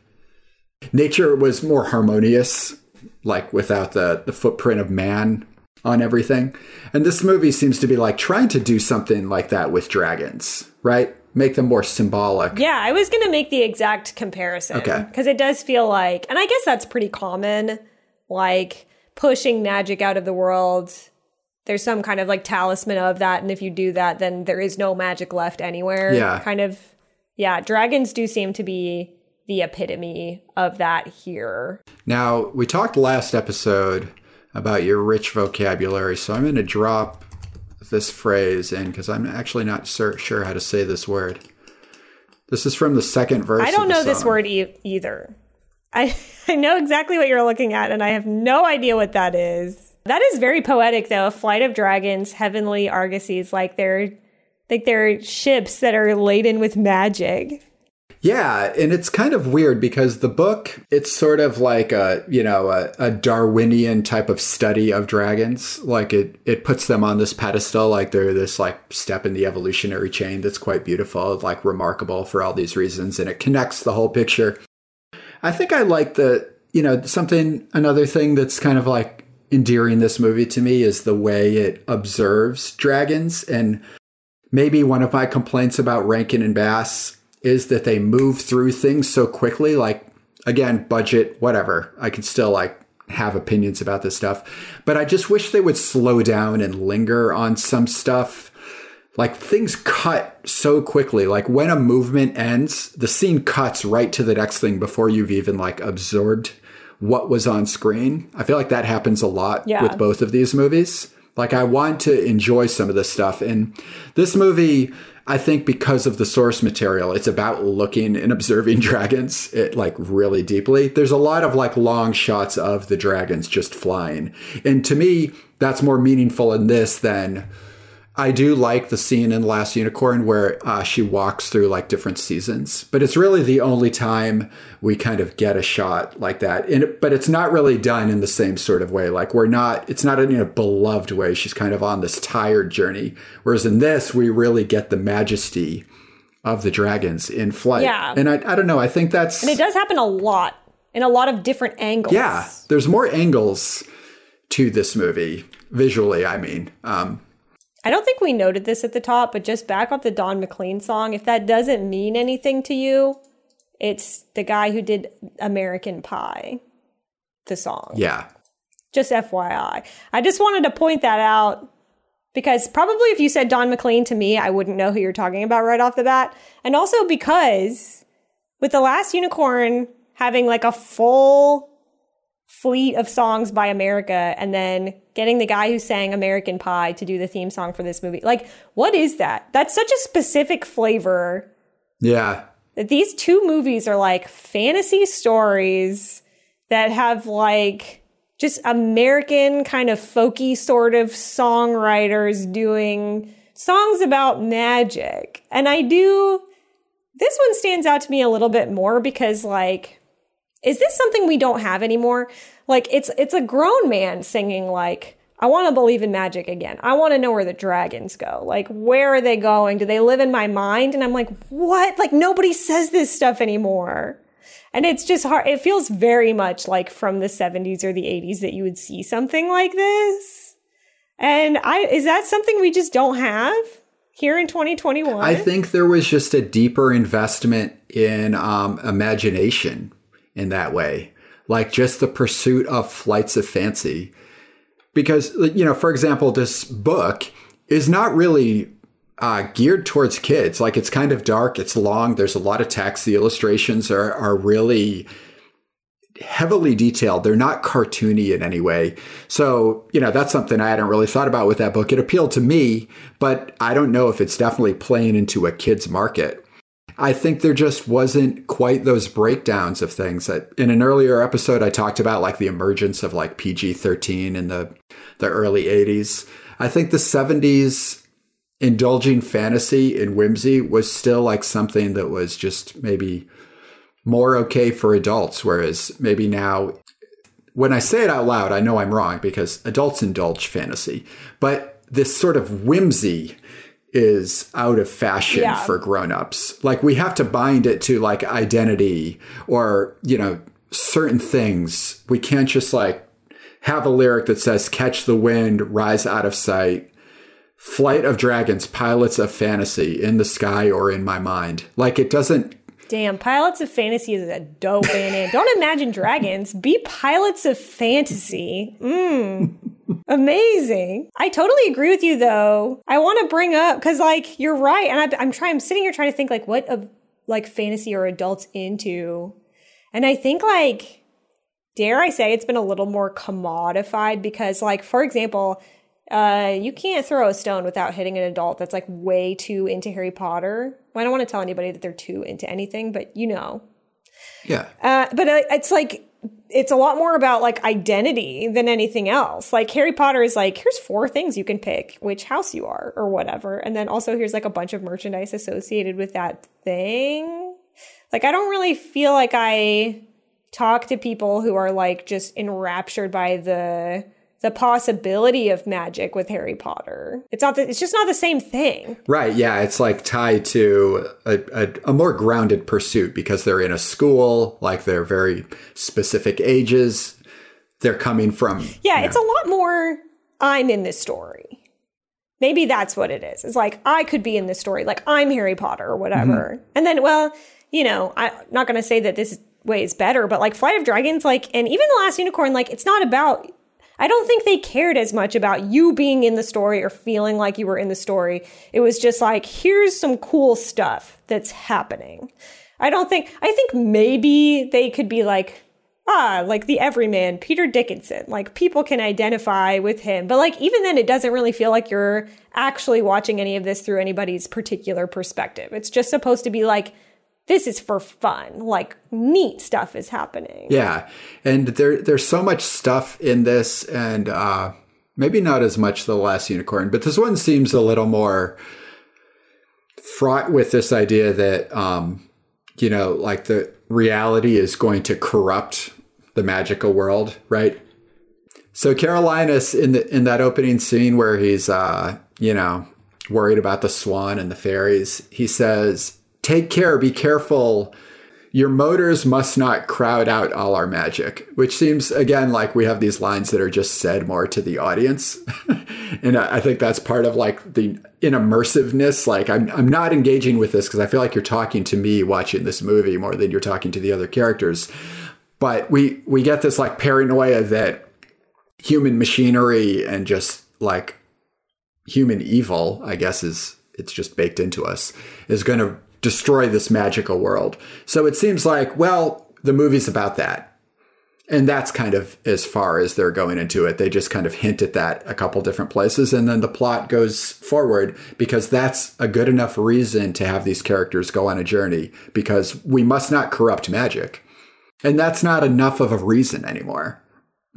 A: nature was more harmonious like without the the footprint of man on everything. And this movie seems to be like trying to do something like that with dragons, right? Make them more symbolic.
B: Yeah, I was going to make the exact comparison.
A: Okay.
B: Because it does feel like, and I guess that's pretty common, like pushing magic out of the world. There's some kind of like talisman of that. And if you do that, then there is no magic left anywhere.
A: Yeah.
B: Kind of, yeah, dragons do seem to be the epitome of that here.
A: Now, we talked last episode about your rich vocabulary, so I'm going to drop this phrase in because I'm actually not sur- sure how to say this word. This is from the second verse.
B: I don't know this word e- either. I, I know exactly what you're looking at, and I have no idea what that is. That is very poetic, though. A flight of dragons, heavenly argosies, like they're like they're ships that are laden with magic.
A: Yeah, and it's kind of weird because the book, it's sort of like a, you know, a, a, Darwinian type of study of dragons. Like it it puts them on this pedestal like they're this like step in the evolutionary chain that's quite beautiful, like remarkable for all these reasons and it connects the whole picture. I think I like the, you know, something another thing that's kind of like endearing this movie to me is the way it observes dragons and maybe one of my complaints about Rankin and Bass is that they move through things so quickly. Like, again, budget, whatever. I can still like have opinions about this stuff, but I just wish they would slow down and linger on some stuff. Like things cut so quickly. Like when a movement ends, the scene cuts right to the next thing before you've even like absorbed what was on screen. I feel like that happens a lot
B: Yeah.
A: with both of these movies. Like I want to enjoy some of this stuff. And this movie, I think because of the source material, it's about looking and observing dragons it, like really deeply. There's a lot of like long shots of the dragons just flying. And to me, that's more meaningful in this than I do like the scene in Last Unicorn where uh, she walks through like different seasons, but it's really the only time we kind of get a shot like that. And but it's not really done in the same sort of way. Like we're not, it's not in a beloved way. She's kind of on this tired journey. Whereas in this, we really get the majesty of the dragons in flight.
B: Yeah.
A: And I, I don't know. I think that's
B: And it does happen a lot in a lot of different angles.
A: yeah. There's more angles to this movie visually. I mean, um,
B: I don't think we noted this at the top, but just back up the Don McLean song. If that doesn't mean anything to you, it's the guy who did American Pie, the song.
A: yeah.
B: Just FYI. I just wanted to point that out because probably if you said Don McLean to me, I wouldn't know who you're talking about right off the bat. And also because with The Last Unicorn having like a full fleet of songs by America and then getting the guy who sang American Pie to do the theme song for this movie. Like, what is that? That's such a specific flavor
A: Yeah.
B: that these two movies are like fantasy stories that have like just American kind of folky sort of songwriters doing songs about magic. And I do, this one stands out to me a little bit more because like, is this something we don't have anymore? Like it's it's a grown man singing like I want to believe in magic again. I want to know where the dragons go. Like where are they going? Do they live in my mind? And I'm like, "What? Like nobody says this stuff anymore." And it's just hard. It feels very much like from the 70s or the 80s that you would see something like this. And I is that something we just don't have here in 2021?
A: I think there was just a deeper investment in um, imagination in that way, like just the pursuit of flights of fancy. Because, you know, for example, this book is not really uh, geared towards kids. Like it's kind of dark, it's long, there's a lot of text. The illustrations are, are really heavily detailed. They're not cartoony in any way. So, you know, that's something I hadn't really thought about with that book. It appealed to me, but I don't know if it's definitely playing into a kid's market. I think there just wasn't quite those breakdowns of things that in an earlier episode I talked about like the emergence of like PG-13 in the the early 80s. I think the 70s indulging fantasy and whimsy was still like something that was just maybe more okay for adults whereas maybe now when I say it out loud I know I'm wrong because adults indulge fantasy. But this sort of whimsy is out of fashion
B: Yeah.
A: for grown-ups. Like we have to bind it to like identity or, you know, certain things. We can't just like have a lyric that says catch the wind, rise out of sight, flight of dragons, pilots of fantasy in the sky or in my mind. Like it doesn't
B: Damn, Pilots of Fantasy is a dope band. Don't imagine dragons. Be pilots of fantasy. Mmm. Amazing. I totally agree with you though. I want to bring up because like you're right, and I, I'm trying. I'm sitting here trying to think like what of like fantasy are adults into, and I think like dare I say it's been a little more commodified because like for example. Uh, you can't throw a stone without hitting an adult that's like way too into Harry Potter. Well, I don't want to tell anybody that they're too into anything, but you know.
A: yeah.
B: Uh, but uh, it's like it's a lot more about like identity than anything else. Like Harry Potter is like, here's four things you can pick, which house you are or whatever, and then also here's like a bunch of merchandise associated with that thing. Like I don't really feel like I talk to people who are like just enraptured by the the possibility of magic with Harry Potter. It's not the, it's just not the same thing.
A: Right. Yeah. It's like tied to a, a, a, more grounded pursuit because they're in a school, like they're very specific ages. They're coming from.
B: Yeah. It's know. a lot more. I'm in this story. Maybe that's what it is. It's like I could be in this story, like I'm Harry Potter or whatever. Mm-hmm. And then, well, you know, I'm not going to say that this way is better, but like Flight of Dragons, like, and even The Last Unicorn, like, it's not about I don't think they cared as much about you being in the story or feeling like you were in the story. It was just like, here's some cool stuff that's happening. I don't think, I think maybe they could be like, ah, like the everyman, Peter Dickinson. Like people can identify with him. But like even then, it doesn't really feel like you're actually watching any of this through anybody's particular perspective. It's just supposed to be like, this is for fun. Like neat stuff is happening.
A: Yeah. And there there's so much stuff in this and uh maybe not as much the last unicorn, but this one seems a little more fraught with this idea that um you know, like the reality is going to corrupt the magical world, right? So Carolinus in the in that opening scene where he's uh, you know, worried about the swan and the fairies, he says, take care, be careful. Your motors must not crowd out all our magic, which seems, again, like we have these lines that are just said more to the audience. and I think that's part of like the in immersiveness. Like, I'm, I'm not engaging with this because I feel like you're talking to me watching this movie more than you're talking to the other characters. But we, we get this like paranoia that human machinery and just like human evil, I guess, is it's just baked into us, is going to destroy this magical world. So it seems like, well, the movie's about that. And that's kind of as far as they're going into it. They just kind of hint at that a couple different places. And then the plot goes forward because that's a good enough reason to have these characters go on a journey because we must not corrupt magic. And that's not enough of a reason anymore.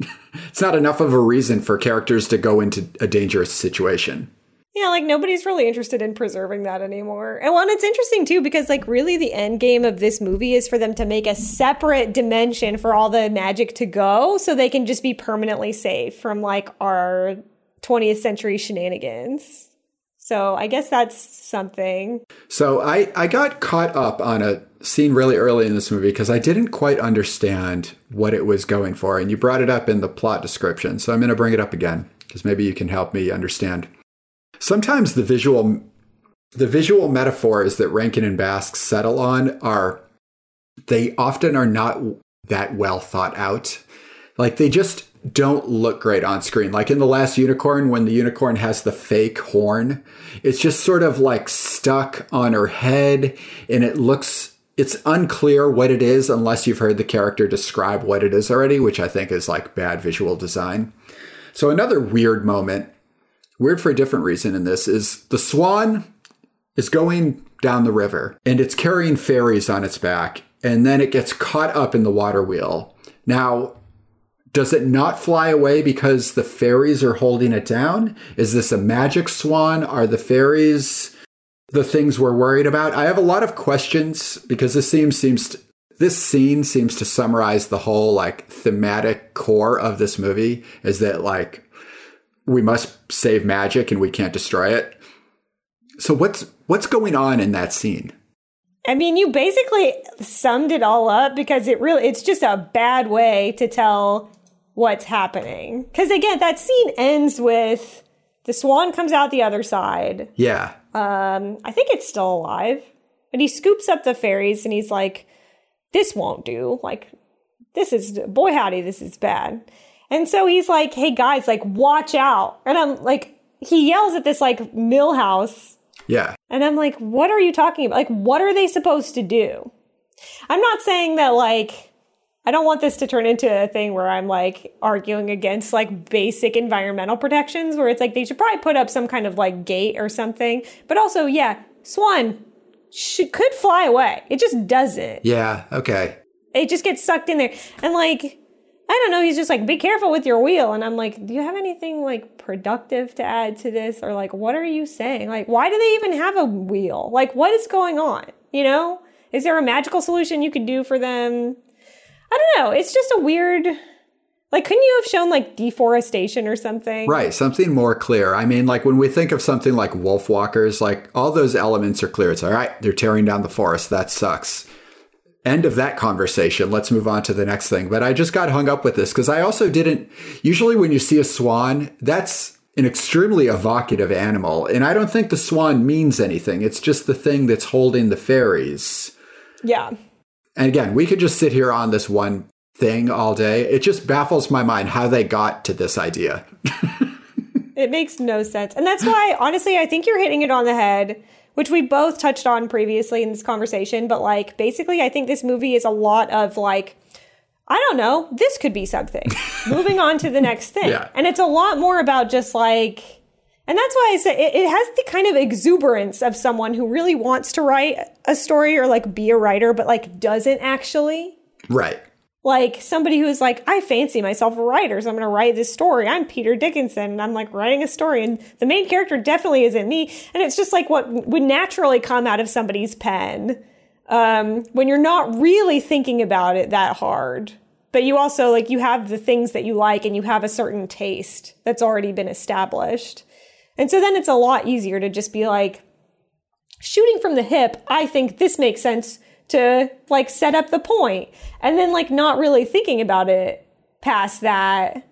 A: it's not enough of a reason for characters to go into a dangerous situation.
B: Yeah, like nobody's really interested in preserving that anymore. And one, it's interesting too because like really the end game of this movie is for them to make a separate dimension for all the magic to go, so they can just be permanently safe from like our 20th century shenanigans. So I guess that's something.
A: So I I got caught up on a scene really early in this movie because I didn't quite understand what it was going for, and you brought it up in the plot description. So I'm going to bring it up again because maybe you can help me understand. Sometimes the visual the visual metaphors that Rankin and Bass settle on are they often are not that well thought out. Like they just don't look great on screen. Like in The Last Unicorn, when the unicorn has the fake horn, it's just sort of like stuck on her head and it looks, it's unclear what it is unless you've heard the character describe what it is already, which I think is like bad visual design. So another weird moment weird for a different reason in this is the swan is going down the river and it's carrying fairies on its back and then it gets caught up in the water wheel. Now, does it not fly away because the fairies are holding it down? Is this a magic swan? Are the fairies the things we're worried about? I have a lot of questions because this seems seems to, this scene seems to summarize the whole like thematic core of this movie is that like we must save magic and we can't destroy it. So what's what's going on in that scene?
B: I mean, you basically summed it all up because it really it's just a bad way to tell what's happening. Cuz again, that scene ends with the swan comes out the other side.
A: Yeah.
B: Um I think it's still alive. But he scoops up the fairies and he's like this won't do. Like this is boy howdy, this is bad. And so he's like, hey guys, like, watch out. And I'm like, he yells at this like mill house.
A: Yeah.
B: And I'm like, what are you talking about? Like, what are they supposed to do? I'm not saying that like, I don't want this to turn into a thing where I'm like arguing against like basic environmental protections where it's like they should probably put up some kind of like gate or something. But also, yeah, Swan should, could fly away. It just doesn't.
A: Yeah. Okay.
B: It just gets sucked in there. And like, I don't know. He's just like, be careful with your wheel. And I'm like, do you have anything like productive to add to this? Or like, what are you saying? Like, why do they even have a wheel? Like, what is going on? You know? Is there a magical solution you could do for them? I don't know. It's just a weird. Like, couldn't you have shown like deforestation or something?
A: Right, something more clear. I mean, like when we think of something like wolf walkers, like all those elements are clear. It's all right, they're tearing down the forest. That sucks. End of that conversation. Let's move on to the next thing. But I just got hung up with this because I also didn't. Usually, when you see a swan, that's an extremely evocative animal. And I don't think the swan means anything. It's just the thing that's holding the fairies.
B: Yeah.
A: And again, we could just sit here on this one thing all day. It just baffles my mind how they got to this idea.
B: it makes no sense. And that's why, honestly, I think you're hitting it on the head, which we both touched on previously in this conversation. But like, basically, I think this movie is a lot of like, I don't know, this could be something. Moving on to the next thing.
A: Yeah.
B: And it's a lot more about just like, and that's why I say it, it has the kind of exuberance of someone who really wants to write a story or like be a writer, but like doesn't actually.
A: Right.
B: Like somebody who's like, I fancy myself a writer, so I'm going to write this story. I'm Peter Dickinson, and I'm like writing a story, and the main character definitely isn't me. And it's just like what would naturally come out of somebody's pen um, when you're not really thinking about it that hard. But you also like you have the things that you like, and you have a certain taste that's already been established. And so then it's a lot easier to just be like, shooting from the hip, I think this makes sense to like set up the. And then like not really thinking about it past that.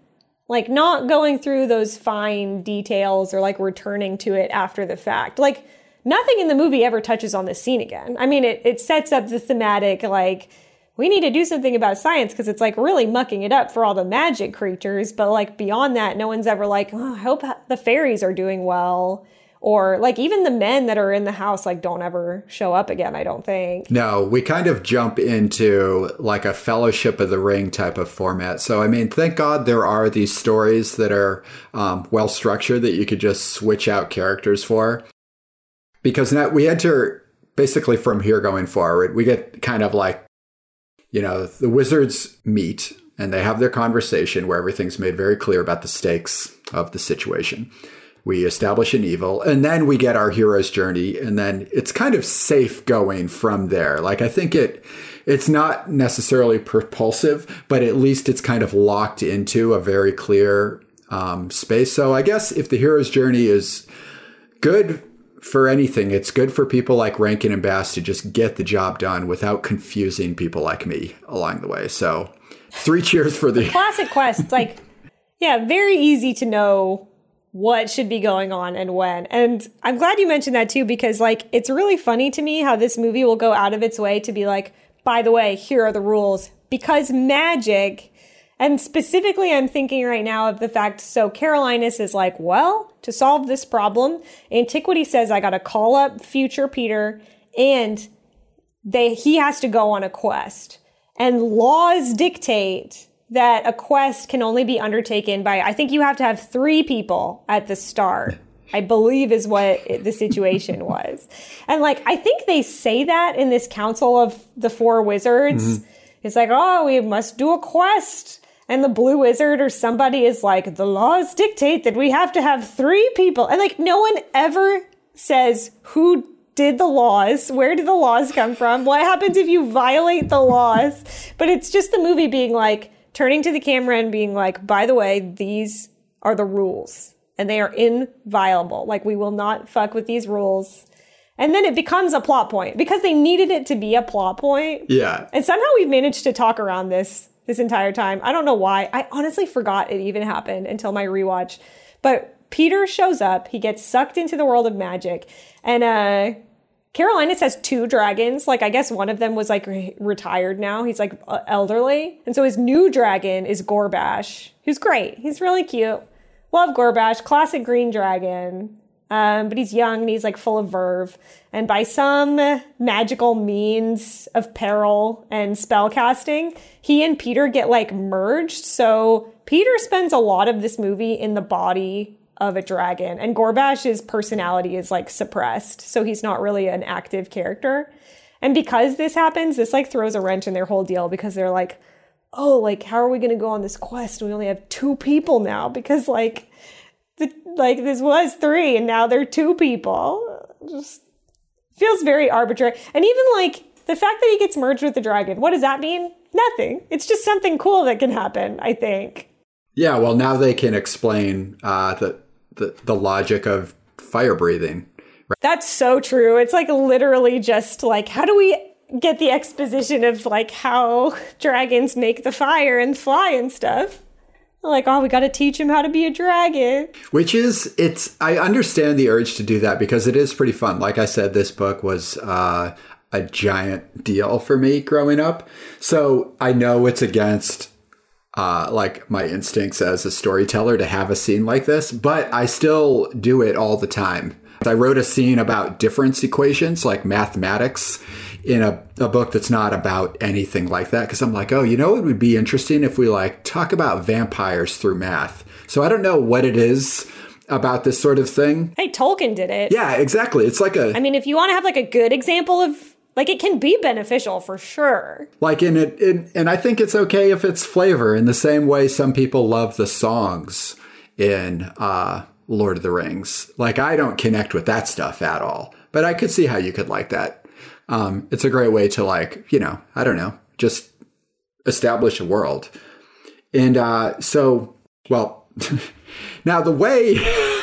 B: Like not going through those fine details or like returning to it after the fact. Like nothing in the movie ever touches on this scene again. I mean, it, it sets up the thematic like, we need to do something about science because it's like really mucking it up for all the magic creatures. But like beyond that, no one's ever like, oh, I hope the fairies are doing well. Or like even the men that are in the house like don't ever show up again, I don't think.
A: No, we kind of jump into like a fellowship of the ring type of format. So, I mean, thank God there are these stories that are um, well structured that you could just switch out characters for. Because now we enter basically from here going forward, we get kind of like you know, the wizards meet and they have their conversation where everything's made very clear about the stakes of the situation. We establish an evil, and then we get our hero's journey, and then it's kind of safe going from there. Like I think it it's not necessarily propulsive, but at least it's kind of locked into a very clear um, space. So I guess if the hero's journey is good for anything, it's good for people like Rankin and Bass to just get the job done without confusing people like me along the way. So, three cheers for the
B: classic quest. like, yeah, very easy to know what should be going on and when. And I'm glad you mentioned that too, because like, it's really funny to me how this movie will go out of its way to be like, by the way, here are the rules. Because magic and specifically, I'm thinking right now of the fact so Carolinus is like, well, to solve this problem, Antiquity says I got to call up future Peter and they he has to go on a quest. And laws dictate that a quest can only be undertaken by I think you have to have 3 people at the start. I believe is what it, the situation was. And like I think they say that in this council of the four wizards. Mm-hmm. It's like, "Oh, we must do a quest." and the blue wizard or somebody is like, the laws dictate that we have to have three people. And like, no one ever says who did the laws? Where did the laws come from? What happens if you violate the laws? But it's just the movie being like, turning to the camera and being like, by the way, these are the rules and they are inviolable. Like, we will not fuck with these rules. And then it becomes a plot point because they needed it to be a plot point.
A: Yeah.
B: And somehow we've managed to talk around this this entire time. I don't know why. I honestly forgot it even happened until my rewatch. But Peter shows up, he gets sucked into the world of magic, and uh Carolinus has two dragons. Like, I guess one of them was like re- retired now. He's like uh, elderly. And so his new dragon is Gorbash, who's great. He's really cute. Love Gorbash, classic green dragon. Um, but he's young and he's like full of verve. And by some magical means of peril and spell casting, he and Peter get like merged. So Peter spends a lot of this movie in the body of a dragon, and Gorbash's personality is like suppressed. So he's not really an active character. And because this happens, this like throws a wrench in their whole deal because they're like, oh, like, how are we going to go on this quest? We only have two people now because like, the, like this was three and now they're two people. Just feels very arbitrary. And even like the fact that he gets merged with the dragon, what does that mean? Nothing. It's just something cool that can happen, I think.
A: Yeah, well, now they can explain uh, the, the the logic of fire breathing.
B: That's so true. It's like literally just like, how do we get the exposition of like how dragons make the fire and fly and stuff? Like, oh, we got to teach him how to be a dragon.
A: Which is, it's, I understand the urge to do that because it is pretty fun. Like I said, this book was uh, a giant deal for me growing up. So I know it's against uh, like my instincts as a storyteller to have a scene like this, but I still do it all the time. I wrote a scene about difference equations, like mathematics, in a, a book that's not about anything like that. Because I'm like, oh, you know, it would be interesting if we like talk about vampires through math. So I don't know what it is about this sort of thing.
B: Hey, Tolkien did it.
A: Yeah, exactly. It's like a
B: I mean, if you want to have like a good example of like it can be beneficial for sure.
A: like in it, in, and I think it's okay if it's flavor in the same way some people love the songs in uh, Lord of the Rings. Like I don't connect with that stuff at all, but I could see how you could like that. Um, it's a great way to like, you know, I don't know, just establish a world. And uh, so, well, now the way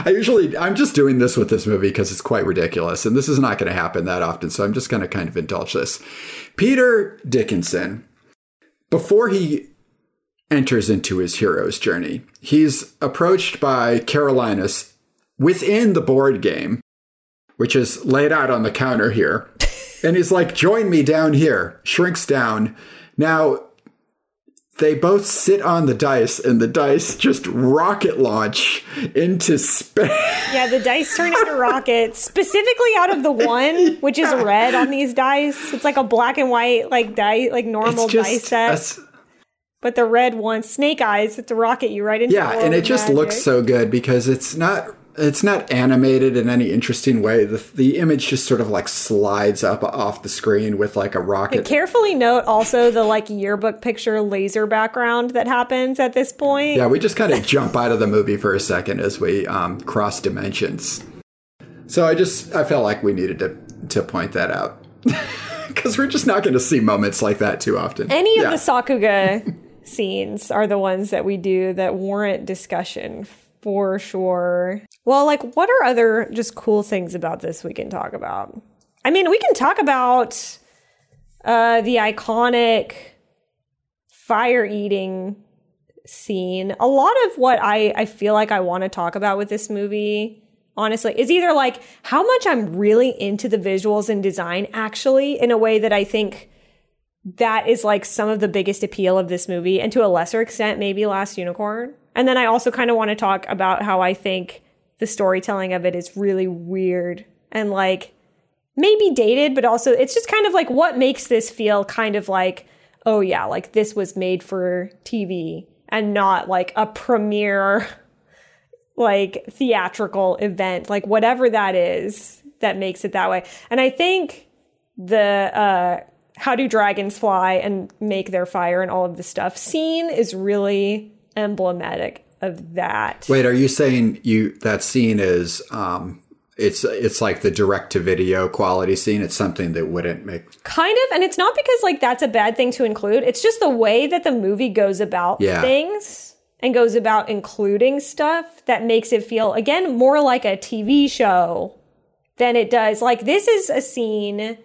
A: I usually I'm just doing this with this movie because it's quite ridiculous, and this is not going to happen that often. So I'm just going to kind of indulge this. Peter Dickinson, before he enters into his hero's journey, he's approached by Carolinus within the board game, which is laid out on the counter here, and he's like, "Join me down here." Shrinks down. Now they both sit on the dice and the dice just rocket launch into space.
B: Yeah, the dice turn into rockets, specifically out of the one, which is red on these dice. It's like a black and white, like die, like normal dice set.
A: a
B: but the red one, snake eyes, it's a rocket you right into.
A: yeah, and it just looks so good because it's not it's not animated in any interesting way. The the image just sort of like slides up off the screen with like a rocket.
B: Carefully note also the like yearbook picture laser background that happens at this point.
A: Yeah, we just kind of jump out of the movie for a second as we um, cross dimensions. So I just I felt like we needed to to point that out because we're just not going to see moments like that too often.
B: Any
A: Yeah.
B: of the Sakuga scenes are the ones that we do that warrant discussion for sure. Well, like, what are other just cool things about this we can talk about? I mean, we can talk about uh, the iconic fire eating scene. A lot of what I, I feel like I want to talk about with this movie, honestly, is either like how much I'm really into the visuals and design, actually, in a way that I think that is like some of the biggest appeal of this movie, and to a lesser extent, maybe Last Unicorn. And then I also kind of want to talk about how I think the storytelling of it is really weird and like maybe dated, but also it's just kind of like what makes this feel kind of like, oh yeah, like this was made for TV and not like a premiere, like theatrical event, like whatever that is that makes it that way. And I think the uh, how do dragons fly and make their fire and all of the stuff scene is really emblematic of that.
A: Wait, are you saying you that scene is um it's it's like the direct to video quality scene? It's something that wouldn't make
B: Kind of, and it's not because like that's a bad thing to include. It's just the way that the movie goes about
A: Yeah.
B: things and goes about including stuff that makes it feel again more like a TV show than it does. Like this is a scene.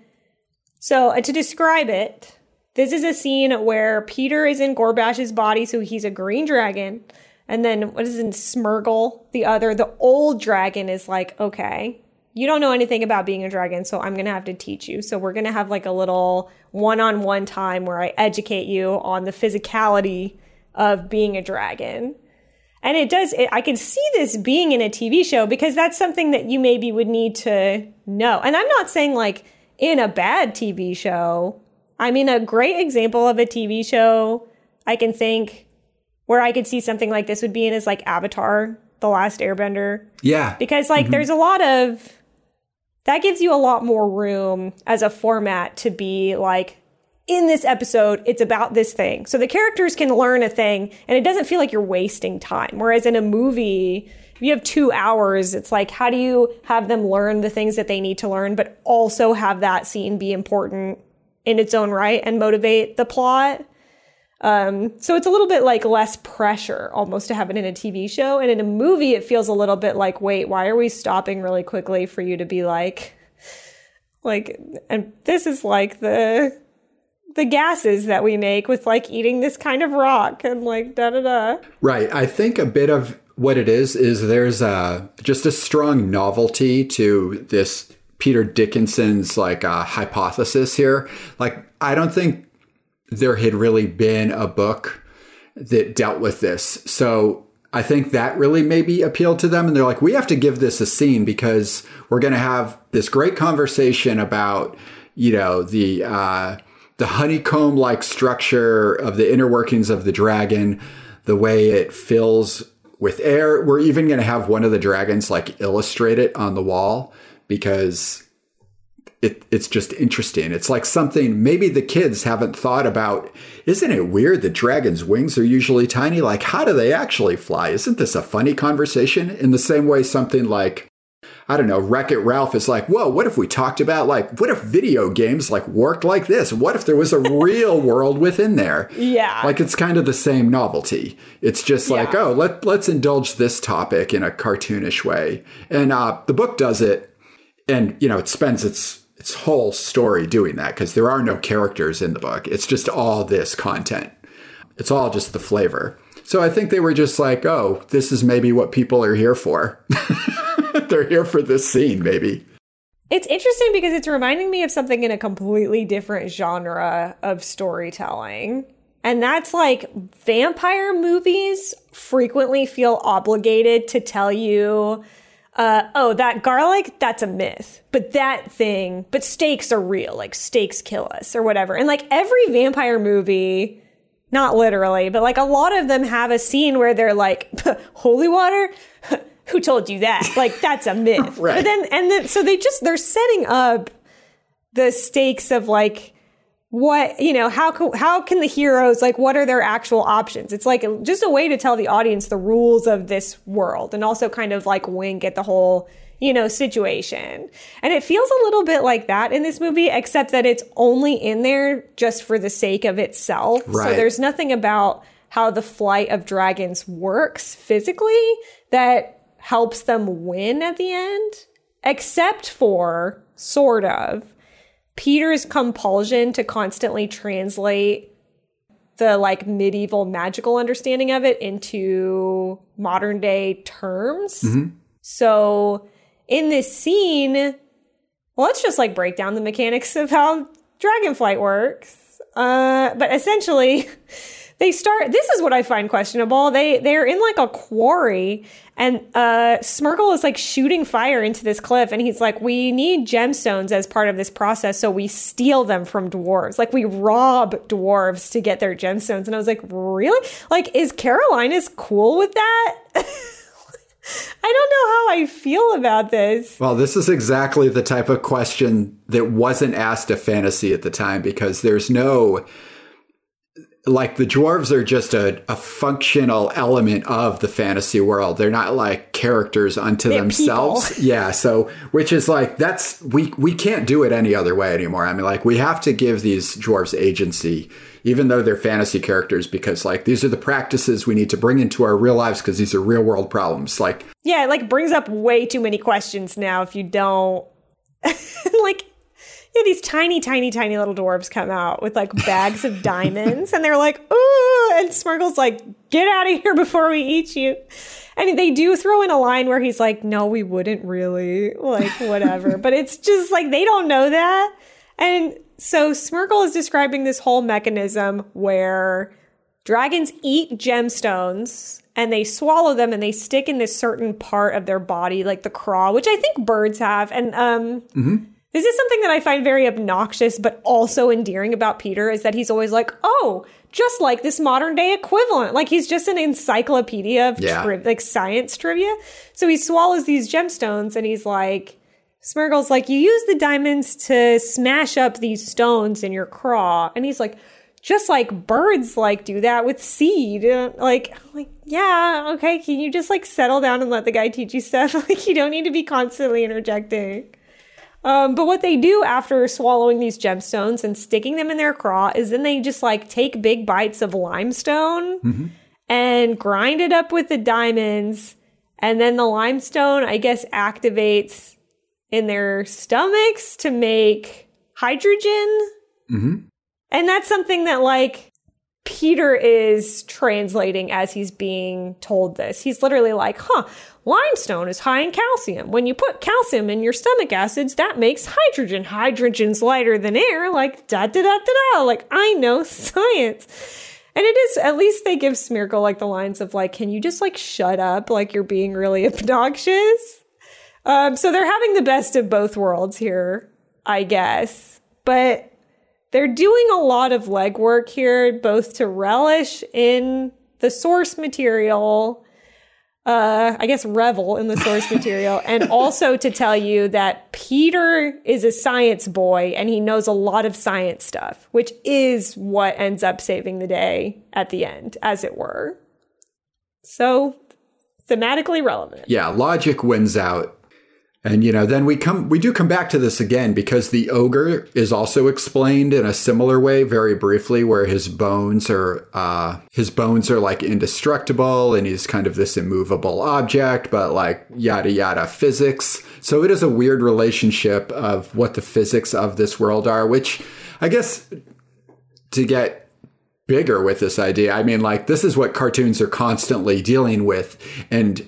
B: So uh, to describe it, this is a scene where Peter is in Gorbash's body, so he's a green dragon. And then what is in Smrgol, the other, the old dragon is like, okay, you don't know anything about being a dragon, so I'm gonna have to teach you. So we're gonna have like a little one-on-one time where I educate you on the physicality of being a dragon. And it does, it, I can see this being in a TV show because that's something that you maybe would need to know. And I'm not saying like in a bad TV show. I mean, a great example of a TV show I can think where I could see something like this would be in is like Avatar, The Last Airbender.
A: Yeah.
B: because like mm-hmm. there's a lot of that gives you a lot more room as a format to be like in this episode it's about this thing. So the characters can learn a thing and it doesn't feel like you're wasting time. Whereas in a movie if you have two hours, it's like, how do you have them learn the things that they need to learn, but also have that scene be important in its own right and motivate the plot? Um, so it's a little bit like less pressure almost to have it in a TV show. And in a movie, it feels a little bit like, wait, why are we stopping really quickly for you to be like, like, and this is like the the gases that we make with like eating this kind of rock and like da da da.
A: Right. I think a bit of what it is is there's a just a strong novelty to this Peter Dickinson's like uh, hypothesis here. Like I don't think there had really been a book that dealt with this. So I think that really maybe appealed to them. And they're like, we have to give this a scene because we're going to have this great conversation about, you know, the, uh, the honeycomb like structure of the inner workings of the dragon, the way it fills with air. We're even going to have one of the dragons like illustrate it on the wall because it, it's just interesting. It's like something maybe the kids haven't thought about. Isn't it weird that dragons' wings are usually tiny? Like, how do they actually fly? Isn't this a funny conversation? In the same way, something like, I don't know, Wreck It Ralph is like, whoa, what if we talked about like, what if video games like worked like this? What if there was a real world within there?
B: Yeah.
A: Like it's kind of the same novelty. It's just like,
B: Yeah.
A: oh, let, let's indulge this topic in a cartoonish way. And uh, the book does it and you know it spends its its whole story doing that because there are no characters in the book. It's just all this content. It's all just the flavor. So i think they were just like oh this is maybe what people are here for. They're here for this scene maybe.
B: It's interesting because it's reminding me of something in a completely different genre of storytelling. And that's like vampire movies frequently feel obligated to tell you, uh, oh, that garlic, that's a myth. But that thing, but stakes are real. Like stakes kill us or whatever. And like every vampire movie, not literally, but like a lot of them have a scene where they're like, holy water? Who told you that? Like that's a myth.
A: Right.
B: But then, and then, so they just, they're setting up the stakes of like, what you know how co- how can the heroes like what are their actual options? It's like just a way to tell the audience the rules of this world and also kind of like wink at the whole you know situation. And it feels a little bit like that in this movie except that it's only in there just for the sake of itself. So there's nothing about how the flight of dragons works physically that helps them win at the end except for sort of Peter's compulsion to constantly translate the like medieval magical understanding of it into modern day terms. So in this scene, well, let's just like break down the mechanics of how dragonflight works. Uh, but essentially, they start. This is what I find questionable. They they're in like a quarry, and uh, Smrgol is like shooting fire into this cliff, and he's like, "We need gemstones as part of this process, so we steal them from dwarves. Like we rob dwarves to get their gemstones." And I was like, "Really? Like, is Carolinus cool with that?" I don't know how I feel about this.
A: well this is exactly the type of question that wasn't asked of fantasy at the time because there's no like the dwarves are just a, a functional element of the fantasy world. They're not like characters unto
B: They're
A: themselves.
B: people.
A: Yeah. So which is like that's we we can't do it any other way anymore. I mean, like we have to give these dwarves agency, even though they're fantasy characters, because like these are the practices we need to bring into our real lives because these are real world problems. Like
B: Yeah, it like brings up way too many questions now if you don't like yeah, these tiny, tiny, tiny little dwarves come out with like bags of diamonds and they're like, ooh, and Smrgol's like, get out of here before we eat you. And they do throw in a line where he's like, no, we wouldn't really, like, whatever. but it's just like they don't know that. And so Smirkle is describing this whole mechanism where dragons eat gemstones and they swallow them and they stick in this certain part of their body, like the craw, which I think birds have. And um, this is something that I find very obnoxious, but also endearing about Peter is that he's always like, oh, just like this modern day equivalent. Like he's just an encyclopedia of
A: Yeah.
B: tri- like science trivia. So he swallows these gemstones and he's like, Smrgol's like, you use the diamonds to smash up these stones in your craw. And he's like, just like birds like do that with seed. Like, like yeah, okay. Can you just like settle down and let the guy teach you stuff? Like, you don't need to be constantly interjecting. Um, but what they do after swallowing these gemstones and sticking them in their craw is then they just like take big bites of limestone and grind it up with the diamonds. And then the limestone, I guess, activates in their stomachs to make hydrogen. And that's something that, like, Peter is translating as he's being told this. He's literally like, huh, limestone is high in calcium. When you put calcium in your stomach acids, that makes hydrogen. Hydrogen's lighter than air. Like, da da da da da. Like, I know science. And it is, at least they give Smrgol like the lines of like, can you just like shut up? Like, you're being really obnoxious. Um, so they're having the best of both worlds here, I guess. But they're doing a lot of legwork here, both to relish in the source material, uh, I guess revel in the source material, and also to tell you that Peter is a science boy and he knows a lot of science stuff, which is what ends up saving the day at the end, as it were. So, thematically relevant.
A: Yeah, logic wins out. And you know, then we come we do come back to this again because the ogre is also explained in a similar way very briefly where his bones are uh his bones are like indestructible and he's kind of this immovable object but like yada yada physics. So it is a weird relationship of what the physics of this world are which I guess to get bigger with this idea. I mean, like, this is what cartoons are constantly dealing with and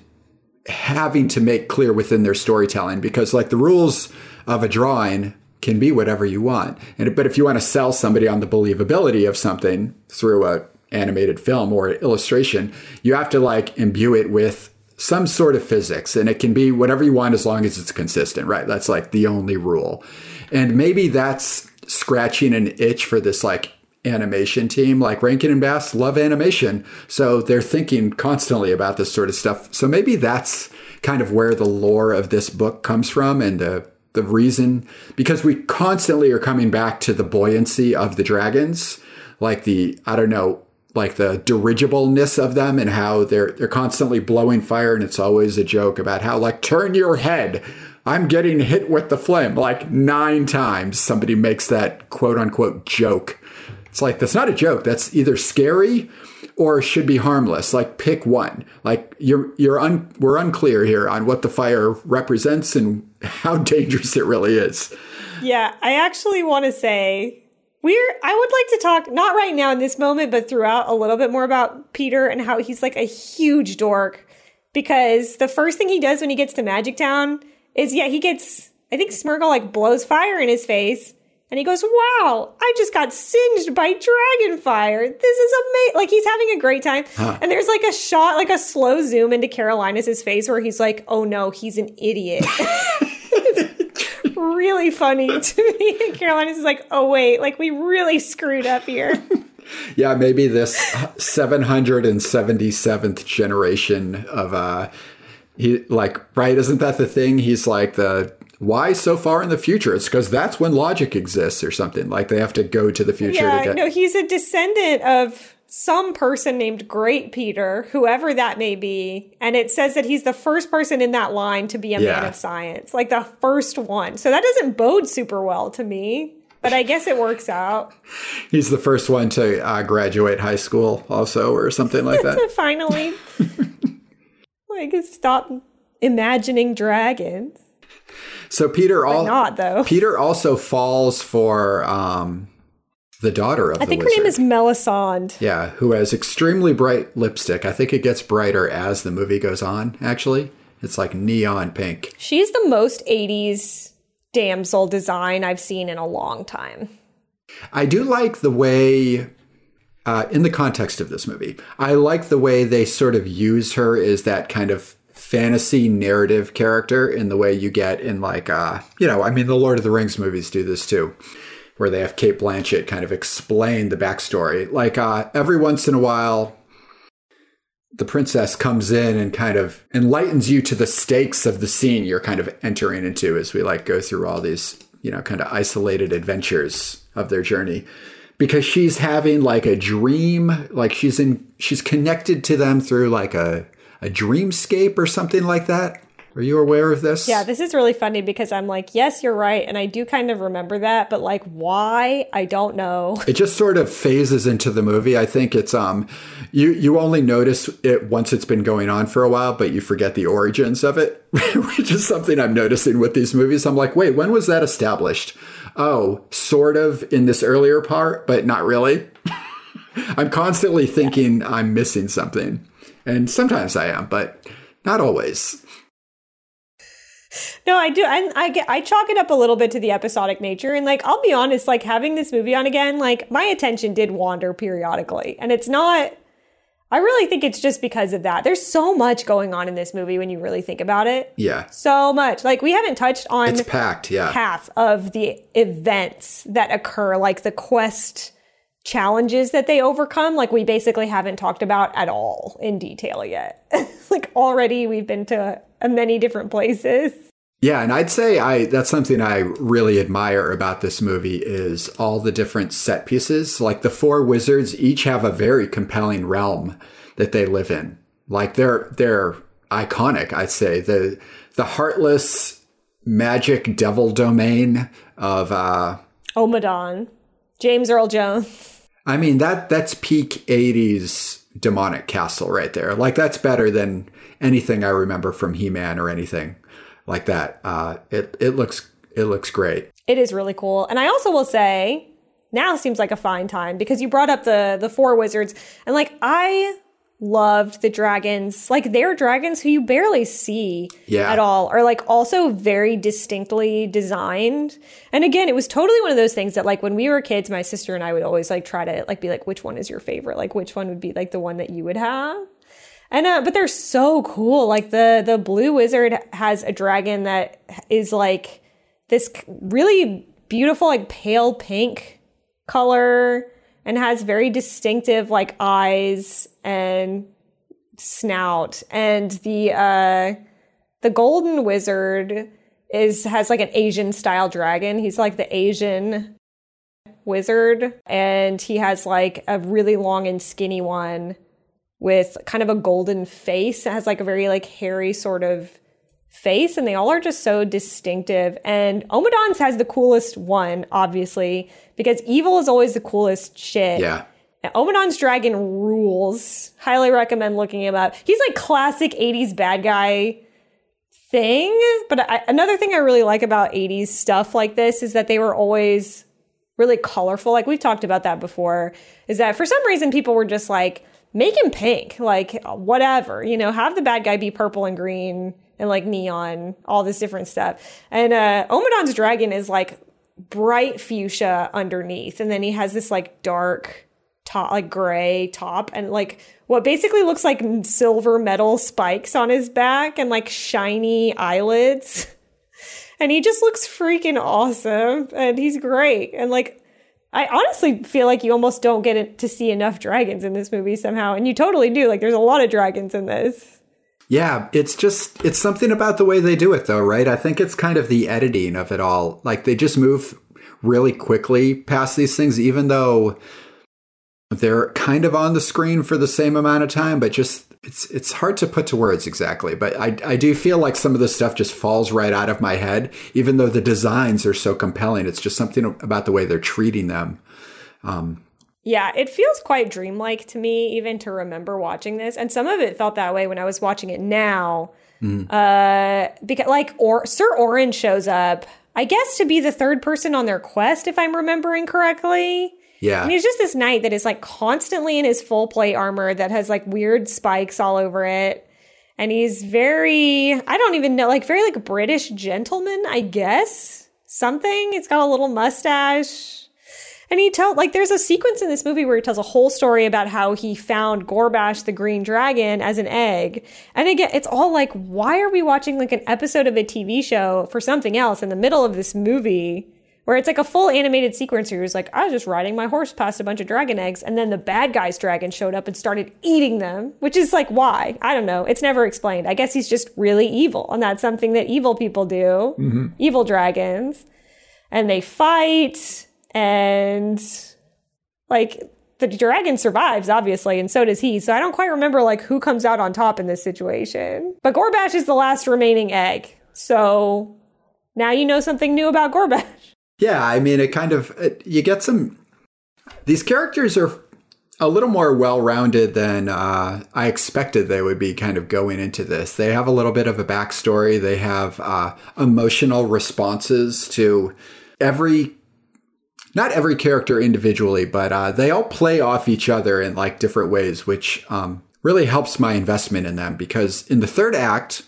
A: having to make clear within their storytelling because, like, the rules of a drawing can be whatever you want. And but if you want to sell somebody on the believability of something through a animated film or illustration, you have to like imbue it with some sort of physics and it can be whatever you want as long as it's consistent, right? That's like the only rule. And maybe that's scratching an itch for this like animation team like Rankin and Bass love animation. So they're thinking constantly about this sort of stuff. So maybe that's kind of where the lore of this book comes from and the the reason because we constantly are coming back to the buoyancy of the dragons, like the I don't know, like the dirigibleness of them and how they're they're constantly blowing fire and it's always a joke about how like turn your head. I'm getting hit with the flame like 9 times somebody makes that quote unquote joke. It's like that's not a joke. That's either scary or should be harmless. Like pick one. Like you're you're un, we're unclear here on what the fire represents and how dangerous it really is.
B: Yeah, I actually want to say we're I would like to talk not right now in this moment but throughout a little bit more about Peter and how he's like a huge dork because the first thing he does when he gets to Magic Town is yeah, he gets I think Smrgol like blows fire in his face and he goes, "Wow, I just got singed by dragon fire. This is amazing!" Like he's having a great time. And there's like a shot, like a slow zoom into Carolinus face where he's like, "Oh no, he's an idiot." It's really funny to me. And Carolinus is like, "Oh wait, like we really screwed up here."
A: Yeah, maybe this 777th generation of uh he like right isn't that the thing he's like the why so far in the future it's because that's when logic exists or something like they have to go to the future
B: yeah,
A: to get
B: no, he's a descendant of some person named Great Peter, whoever that may be, and it says that he's the first person in that line to be a man of science, like the first one. So that doesn't bode super well to me, but I guess it works out
A: he's the first one to uh, graduate high school also or something like that
B: finally like stop imagining dragons.
A: So peter all
B: Not though.
A: peter also falls for um the daughter of
B: I think her name is Melisande.
A: yeah who has extremely bright lipstick i think it gets brighter as the movie goes on actually it's like neon pink
B: She's the most 80s damsel design I've seen in a long time.
A: I do like the way, uh, in the context of this movie, I like the way they sort of use her as that kind of fantasy narrative character in the way you get in like, uh, you know, I mean, the Lord of the Rings movies do this too, where they have Cate Blanchett kind of explain the backstory. Like uh, every once in a while, the princess comes in and kind of enlightens you to the stakes of the scene you're kind of entering into as we like go through all these you know kind of isolated adventures of their journey because she's having like a dream, like she's in she's connected to them through like a a dreamscape or something like that. Are you aware of this?
B: Yeah, this is really funny because I'm like, yes, you're right. And I do kind of remember that, but like, why? I don't know.
A: It just sort of phases into the movie. I think it's, um, you, you only notice it once it's been going on for a while, but you forget the origins of it, which is something I'm noticing with these movies. I'm like, wait, when was that established? Oh, sort of in this earlier part, but not really. I'm constantly thinking yeah. I'm missing something. And sometimes I am, but not always.
B: No, I do. I, I get. I chalk it up a little bit to the episodic nature, and like I'll be honest, like having this movie on again, like my attention did wander periodically, and it's not. I really think it's just because of that. There's so much going on in this movie when you really think about it.
A: Yeah.
B: So much. Like we haven't touched on
A: It's packed, yeah.
B: half of the events that occur, like the quest challenges that they overcome. Like we basically haven't talked about at all in detail yet. like already we've been to many different places.
A: Yeah, and I'd say I that's something I really admire about this movie is all the different set pieces. Like the four wizards each have a very compelling realm that they live in. Like they're they're iconic, I'd say. The the heartless magic devil domain of uh
B: Ommadon. James Earl Jones.
A: I mean that that's peak 80s demonic castle right there. Like that's better than anything I remember from He-Man or anything like that. Uh, it it looks it looks great.
B: It is really cool, and I also will say now seems like a fine time because you brought up the the four wizards, and like I loved the dragons. Like they're dragons who you barely see
A: yeah.
B: at all are like also very distinctly designed. And again it was totally one of those things that like when we were kids my sister and i would always like try to like be like which one is your favorite? Like which one would be like the one that you would have? And uh, but they're so cool. Like the the blue wizard has a dragon that is like this really beautiful, like pale pink color, and has very distinctive like eyes and snout. And the uh, the golden wizard is has like an Asian style dragon. He's like the Asian wizard, and he has like a really long and skinny one with kind of a golden face. It has like a very like hairy sort of face and they all are just so distinctive. And Ommadon's has the coolest one, obviously, because evil is always the coolest shit.
A: Yeah.
B: And Ommadon's dragon rules. Highly recommend looking him up. He's like classic 80s bad guy thing. But I, another thing I really like about 80s stuff like this is that they were always really colorful. Like we've talked about that before, is that for some reason people were just like, make him pink, like whatever, you know, have the bad guy be purple and green and like neon, all this different stuff. And uh Ommadon's dragon is like bright fuchsia underneath, and then he has this like dark top, like gray top, and like what basically looks like silver metal spikes on his back and like shiny eyelids. And he just looks freaking awesome, and he's great. And like I honestly feel like you almost don't get to see enough dragons in this movie somehow, and you totally do. Like, there's a lot of dragons in this.
A: Yeah, it's just it's something about the way they do it, though, right? I think it's kind of the editing of it all. Like they just move really quickly past these things, even though they're kind of on the screen for the same amount of time, but just it's it's hard to put to words exactly. But I I do feel like some of the stuff just falls right out of my head, even though the designs are so compelling. It's just something about the way they're treating them. Um,
B: yeah, it feels quite dreamlike to me, even to remember watching this. And some of it felt that way when I was watching it now. Mm. Uh, because like or Sir Orrin shows up, I guess to be the third person on their quest, if I'm remembering correctly.
A: Yeah.
B: And he's just this knight that is like constantly in his full plate armor that has like weird spikes all over it. And he's very, I don't even know, like very like British gentleman, I guess. Something. He's got a little mustache. And he tells, like, there's a sequence in this movie where he tells a whole story about how he found Gorbash the Green Dragon as an egg. And again, it's all like, why are we watching like an episode of a TV show for something else in the middle of this movie? Where it's like a full animated sequence where he's like, I was just riding my horse past a bunch of dragon eggs, and then the bad guy's dragon showed up and started eating them, which is like, why? I don't know. It's never explained. I guess he's just really evil, and that's something that evil people do. Mm-hmm. evil dragons, and they fight, and like the dragon survives, obviously, and so does he. So I don't quite remember like who comes out on top in this situation. But Gorbash is the last remaining egg. So now you know something new about Gorbash.
A: Yeah, I mean, it kind of it, you get some. These characters are a little more well-rounded than uh, I expected they would be. Kind of going into this, they have a little bit of a backstory. They have uh, emotional responses to every not every character individually, but uh, they all play off each other in like different ways, which um, really helps my investment in them. Because in the third act,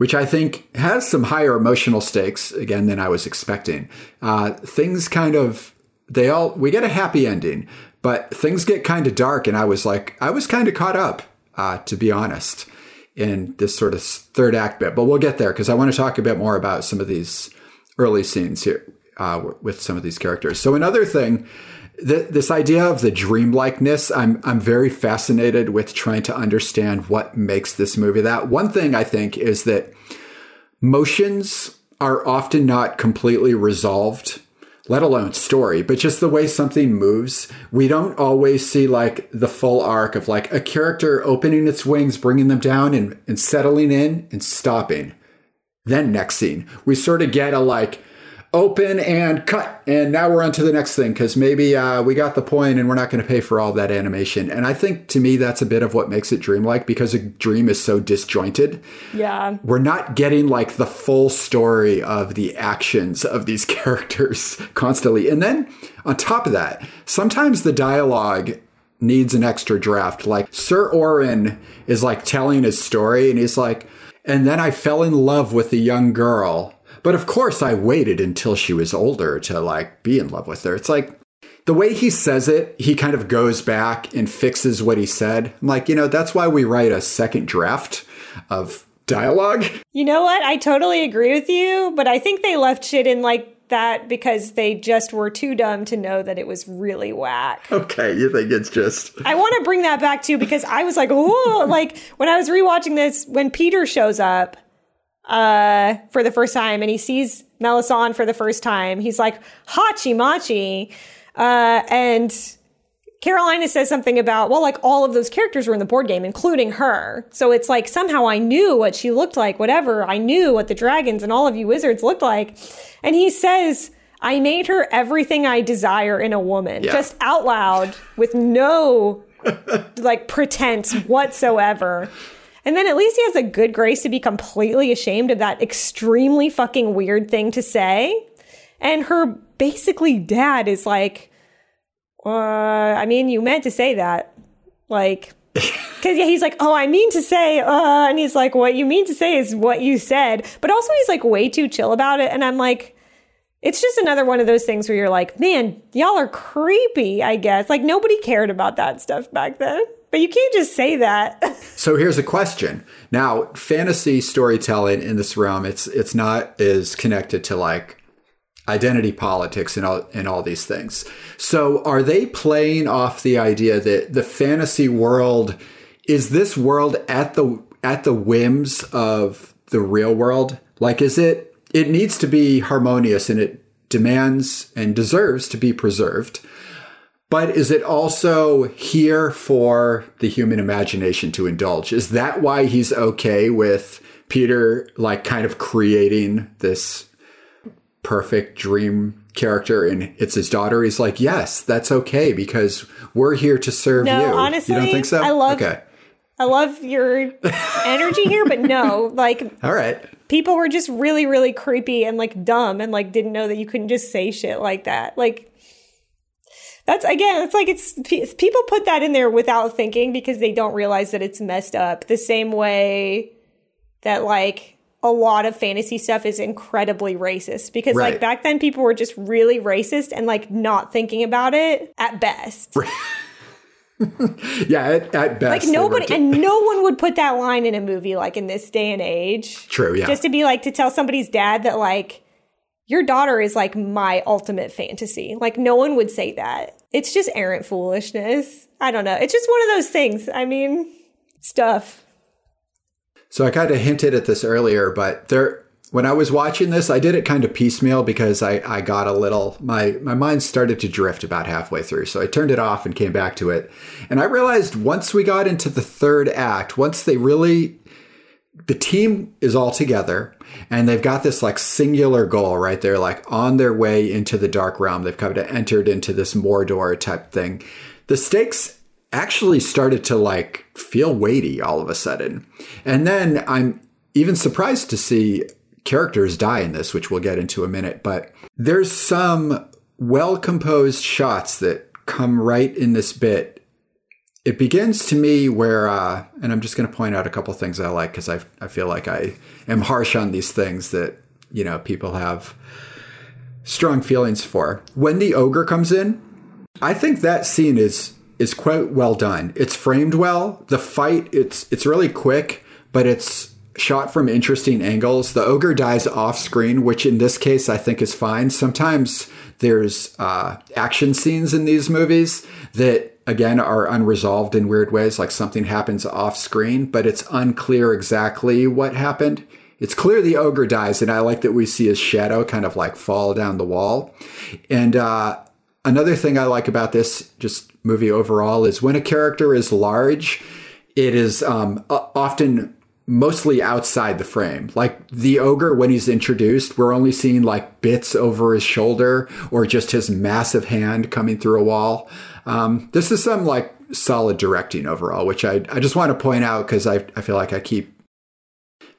A: which I think has some higher emotional stakes again than I was expecting, uh, things kind of they all we get a happy ending, but things get kind of dark, and I was like, I was kind of caught up, uh, to be honest, in this sort of third act bit. But we'll get there because I want to talk a bit more about some of these early scenes here uh, with some of these characters. So another thing, th- this idea of the dreamlikeness, I'm I'm very fascinated with trying to understand what makes this movie that. One thing I think is that motions are often not completely resolved let alone story, but just the way something moves. We don't always see like the full arc of like a character opening its wings, bringing them down and, and settling in and stopping. Then next scene, we sort of get a like open and cut. And now we're on to the next thing because maybe uh, we got the point and we're not going to pay for all that animation. And i think to me that's a bit of what makes it dreamlike because a dream is so disjointed.
B: Yeah.
A: we're not getting like the full story of the actions of these characters constantly. And then on top of that sometimes the dialogue needs an extra draft. Like sir Orrin is like telling his story and he's like and then i fell in love with a young girl but of course, I waited until she was older to like be in love with her. It's like the way he says it, he kind of goes back and fixes what he said. I'm like, you know, that's why we write a second draft of dialogue.
B: You know what? I totally agree with you, but I think they left shit in like that because they just were too dumb to know that it was really whack.
A: Okay, you think it's just.
B: I want to bring that back too because I was like, oh, like when I was rewatching this, when Peter shows up uh, for the first time and he sees Melisande for the first time, he's like, Hachi Machi. Uh, and Carolinus says something about, well, like all of those characters were in the board game, including her. So it's like somehow I knew what she looked like, whatever. I knew what the dragons and all of you wizards looked like. And he says, I made her everything I desire in a woman,
A: Yeah.
B: just out loud with no like pretense whatsoever. And then at least he has a good grace to be completely ashamed of that extremely fucking weird thing to say. And her basically dad is like, uh, I mean, you meant to say that. Like, because yeah, he's like, oh, I mean to say, uh, and he's like, what you mean to say is what you said. But also, he's like way too chill about it. And I'm like, it's just another one of those things where you're like, man, y'all are creepy, I guess. Like, nobody cared about that stuff back then. But you can't just say that.
A: So here's a question. Now, fantasy storytelling in this realm, it's it's not as connected to like identity politics and all and all these things. So are they playing off the idea that the fantasy world is this world at the at the whims of the real world? Like is it it needs to be harmonious and it demands and deserves to be preserved. But is it also here for the human imagination to indulge? Is that why he's okay with Peter, like, kind of creating this perfect dream character and it's his daughter? He's like, yes, that's okay because we're here to serve
B: No,
A: you.
B: honestly,
A: you don't think so?
B: I love-
A: Okay.
B: I love your energy here, but no, like
A: All right.
B: people were just really, really creepy and like dumb and like didn't know that you couldn't just say shit like that. Like, that's again, it's like it's people put that in there without thinking because they don't realize that it's messed up. The same way that like a lot of fantasy stuff is incredibly racist because
A: Right.
B: like back then people were just really racist and like not thinking about it at best.
A: Yeah, at, at best.
B: Like nobody, and no one would put that line in a movie like in this day and age.
A: True, yeah.
B: Just to be like to tell somebody's dad that like your daughter is like my ultimate fantasy. Like no one would say that. It's just errant foolishness. I don't know. It's just one of those things. I mean, stuff.
A: So I kind of hinted at this earlier, but there when I was watching this, I did it kind of piecemeal because I, I got a little my my mind started to drift about halfway through. So I turned it off and came back to it. And I realized once we got into the third act, once they really the team is all together and they've got this like singular goal, right? They're like on their way into the dark realm. They've kind of entered into this Mordor type thing. The stakes actually started to like feel weighty all of a sudden. And then I'm even surprised to see characters die in this, which we'll get into a minute, but there's some well composed shots that come right in this bit. It begins to me where, uh, and I'm just going to point out a couple things I like because I, I feel like I am harsh on these things that, you know, people have strong feelings for. When the ogre comes in, I think that scene is is quite well done. It's framed well. The fight, it's it's really quick, but it's shot from interesting angles. The ogre dies off screen, which in this case I think is fine. Sometimes there's uh, action scenes in these movies that again are unresolved in weird ways, like something happens off screen, but it's unclear exactly what happened. It's clear the ogre dies, and I like that we see his shadow kind of like fall down the wall. And uh, another thing I like about this just movie overall is when a character is large, it is um, often mostly outside the frame. Like the ogre, when he's introduced, we're only seeing like bits over his shoulder or just his massive hand coming through a wall. Um, this is some like solid directing overall, which I, I just want to point out because I, I feel like I keep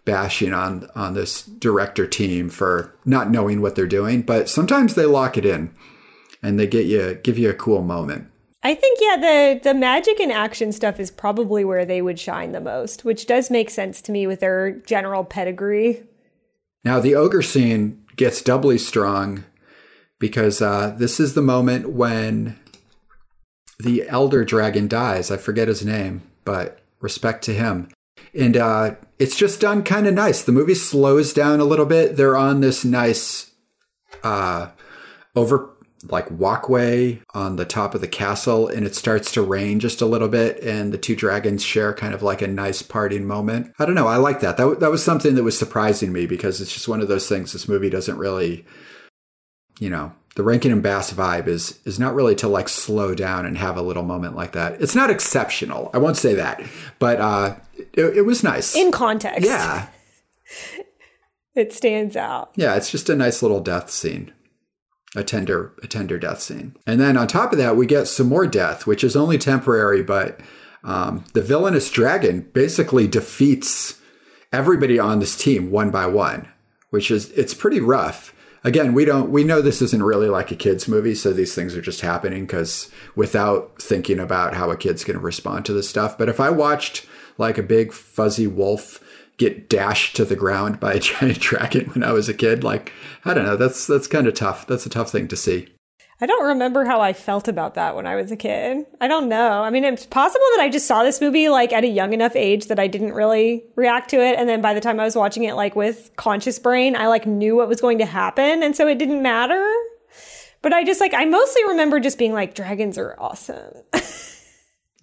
A: bashing on on this director team for not knowing what they're doing, but sometimes they lock it in and they get you give you a cool moment.
B: I think yeah, the the magic and action stuff is probably where they would shine the most, which does make sense to me with their general pedigree.
A: Now the ogre scene gets doubly strong because uh, this is the moment when the elder dragon dies. I forget his name, but respect to him. And uh, it's just done kind of nice. The movie slows down a little bit. They're on this nice uh, over like walkway on the top of the castle and it starts to rain just a little bit and the two dragons share kind of like a nice parting moment. I don't know, I like that. That that was something that was surprising me because it's just one of those things this movie doesn't really you know, the Rankin and Bass vibe is is not really to like slow down and have a little moment like that. It's not exceptional. I won't say that, but uh it, it was nice.
B: In context.
A: Yeah.
B: it stands out.
A: Yeah, it's just a nice little death scene a tender a tender death scene. And then on top of that, we get some more death, which is only temporary, but um, the villainous dragon basically defeats everybody on this team one by one, which is it's pretty rough. Again, we don't we know this isn't really like a kids movie, so these things are just happening because without thinking about how a kid's going to respond to this stuff. But if I watched like a big fuzzy wolf get dashed to the ground by a giant dragon when I was a kid. Like, I don't know. That's that's kind of tough. That's a tough thing to see.
B: I don't remember how I felt about that when I was a kid. I don't know. I mean, it's possible that I just saw this movie like at a young enough age that I didn't really react to it. And then by the time I was watching it like with conscious brain, I like knew what was going to happen. And so it didn't matter. But I just like, I mostly remember just being like, dragons are awesome.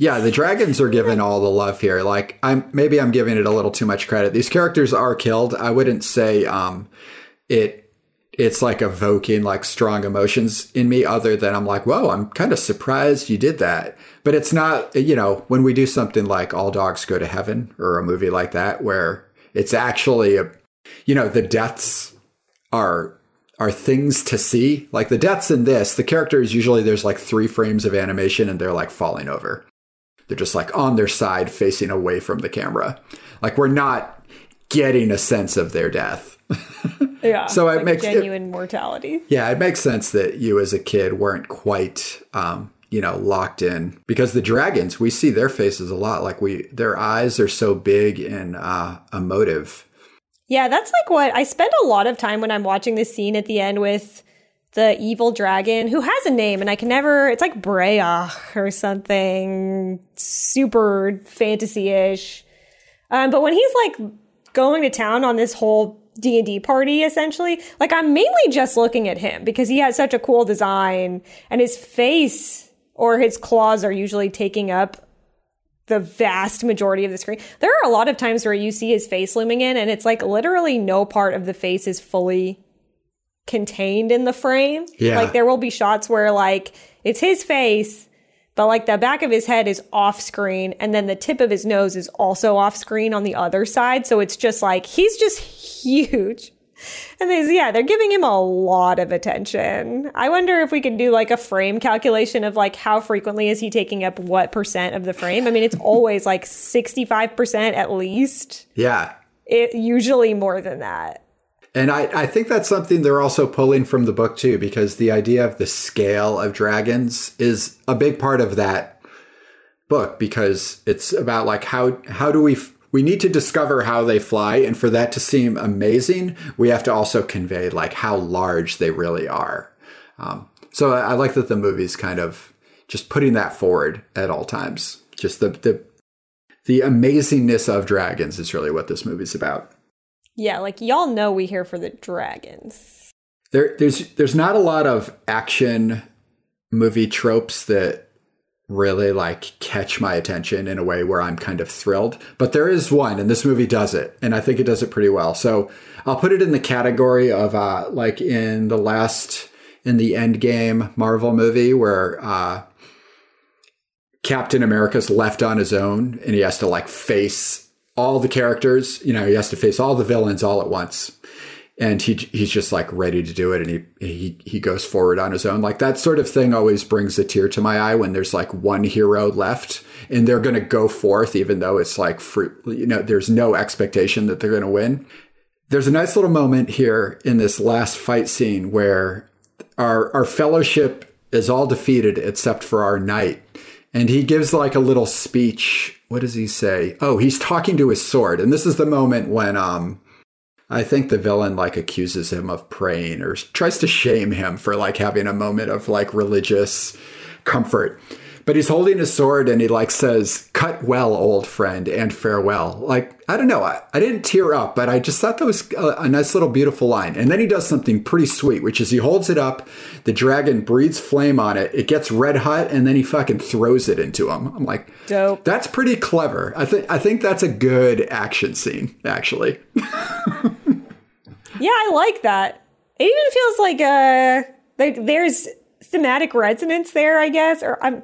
A: Yeah, the dragons are given all the love here. Like I'm maybe I'm giving it a little too much credit. These characters are killed. I wouldn't say um it it's like evoking like strong emotions in me other than I'm like, "Whoa, I'm kind of surprised you did that." But it's not, you know, when we do something like All Dogs Go to Heaven or a movie like that where it's actually a you know, the deaths are are things to see. Like the deaths in this, the characters usually there's like 3 frames of animation and they're like falling over. They're just like on their side, facing away from the camera. Like we're not getting a sense of their death.
B: Yeah.
A: So it
B: like
A: makes- it-
B: genuine mortality.
A: yeah, it makes sense that you as a kid weren't quite, um, you know, locked in because the dragons, we see their faces a lot. Like we, their eyes are so big and uh, emotive.
B: Yeah, that's like what I spend a lot of time when I'm watching this scene at the end with the evil dragon who has a name and I can never it's like Brea or something super fantasy-ish. Um, but when he's like going to town on this whole D&D party essentially, like I'm mainly just looking at him because he has such a cool design and his face or his claws are usually taking up the vast majority of the screen. There are a lot of times where you see his face looming in, and it's like literally no part of the face is fully contained in the frame.
A: Yeah.
B: Like there will be shots where like it's his face, but like the back of his head is off screen, and then the tip of his nose is also off screen on the other side. So it's just like he's just huge. And they, yeah, they're giving him a lot of attention. I wonder if we can do like a frame calculation of like how frequently is he taking up what percent of the frame? I mean, it's always like 65% at least.
A: Yeah.
B: It usually more than that.
A: And I, I think that's something they're also pulling from the book too, because the idea of the scale of dragons is a big part of that book because it's about like how how do we f- we need to discover how they fly and for that to seem amazing we have to also convey like how large they really are. Um, so I, I like that the movie's kind of just putting that forward at all times. Just the the the amazingness of dragons is really what this movie's about
B: Yeah, like y'all know we here for the dragons.
A: there there's there's not a lot of action movie tropes that really like catch my attention in a way where I'm kind of thrilled. But there is one, and this movie does it, and I think it does it pretty well. So I'll put it in the category of uh, like in the last in the Endgame Marvel movie where uh, Captain America's left on his own, and he has to like face all the characters. You know, he has to face all the villains all at once. And he he's just like ready to do it. And he he he goes forward on his own. Like that sort of thing always brings a tear to my eye when there's like one hero left and they're going to go forth even though it's like fruit you know there's no expectation that they're going to win. There's a nice little moment here in this last fight scene where our our fellowship is all defeated except for our knight and he gives like a little speech. What does he say? Oh he's talking to his sword. And this is the moment when um I think the villain like accuses him of praying or tries to shame him for like having a moment of like religious comfort. But he's holding his sword and he like says, "Cut well, old friend, and farewell." Like I don't know, I, I didn't tear up, but I just thought that was a, a nice little beautiful line. And then he does something pretty sweet, which is he holds it up, the dragon breathes flame on it, it gets red hot, and then he fucking throws it into him. I'm like,
B: Dope.
A: That's pretty clever. I think I think that's a good action scene, actually.
B: Yeah, I like that. It even feels like uh like there's thematic resonance there, I guess, or I'm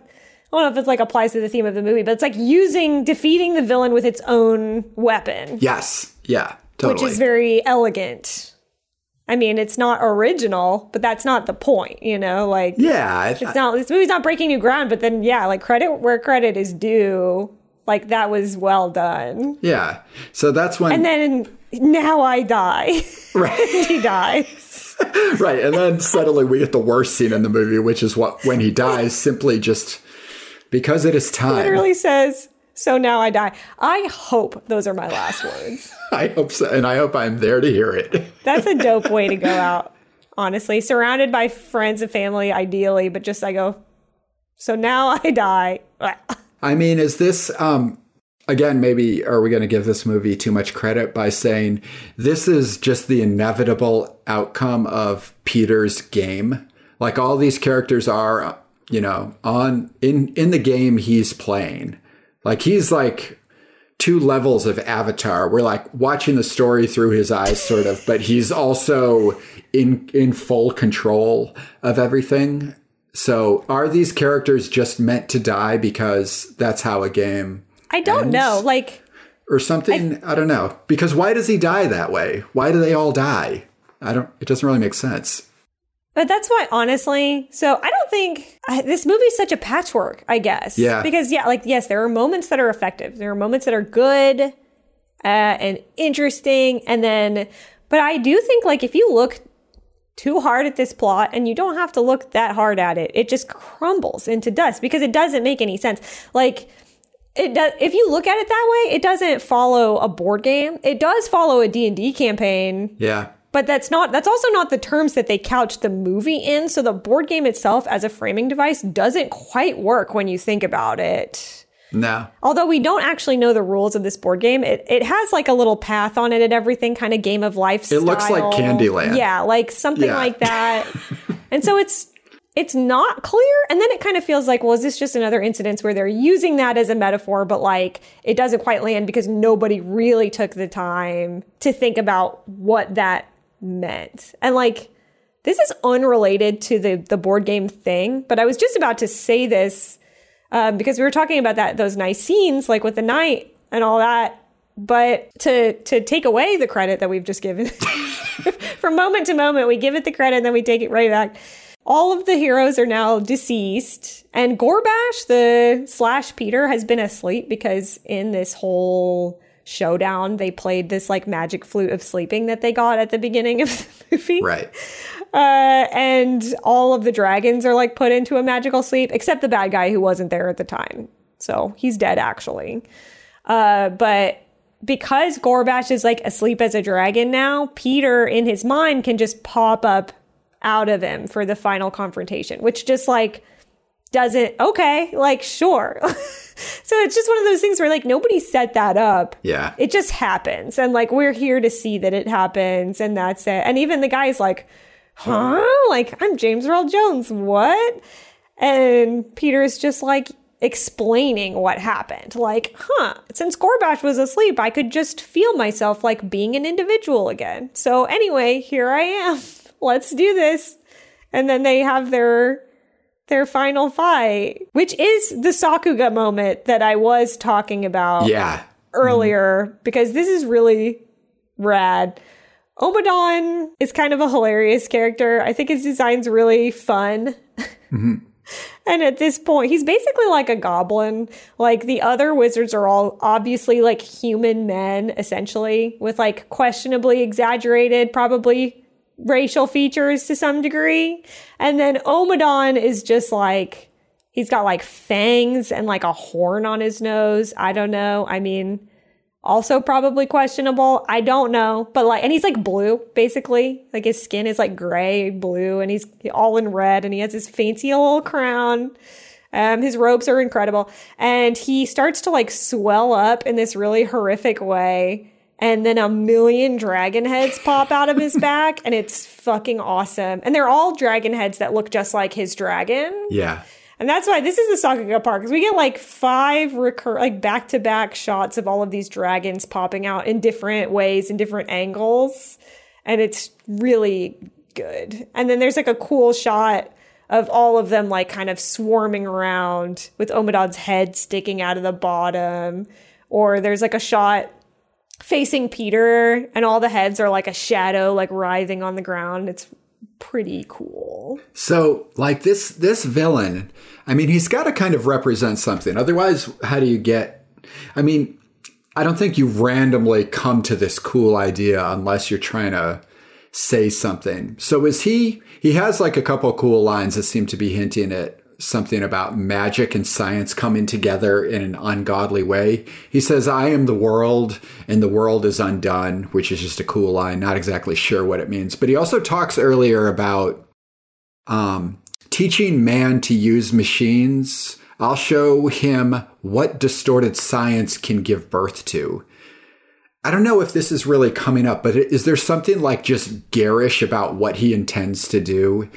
B: I don't know if it's like applies to the theme of the movie, but it's like using defeating the villain with its own weapon,
A: Yes. Yeah. Totally.
B: which is very elegant. I mean, it's not original, but that's not the point, you know? Like
A: yeah.
B: It's not this movie's not breaking new ground, but then yeah, like credit where credit is due. Like that was well done.
A: yeah. So that's when
B: And then now I die.
A: right.
B: he dies.
A: right. And then suddenly we get the worst scene in the movie, which is what when he dies simply just because it is time.
B: literally says, So now I die. I hope those are my last words.
A: I hope so, and I hope I'm there to hear it.
B: That's a dope way to go out, honestly. Surrounded by friends and family, ideally, but just I go, So now I die.
A: I mean, is this um again maybe are we going to give this movie too much credit by saying this is just the inevitable outcome of Peter's game? Like all these characters are, you know, on in in the game he's playing. Like he's like two levels of avatar. We're like watching the story through his eyes sort of, but he's also in in full control of everything. So are these characters just meant to die because that's how a game
B: I don't
A: Ends?
B: know. Like,
A: or something? I, don't know. Because why does he die that way? Why do they all die? I don't it doesn't really make sense.
B: But that's why, honestly, so I don't think I, this movie's such a patchwork, I guess.
A: Yeah.
B: Because, yeah, like, yes, there are moments that are effective. There are moments that are good uh, and interesting. And then, but I do think, like, if you look too hard at this plot and you don't have to look that hard at it, it just crumbles into dust because it doesn't make any sense. Like, it does if you look at it that way it doesn't follow a board game it does follow a d&d campaign
A: Yeah.
B: But that's not that's also not the terms that they couch the movie in so the board game itself as a framing device doesn't quite work when you think about it
A: No.
B: although we don't actually know the rules of this board game it, it has like a little path on it and everything kind of game of life
A: It looks like. Candyland.
B: yeah like something
A: Yeah.
B: like that and so it's it's not clear. And then it kind of feels like, well, is this just another incident where they're using that as a metaphor, but like it doesn't quite land because nobody really took the time to think about what that meant. And like, this is unrelated to the the board game thing, but I was just about to say this um, because we were talking about that those nice scenes, like with the knight and all that. But to to take away the credit that we've just given, from moment to moment, we give it the credit and then we take it right back. All of the heroes are now deceased, and Gorbash, the slash Peter, has been asleep because in this whole showdown, they played this like magic flute of sleeping that they got at the beginning of the movie.
A: Right.
B: Uh, and all of the dragons are like put into a magical sleep, except the bad guy who wasn't there at the time. So he's dead actually. Uh, but because Gorbash is like asleep as a dragon now, Peter in his mind can just pop up out of him for the final confrontation, which just like doesn't, okay, like sure. so it's just one of those things where like nobody set that up.
A: Yeah.
B: It just happens. And like we're here to see that it happens and that's it. And even the guy's like, huh? Like, I'm James Earl Jones. What? And Peter's just like explaining what happened. Like, huh, since Gorbash was asleep, I could just feel myself like being an individual again. So anyway, here I am. Let's do this. And then they have their their final fight, which is the Sakuga moment that I was talking about
A: Yeah.
B: earlier because this is really rad. Ommadon is kind of a hilarious character. I think his design's really fun. and at this point, he's basically like a goblin. Like the other wizards are all obviously like human men, essentially, with like questionably exaggerated, probably racial features to some degree. And then Ommadon is just like, he's got like fangs and like a horn on his nose. I don't know. I mean, also probably questionable. I don't know. But like, and he's like blue, basically. Like his skin is like gray, blue, and he's all in red, and he has his fancy little crown. Um, his robes are incredible. And he starts to like swell up in this really horrific way. And then a million dragon heads pop out of his back, and it's fucking awesome. And they're all dragon heads that look just like his dragon.
A: Yeah.
B: And that's why this is the Sakuga part because we get like five recur like back to back shots of all of these dragons popping out in different ways in different angles, and it's really good. And then there's like a cool shot of all of them like kind of swarming around with Ommadon's head sticking out of the bottom, or there's like a shot facing Peter, and all the heads are like a shadow like writhing on the ground. It's pretty cool.
A: So, like this this villain, I mean, he's got to kind of represent something. Otherwise, how do you get? I mean, I don't think you randomly come to this cool idea unless you're trying to say something. So, is he? He has like a couple cool lines that seem to be hinting at something about magic and science coming together in an ungodly way. He says, I am the world and the world is undone, which is just a cool line. Not exactly sure what it means. But he also talks earlier about um, teaching man to use machines. I'll show him what distorted science can give birth to. I don't know if this is really coming up, but is there something like just garish about what he intends to do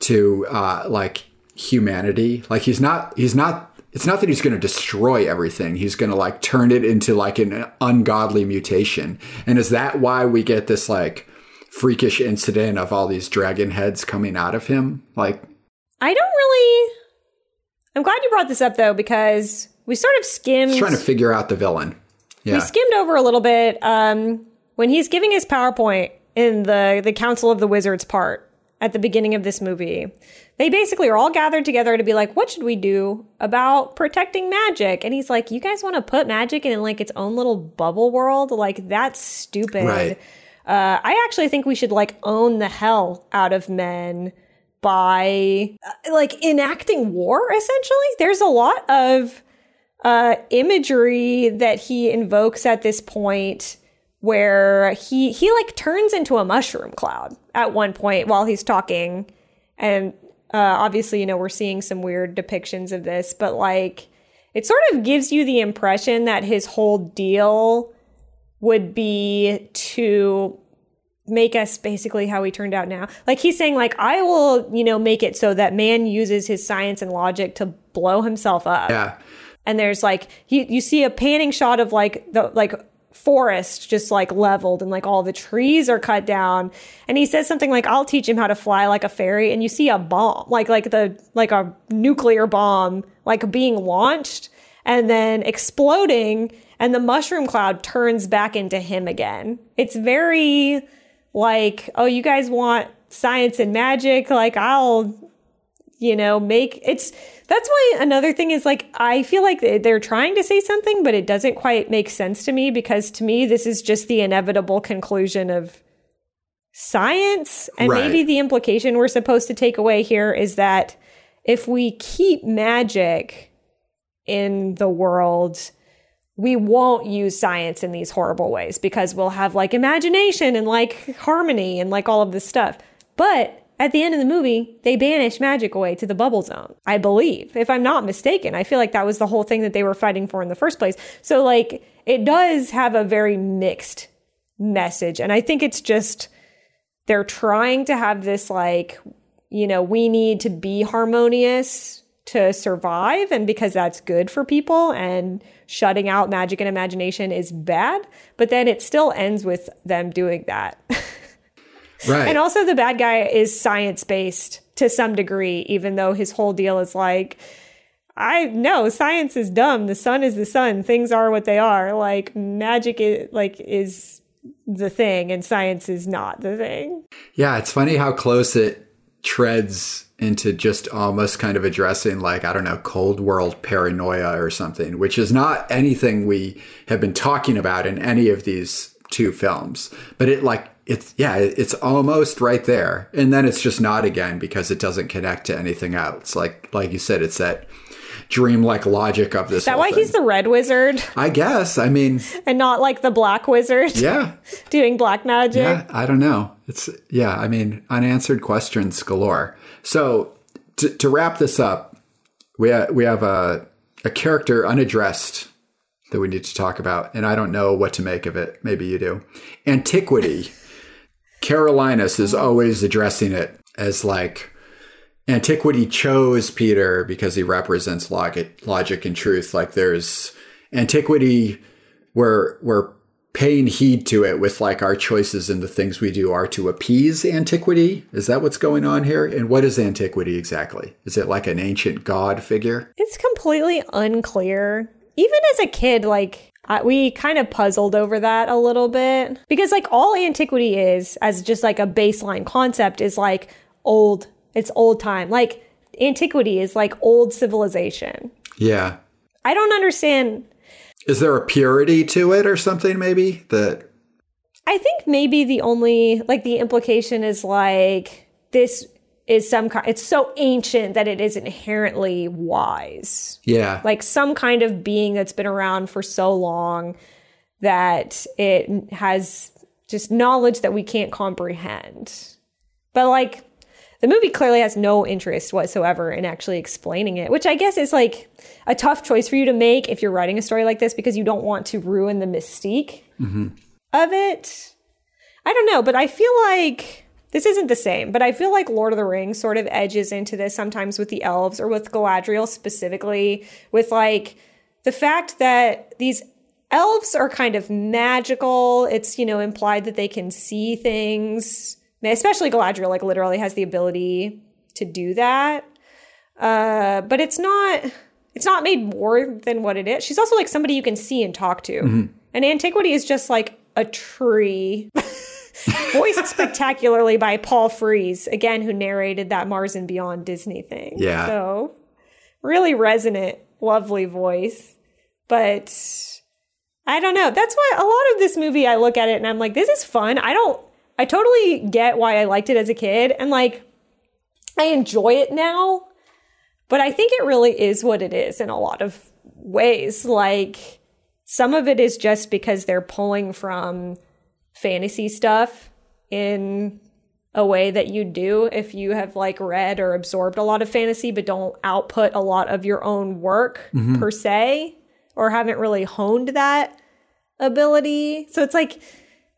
A: to uh, like humanity? Like he's not he's not it's not that he's going to destroy everything. He's going to like turn it into like an ungodly mutation. And is that why we get this like freakish incident of all these dragon heads coming out of him? Like
B: I don't really. I'm glad you brought this up though because we sort of skimmed.
A: he's trying to figure out the villain. Yeah.
B: We skimmed over a little bit um, when he's giving his PowerPoint in the the Council of the Wizards part at the beginning of this movie. They basically are all gathered together to be like, what should we do about protecting magic? And he's like, you guys want to put magic in like its own little bubble world? Like that's stupid.
A: Right.
B: Uh, I actually think we should like own the hell out of men by uh, like enacting war essentially there's a lot of uh imagery that he invokes at this point where he he like turns into a mushroom cloud at one point while he's talking and uh obviously you know we're seeing some weird depictions of this but like it sort of gives you the impression that his whole deal would be to make us basically how he turned out now. Like he's saying like I will, you know, make it so that man uses his science and logic to blow himself up.
A: Yeah.
B: And there's like you you see a panning shot of like the like forest just like leveled and like all the trees are cut down and he says something like I'll teach him how to fly like a fairy and you see a bomb like like the like a nuclear bomb like being launched and then exploding and the mushroom cloud turns back into him again. It's very like, oh, you guys want science and magic? Like, I'll, you know, make it's that's why another thing is like, I feel like they're trying to say something, but it doesn't quite make sense to me because to me, this is just the inevitable conclusion of science. And
A: Right.
B: maybe the implication we're supposed to take away here is that if we keep magic in the world, we won't use science in these horrible ways because we'll have like imagination and like harmony and like all of this stuff. But at the end of the movie, they banish magic away to the bubble zone. I believe, if I'm not mistaken. I feel like that was the whole thing that they were fighting for in the first place. So, like, it does have a very mixed message. And I think it's just they're trying to have this, like, you know, we need to be harmonious to survive. And because that's good for people and shutting out magic and imagination is bad. But then it still ends with them doing that.
A: Right.
B: And also, the bad guy is science based to some degree, even though his whole deal is like, I know science is dumb. The sun is the sun. Things are what they are. Like magic is like is the thing, and science is not the thing.
A: Yeah, it's funny how close it treads into just almost kind of addressing like I don't know Cold War paranoia or something, which is not anything we have been talking about in any of these two films. But it like it's yeah, it's almost right there, and then it's just not again because it doesn't connect to anything else. Like like you said, it's that dreamlike logic of this.
B: Is that why
A: thing.
B: he's the red wizard
A: I guess. I mean,
B: and not like the black wizard
A: yeah.
B: doing black magic?
A: Yeah, I don't know. It's yeah, I mean, unanswered questions galore. So to, to wrap this up, we ha- we have a a character unaddressed that we need to talk about, and I don't know what to make of it. Maybe you do. Antiquity. Carolinus is always addressing it as like antiquity chose Peter because he represents logic, logic and truth. Like there's antiquity we're we're paying heed to it with like our choices and the things we do are to appease antiquity. Is that what's going on here? And what is antiquity exactly? Is it like an ancient god figure?
B: It's completely unclear. Even as a kid, like I, we kind of puzzled over that a little bit because, like, all antiquity is, as just like a baseline concept, is like old. It's old time. Like antiquity is like old civilization.
A: Yeah.
B: I don't understand.
A: Is there a purity to it or something maybe that
B: I think maybe the only like the implication is like this is some kind. It's so ancient that it is inherently wise.
A: yeah.
B: like some kind of being that's been around for so long that it has just knowledge that we can't comprehend. But like the movie clearly has no interest whatsoever in actually explaining it, which I guess is like a tough choice for you to make if you're writing a story like this because you don't want to ruin the mystique mm-hmm. of it. I don't know, but I feel like this isn't the same, but I feel like Lord of the Rings sort of edges into this sometimes with the elves or with Galadriel specifically, with like the fact that these elves are kind of magical. It's, you know, implied that they can see things, especially Galadriel, like literally has the ability to do that. Uh, but it's not it's not made more than what it is. She's also like somebody you can see and talk to. And Antiquity is just like a tree. Voiced spectacularly by Paul Frees, again, who narrated that Mars and Beyond Disney thing.
A: Yeah.
B: So, really resonant, lovely voice. But I don't know. That's why a lot of this movie, I look at it and I'm like, this is fun. I don't, I totally get why I liked it as a kid. And like, I enjoy it now. But I think it really is what it is in a lot of ways. Like, some of it is just because they're pulling from fantasy stuff in a way that you do if you have like read or absorbed a lot of fantasy but don't output a lot of your own work mm-hmm. per se or haven't really honed that ability. So it's like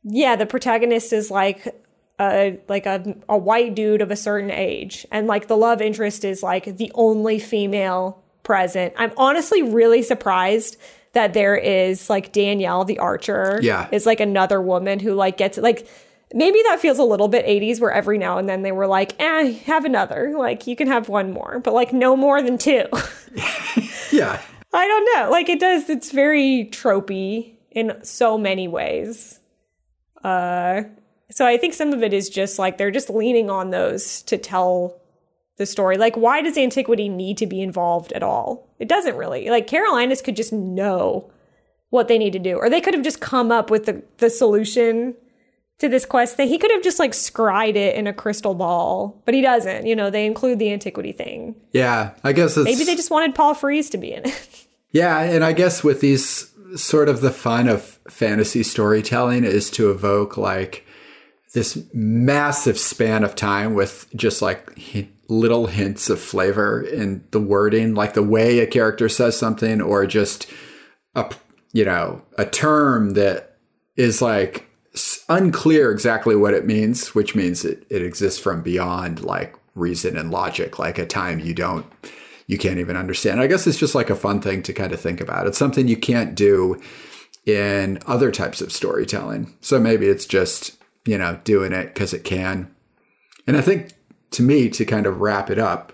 B: yeah, the protagonist is like a like a a white dude of a certain age, and like the love interest is like the only female present. I'm honestly really surprised that there is like Danielle the archer.
A: Yeah.
B: is like another woman who like gets like. Maybe that feels a little bit 80s where every now and then they were like, eh, have another. Like, you can have one more, but like no more than two.
A: Yeah.
B: I don't know. Like it does. It's very tropey in so many ways. Uh, so I think some of it is just like they're just leaning on those to tell the story. Like, why does antiquity need to be involved at all? It doesn't really. Like Carolinus could just know what they need to do, or they could have just come up with the the solution to this quest thing. He could have just like scried it in a crystal ball, but he doesn't. You know, they include the antiquity thing.
A: Yeah. I guess it's.
B: Maybe they just wanted Paul Frees to be in it.
A: Yeah, and I guess with these sort of the fun of fantasy storytelling is to evoke like this massive span of time with just like little hints of flavor in the wording, like the way a character says something, or just a you know a term that is like unclear exactly what it means, which means it, it exists from beyond like reason and logic, like a time you don't you can't even understand. I guess it's just like a fun thing to kind of think about. It's something you can't do in other types of storytelling. So maybe it's just, you know, doing it because it can. And I think to me, to kind of wrap it up,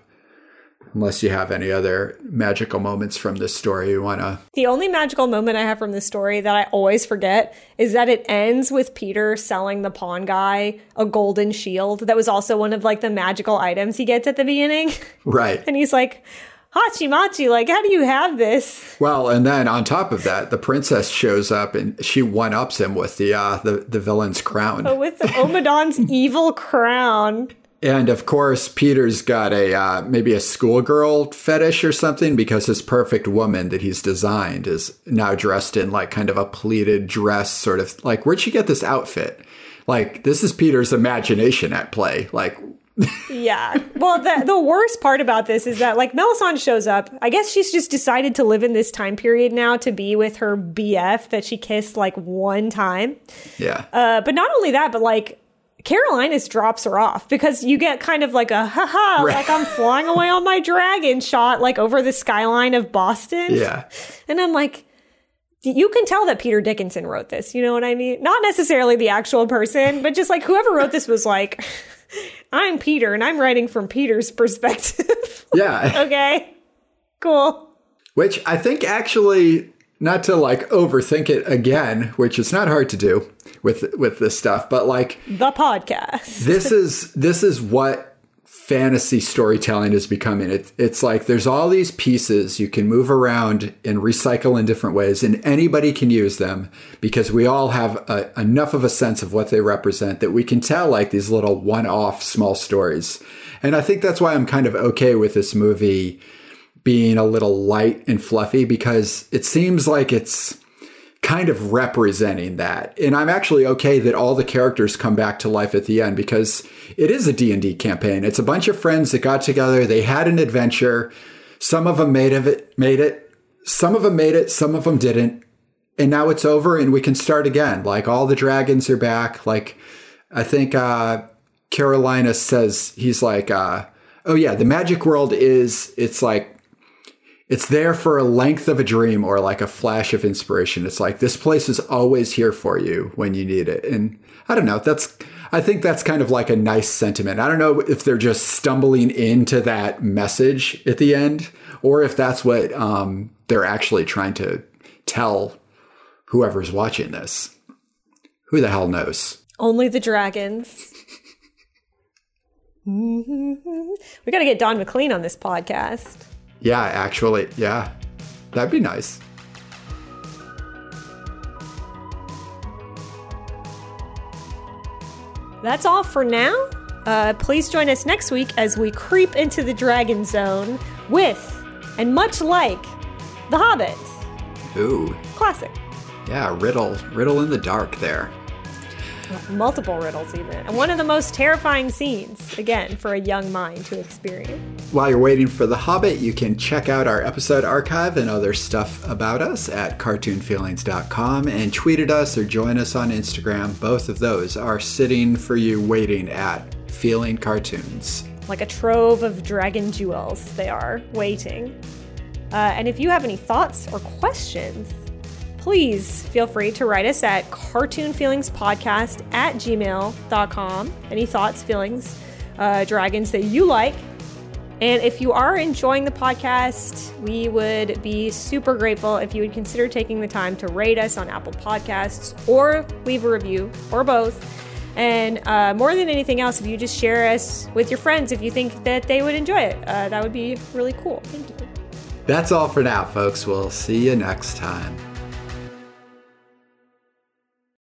A: unless you have any other magical moments from this story you want to.
B: The only magical moment I have from this story that I always forget is that it ends with Peter selling the pawn guy a golden shield that was also one of like the magical items he gets at the beginning.
A: Right.
B: and he's like, Hachi Machi, like, how do you have this?
A: Well, and then on top of that, the princess shows up and she one ups him with the uh, the the villain's crown.
B: Oh, with Ommadon's evil crown.
A: And of course, Peter's got a uh, maybe a schoolgirl fetish or something because his perfect woman that he's designed is now dressed in like kind of a pleated dress, sort of like where'd she get this outfit? Like this is Peter's imagination at play. Like
B: Yeah. Well, the the worst part about this is that like Melisande shows up. I guess she's just decided to live in this time period now to be with her BF that she kissed like one time.
A: yeah,
B: Uh, but not only that, but like Carolinus drops her off because you get kind of like a haha,
A: Right.
B: like I'm flying away on my dragon shot like over the skyline of Boston.
A: yeah,
B: And I'm like, you can tell that Peter Dickinson wrote this. You know what I mean? Not necessarily the actual person, but just like whoever wrote this was like, I'm Peter and I'm writing from Peter's perspective.
A: yeah.
B: okay, cool.
A: Which I think actually, not to like overthink it again, which is not hard to do with with this stuff, but like
B: The podcast.
A: this is this is what fantasy storytelling is becoming. It, it's like there's all these pieces you can move around and recycle in different ways, and anybody can use them because we all have a, enough of a sense of what they represent that we can tell like these little one-off small stories. And I think that's why I'm kind of okay with this movie being a little light and fluffy because it seems like it's kind of representing that. And I'm actually okay that all the characters come back to life at the end because it is a D&D campaign. It's a bunch of friends that got together, they had an adventure. Some of them made of it, made it. Some of them made it, some of them didn't. And now it's over and we can start again. Like all the dragons are back. Like I think uh Carolinus says he's like uh oh yeah, the magic world is it's like it's there for a length of a dream or like a flash of inspiration. It's like this place is always here for you when you need it. And I don't know, that's I think that's kind of like a nice sentiment. I don't know if they're just stumbling into that message at the end or if that's what um, they're actually trying to tell whoever's watching this. Who the hell knows?
B: Only the dragons. we got to get Don McLean on this podcast.
A: Yeah, actually, yeah. That'd be nice.
B: That's all for now. Uh, please join us next week as we creep into the Dragon Zone with, and much like, The Hobbit.
A: Ooh.
B: Classic.
A: Yeah, riddle, riddle in the dark there.
B: Multiple riddles even. And one of the most terrifying scenes, again, for a young mind to experience.
A: While you're waiting for The Hobbit, you can check out our episode archive and other stuff about us at cartoonfeelings.com and tweet at us or join us on Instagram. Both of those are sitting for you waiting at Feeling Cartoons.
B: Like a trove of dragon jewels, they are waiting. Uh, and if you have any thoughts or questions, please feel free to write us at cartoonfeelingspodcast at gmail.com. Any thoughts, feelings, uh, dragons that you like. And if you are enjoying the podcast, we would be super grateful if you would consider taking the time to rate us on Apple Podcasts or leave a review or both. And uh, more than anything else, if you just share us with your friends if you think that they would enjoy it, uh, that would be really cool. Thank you.
A: That's all for now, folks. We'll see you next time.